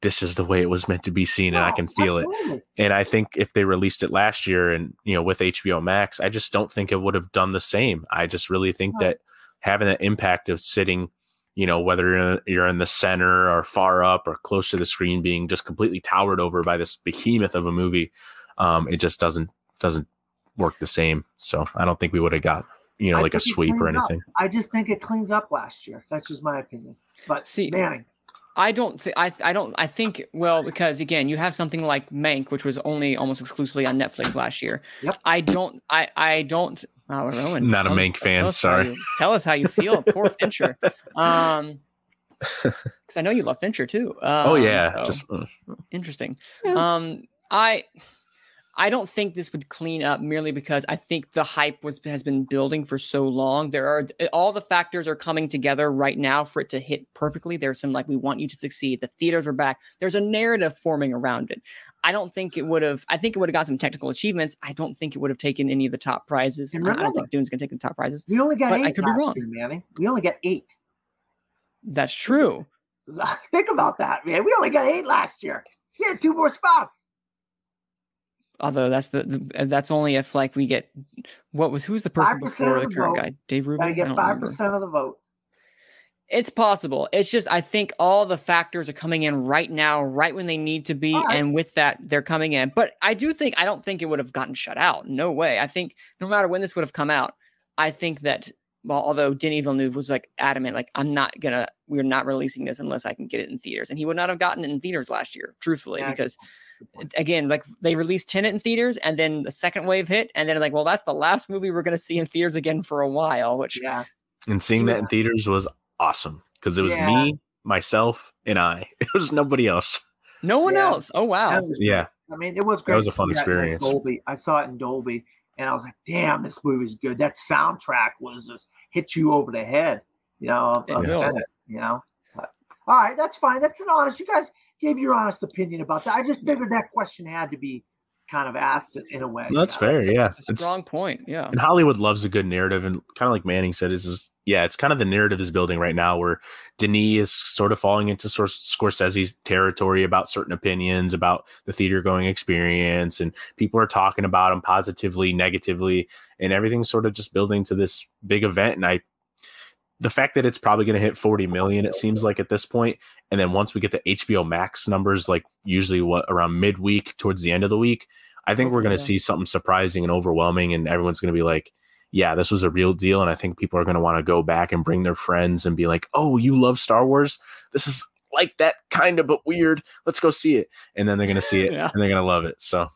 this is the way it was meant to be seen and I can feel it. And I think if they released it last year and you know with HBO Max, I just don't think it would have done the same. I just really think No. that having that impact of sitting, you know, whether you're in, you're in the center or far up or close to the screen, being just completely towered over by this behemoth of a movie, um, it just doesn't doesn't work the same. So I don't think we would have got you know I like a sweep or cleans up. anything. I just think it cleans up last year. That's just my opinion. But See- Manning, I don't think. I I don't. I think. Well, because again, you have something like Mank, which was only almost exclusively on Netflix last year. Yep. I don't. I I don't. I don't know. Not a tell us- Mank fan, tell sorry. you- tell us how you feel. Poor Fincher. Um, because I know you love Fincher too. oh Um, yeah, so- just uh, interesting. Yeah. Um, I I don't think this would clean up merely because I think the hype was has been building for so long. There are uh, all the factors are coming together right now for it to hit perfectly. There's some like we want you to succeed. The theaters are back. There's a narrative forming around it. I don't think it would have. I think it would have got some technical achievements. I don't think it would have taken any of the top prizes. And I- don't think Dune's gonna take the top prizes. We only got But eight I could be wrong. year, Manny. We only got eight. That's true. Think about that, man. We only got eight last year. We had two more spots. Although that's the, the uh, that's only if like we get what was who's the person before the the current vote. guy Dave Rubin. Gotta I get five percent of the vote. It's possible. It's just I think all the factors are coming in right now, right when they need to be, right. and with that they're coming in. But I do think I don't think it would have gotten shut out. No way. I think no matter when this would have come out, I think that well, although Denis Villeneuve was like adamant, like I'm not gonna, we're not releasing this unless I can get it in theaters, and he would not have gotten it in theaters last year, truthfully, Yeah, because. Again, like they released Tenet in theaters, and then the second wave hit, and then like, well, that's the last movie we're gonna see in theaters again for a while, which Yeah. and seeing that was- in theaters was awesome because it was Yeah. me, myself, and I. It was nobody else. no one Yeah. else. Oh wow. Was Yeah. I mean, it was great. It was a fun see that in experience. Dolby. I saw it in Dolby, and I was like, "Damn, this movie's good." That soundtrack was just hit you over the head. You know, of- It of will. Tenet, you know. But, all right, that's fine. That's an honest. You guys gave your honest opinion about that. I just figured that question had to be kind of asked in, in a way. That's you know? fair. Yeah, It's a It's- strong point. Yeah. and Hollywood loves a good narrative, and kind of like Manning said, is is yeah, it's kind of the narrative is building right now where Denis is sort of falling into Scor- Scorsese's territory about certain opinions about the theater going experience, and people are talking about him positively, negatively, and everything's sort of just building to this big event. And I, the fact that it's probably going to hit 40 million, it seems like at this point, and then once we get the HBO Max numbers, like usually what around midweek towards the end of the week, I think we're going to yeah. see something surprising and overwhelming, and everyone's going to be like, "Yeah, this was a real deal." And I think people are going to want to go back and bring their friends and be like, "Oh, you love Star Wars? This is like that kind of, but weird. Let's go see it." And then they're going to see it Yeah. and they're going to love it. So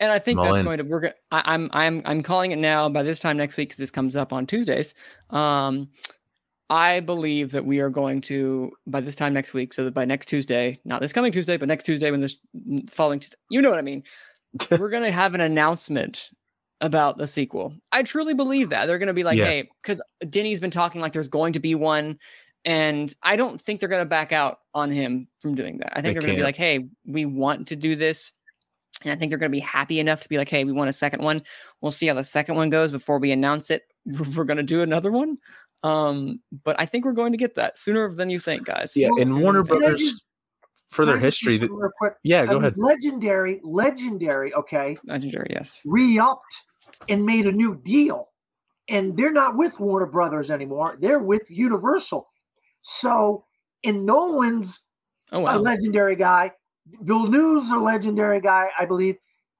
And I think that's going to we're going I'm I'm I'm calling it now by this time next week because this comes up on Tuesdays. Um I believe that we are going to by this time next week, so that by next Tuesday, not this coming Tuesday, but next Tuesday when this following Tuesday, you know what I mean. we're gonna have an announcement about the sequel. I truly believe that. They're gonna be like, Yeah. hey, because Denny's been talking like there's going to be one. And I don't think they're gonna back out on him from doing that. I think they are gonna be like, hey, we want to do this. And I think they're gonna be happy enough to be like, hey, we want a second one. We'll see how the second one goes before we announce it. We're gonna do another one. Um, but I think we're going to get that sooner than you think, guys. yeah, Well, and Warner than you think. Can I Brothers just- for their history. That, something real yeah, I go mean, ahead. Legendary, legendary. Okay, Legendary, yes. re-upped and made a new deal, and they're not with Warner Brothers anymore. They're with Universal. So, in Nolan's Oh a legendary guy. Villeneuve's a legendary guy, I believe.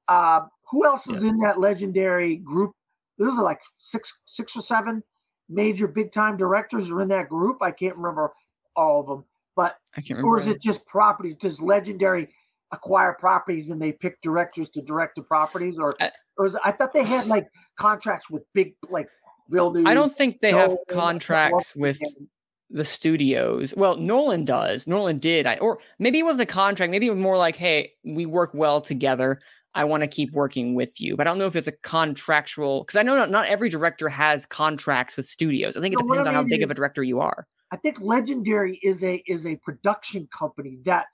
Uh, who else is in that legendary group? There's like six, six or seven major big time directors are in that group. I can't remember all of them, but I can't remember. or is it just properties? Just legendary acquire properties and they pick directors to direct the properties, or I- or is it, I thought they had like contracts with big like Villeneuve. I don't think they have contracts with the studios. Well, Nolan does. Nolan did. I or maybe it wasn't a contract. Maybe it was more like, hey, we work well together. I want to keep working with you. But I don't know if it's a contractual because I know not, not every director has contracts with studios. I think it No, depends I on how mean big of a director you are. I think Legendary is a is a production company that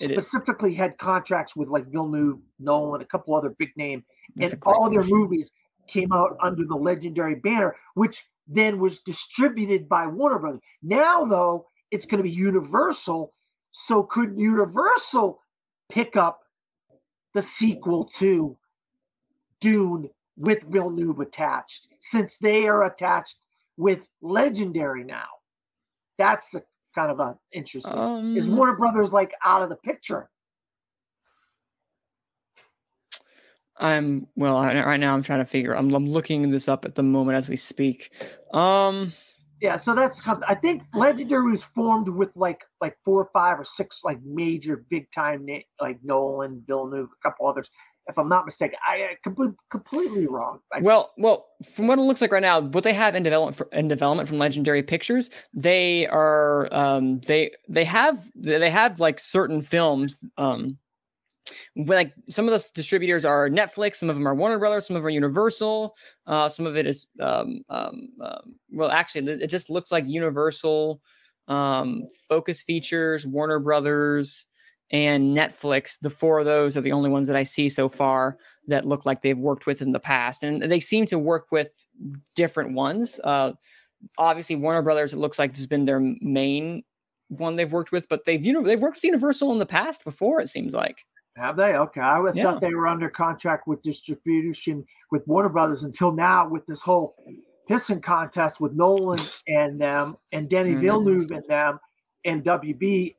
is. specifically had contracts with like Villeneuve, Nolan, a couple other big name, That's and all their movies came out under the Legendary banner, which then was distributed by Warner Brothers. Now, though, it's going to be Universal. So, could Universal pick up the sequel to Dune with Villeneuve attached, since they are attached with Legendary now? That's the kind of a interesting. Um, Is Warner Brothers like out of the picture? I'm well I, right now. I'm trying to figure. I'm, I'm looking this up at the moment as we speak. Um, Yeah, so that's I think Legendary was formed with like like four or five or six like major big time na- like Nolan, Villeneuve, a couple others, if I'm not mistaken. I uh, completely wrong. I, Well, well, from what it looks like right now, what they have in development for, in development from Legendary Pictures, they are um they they have they have like certain films um like some of those distributors are Netflix, some of them are Warner Brothers, some of them are Universal, uh some of it is um um, um well actually it just looks like Universal um Focus Features, Warner Brothers and Netflix. The four of those are the only ones that I see so far that look like they've worked with in the past, and they seem to work with different ones. Uh, obviously, Warner Brothers it looks like has been their main one they've worked with, but they've you know they've worked with Universal in the past before. It seems like. Have they? Okay, I Yeah. thought they were under contract with distribution with Warner Brothers until now with this whole pissing contest with Nolan and them and Denny Mhm. Villeneuve and them and WB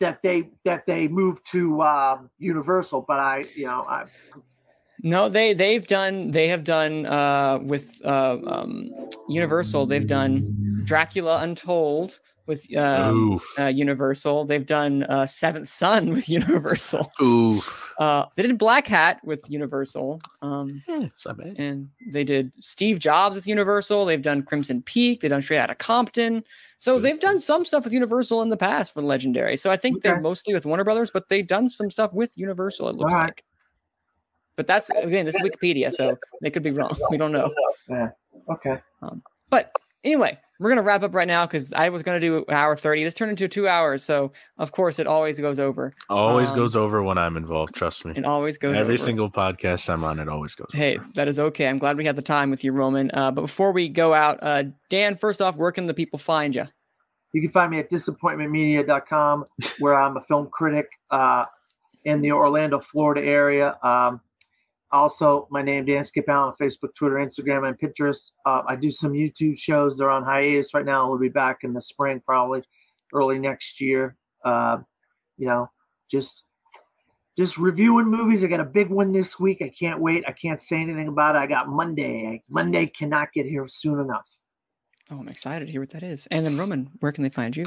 that they that they moved to um, Universal. But I, you know, I No, they they've done they have done uh, with uh, um, Universal. They've done Dracula Untold with um, uh, Universal. They've done uh, Seventh Son with Universal. Oof. Uh, they did Black Hat with Universal. Um, bad. and they did Steve Jobs with Universal. They've done Crimson Peak. They've done Straight Outta Compton. So they've done some stuff with Universal in the past for Legendary. So I think they're mostly with Warner Brothers, but they've done some stuff with Universal. It looks Alright. like. But that's again, this is Wikipedia, so they could be wrong. We don't know. okay. Um, But anyway, we're gonna wrap up right now because I was gonna do hour thirty. This turned into two hours, so of course it always goes over. Always Um, goes over when I'm involved. Trust me. It always goes Every over. single podcast I'm on, it always goes. Hey, over. that is okay. I'm glad we had the time with you, Roman. Uh, but before we go out, uh, Dan, first off, where can the people find you? You can find me at disappointmentmedia.com, where I'm a film critic uh, in the Orlando, Florida area. Um, also, my name Dan Skip Allen on Facebook, Twitter, Instagram, and Pinterest. Uh, I do some YouTube shows. They're on hiatus right now. We'll be back in the spring, probably early next year. Uh, you know, just just reviewing movies. I got a big one this week. I can't wait. I can't say anything about it. I got Monday. Monday cannot get here soon enough. Oh, I'm excited to hear what that is. And then Roman, where can they find you?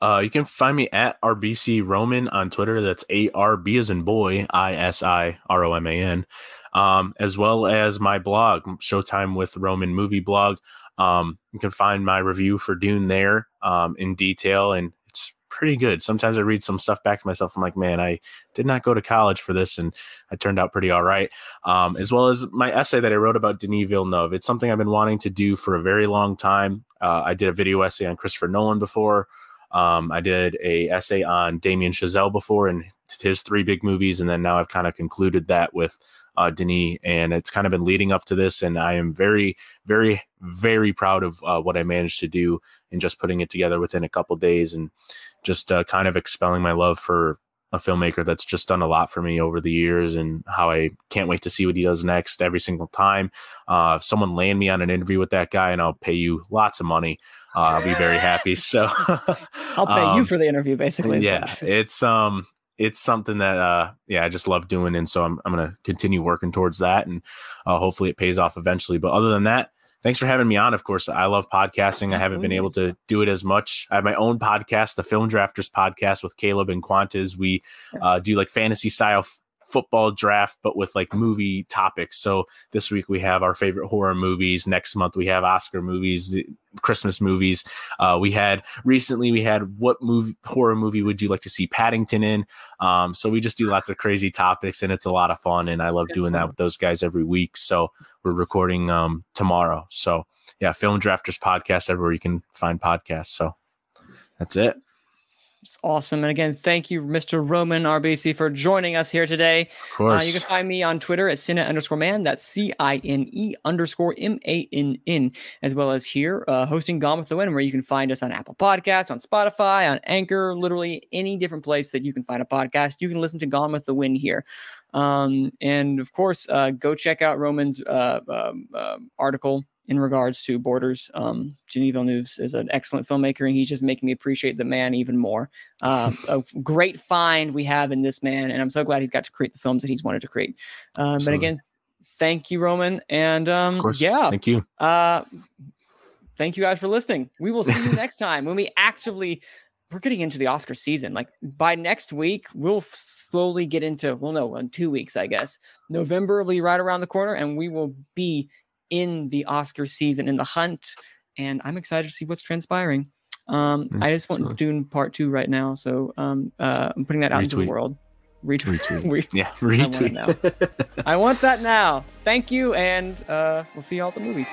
Uh, you can find me at Arbisi Roman on Twitter. That's A R B as in boy, I S I R O M A N, um, as well as my blog, Showtime with Roman movie blog. Um, you can find my review for Dune there um, in detail, and it's pretty good. Sometimes I read some stuff back to myself. I'm like, man, I did not go to college for this, and I turned out pretty all right. Um, as well as my essay that I wrote about Denis Villeneuve. It's something I've been wanting to do for a very long time. Uh, I did a video essay on Christopher Nolan before. Um, I did a essay on Damien Chazelle before and his three big movies, and then now I've kind of concluded that with uh, Denis, and it's kind of been leading up to this, and I am very, very, very proud of uh, what I managed to do in just putting it together within a couple days, and just uh, kind of expelling my love for a filmmaker that's just done a lot for me over the years, and how I can't wait to see what he does next every single time. Uh, if someone land me on an interview with that guy, and I'll pay you lots of money. Uh, I'll be very happy. So I'll pay you um, for the interview, basically. yeah it's um it's something that uh yeah i just love doing and so i'm, I'm gonna continue working towards that and uh, hopefully it pays off eventually but other than that thanks for having me on of course. I love podcasting. I haven't been able to do it as much. I have my own podcast the film drafters podcast with caleb and quantas we uh, do like fantasy style f- football draft but with like movie topics. So this week we have our favorite horror movies. Next month we have oscar movies christmas movies. Uh, we had recently we had what movie horror movie would you like to see paddington in? Um, so we just do lots of crazy topics and it's a lot of fun and i love doing that with those guys every week. So we're recording um, tomorrow. So yeah film drafters podcast everywhere you can find podcasts. So that's it It's awesome. And again, thank you, Mr. Roman Arbisi, for joining us here today. of course Uh, you can find me on Twitter at Cine underscore man. That's C I N E underscore M A N N, as well as here uh, hosting Gone with the Wind, where you can find us on Apple Podcasts, on Spotify, on Anchor, literally any different place that you can find a podcast. You can listen to Gone with the Wind here. Um, and of course, uh, go check out Roman's uh, um, um, article in regards to Borders. Um, Denis Villeneuve is an excellent filmmaker, and he's just making me appreciate the man even more. Uh, a great find we have in this man, and I'm so glad he's got to create the films that he's wanted to create. Um, but again, thank you, Roman, and um, yeah, thank you uh, thank you guys for listening. We will see you next time when we actively. we're getting into the Oscar season. Like by next week, we'll slowly get into, well, no, in two weeks, I guess. November will be right around the corner and we will be in the Oscar season, in the hunt. And I'm excited to see what's transpiring. Um, Mm, I just want absolutely. Dune part two right now. So um, uh, I'm putting that out into the world. Retweet. Retweet. Re- Yeah, want it retweet. I want that now. Thank you. And uh, we'll see you all at the movies.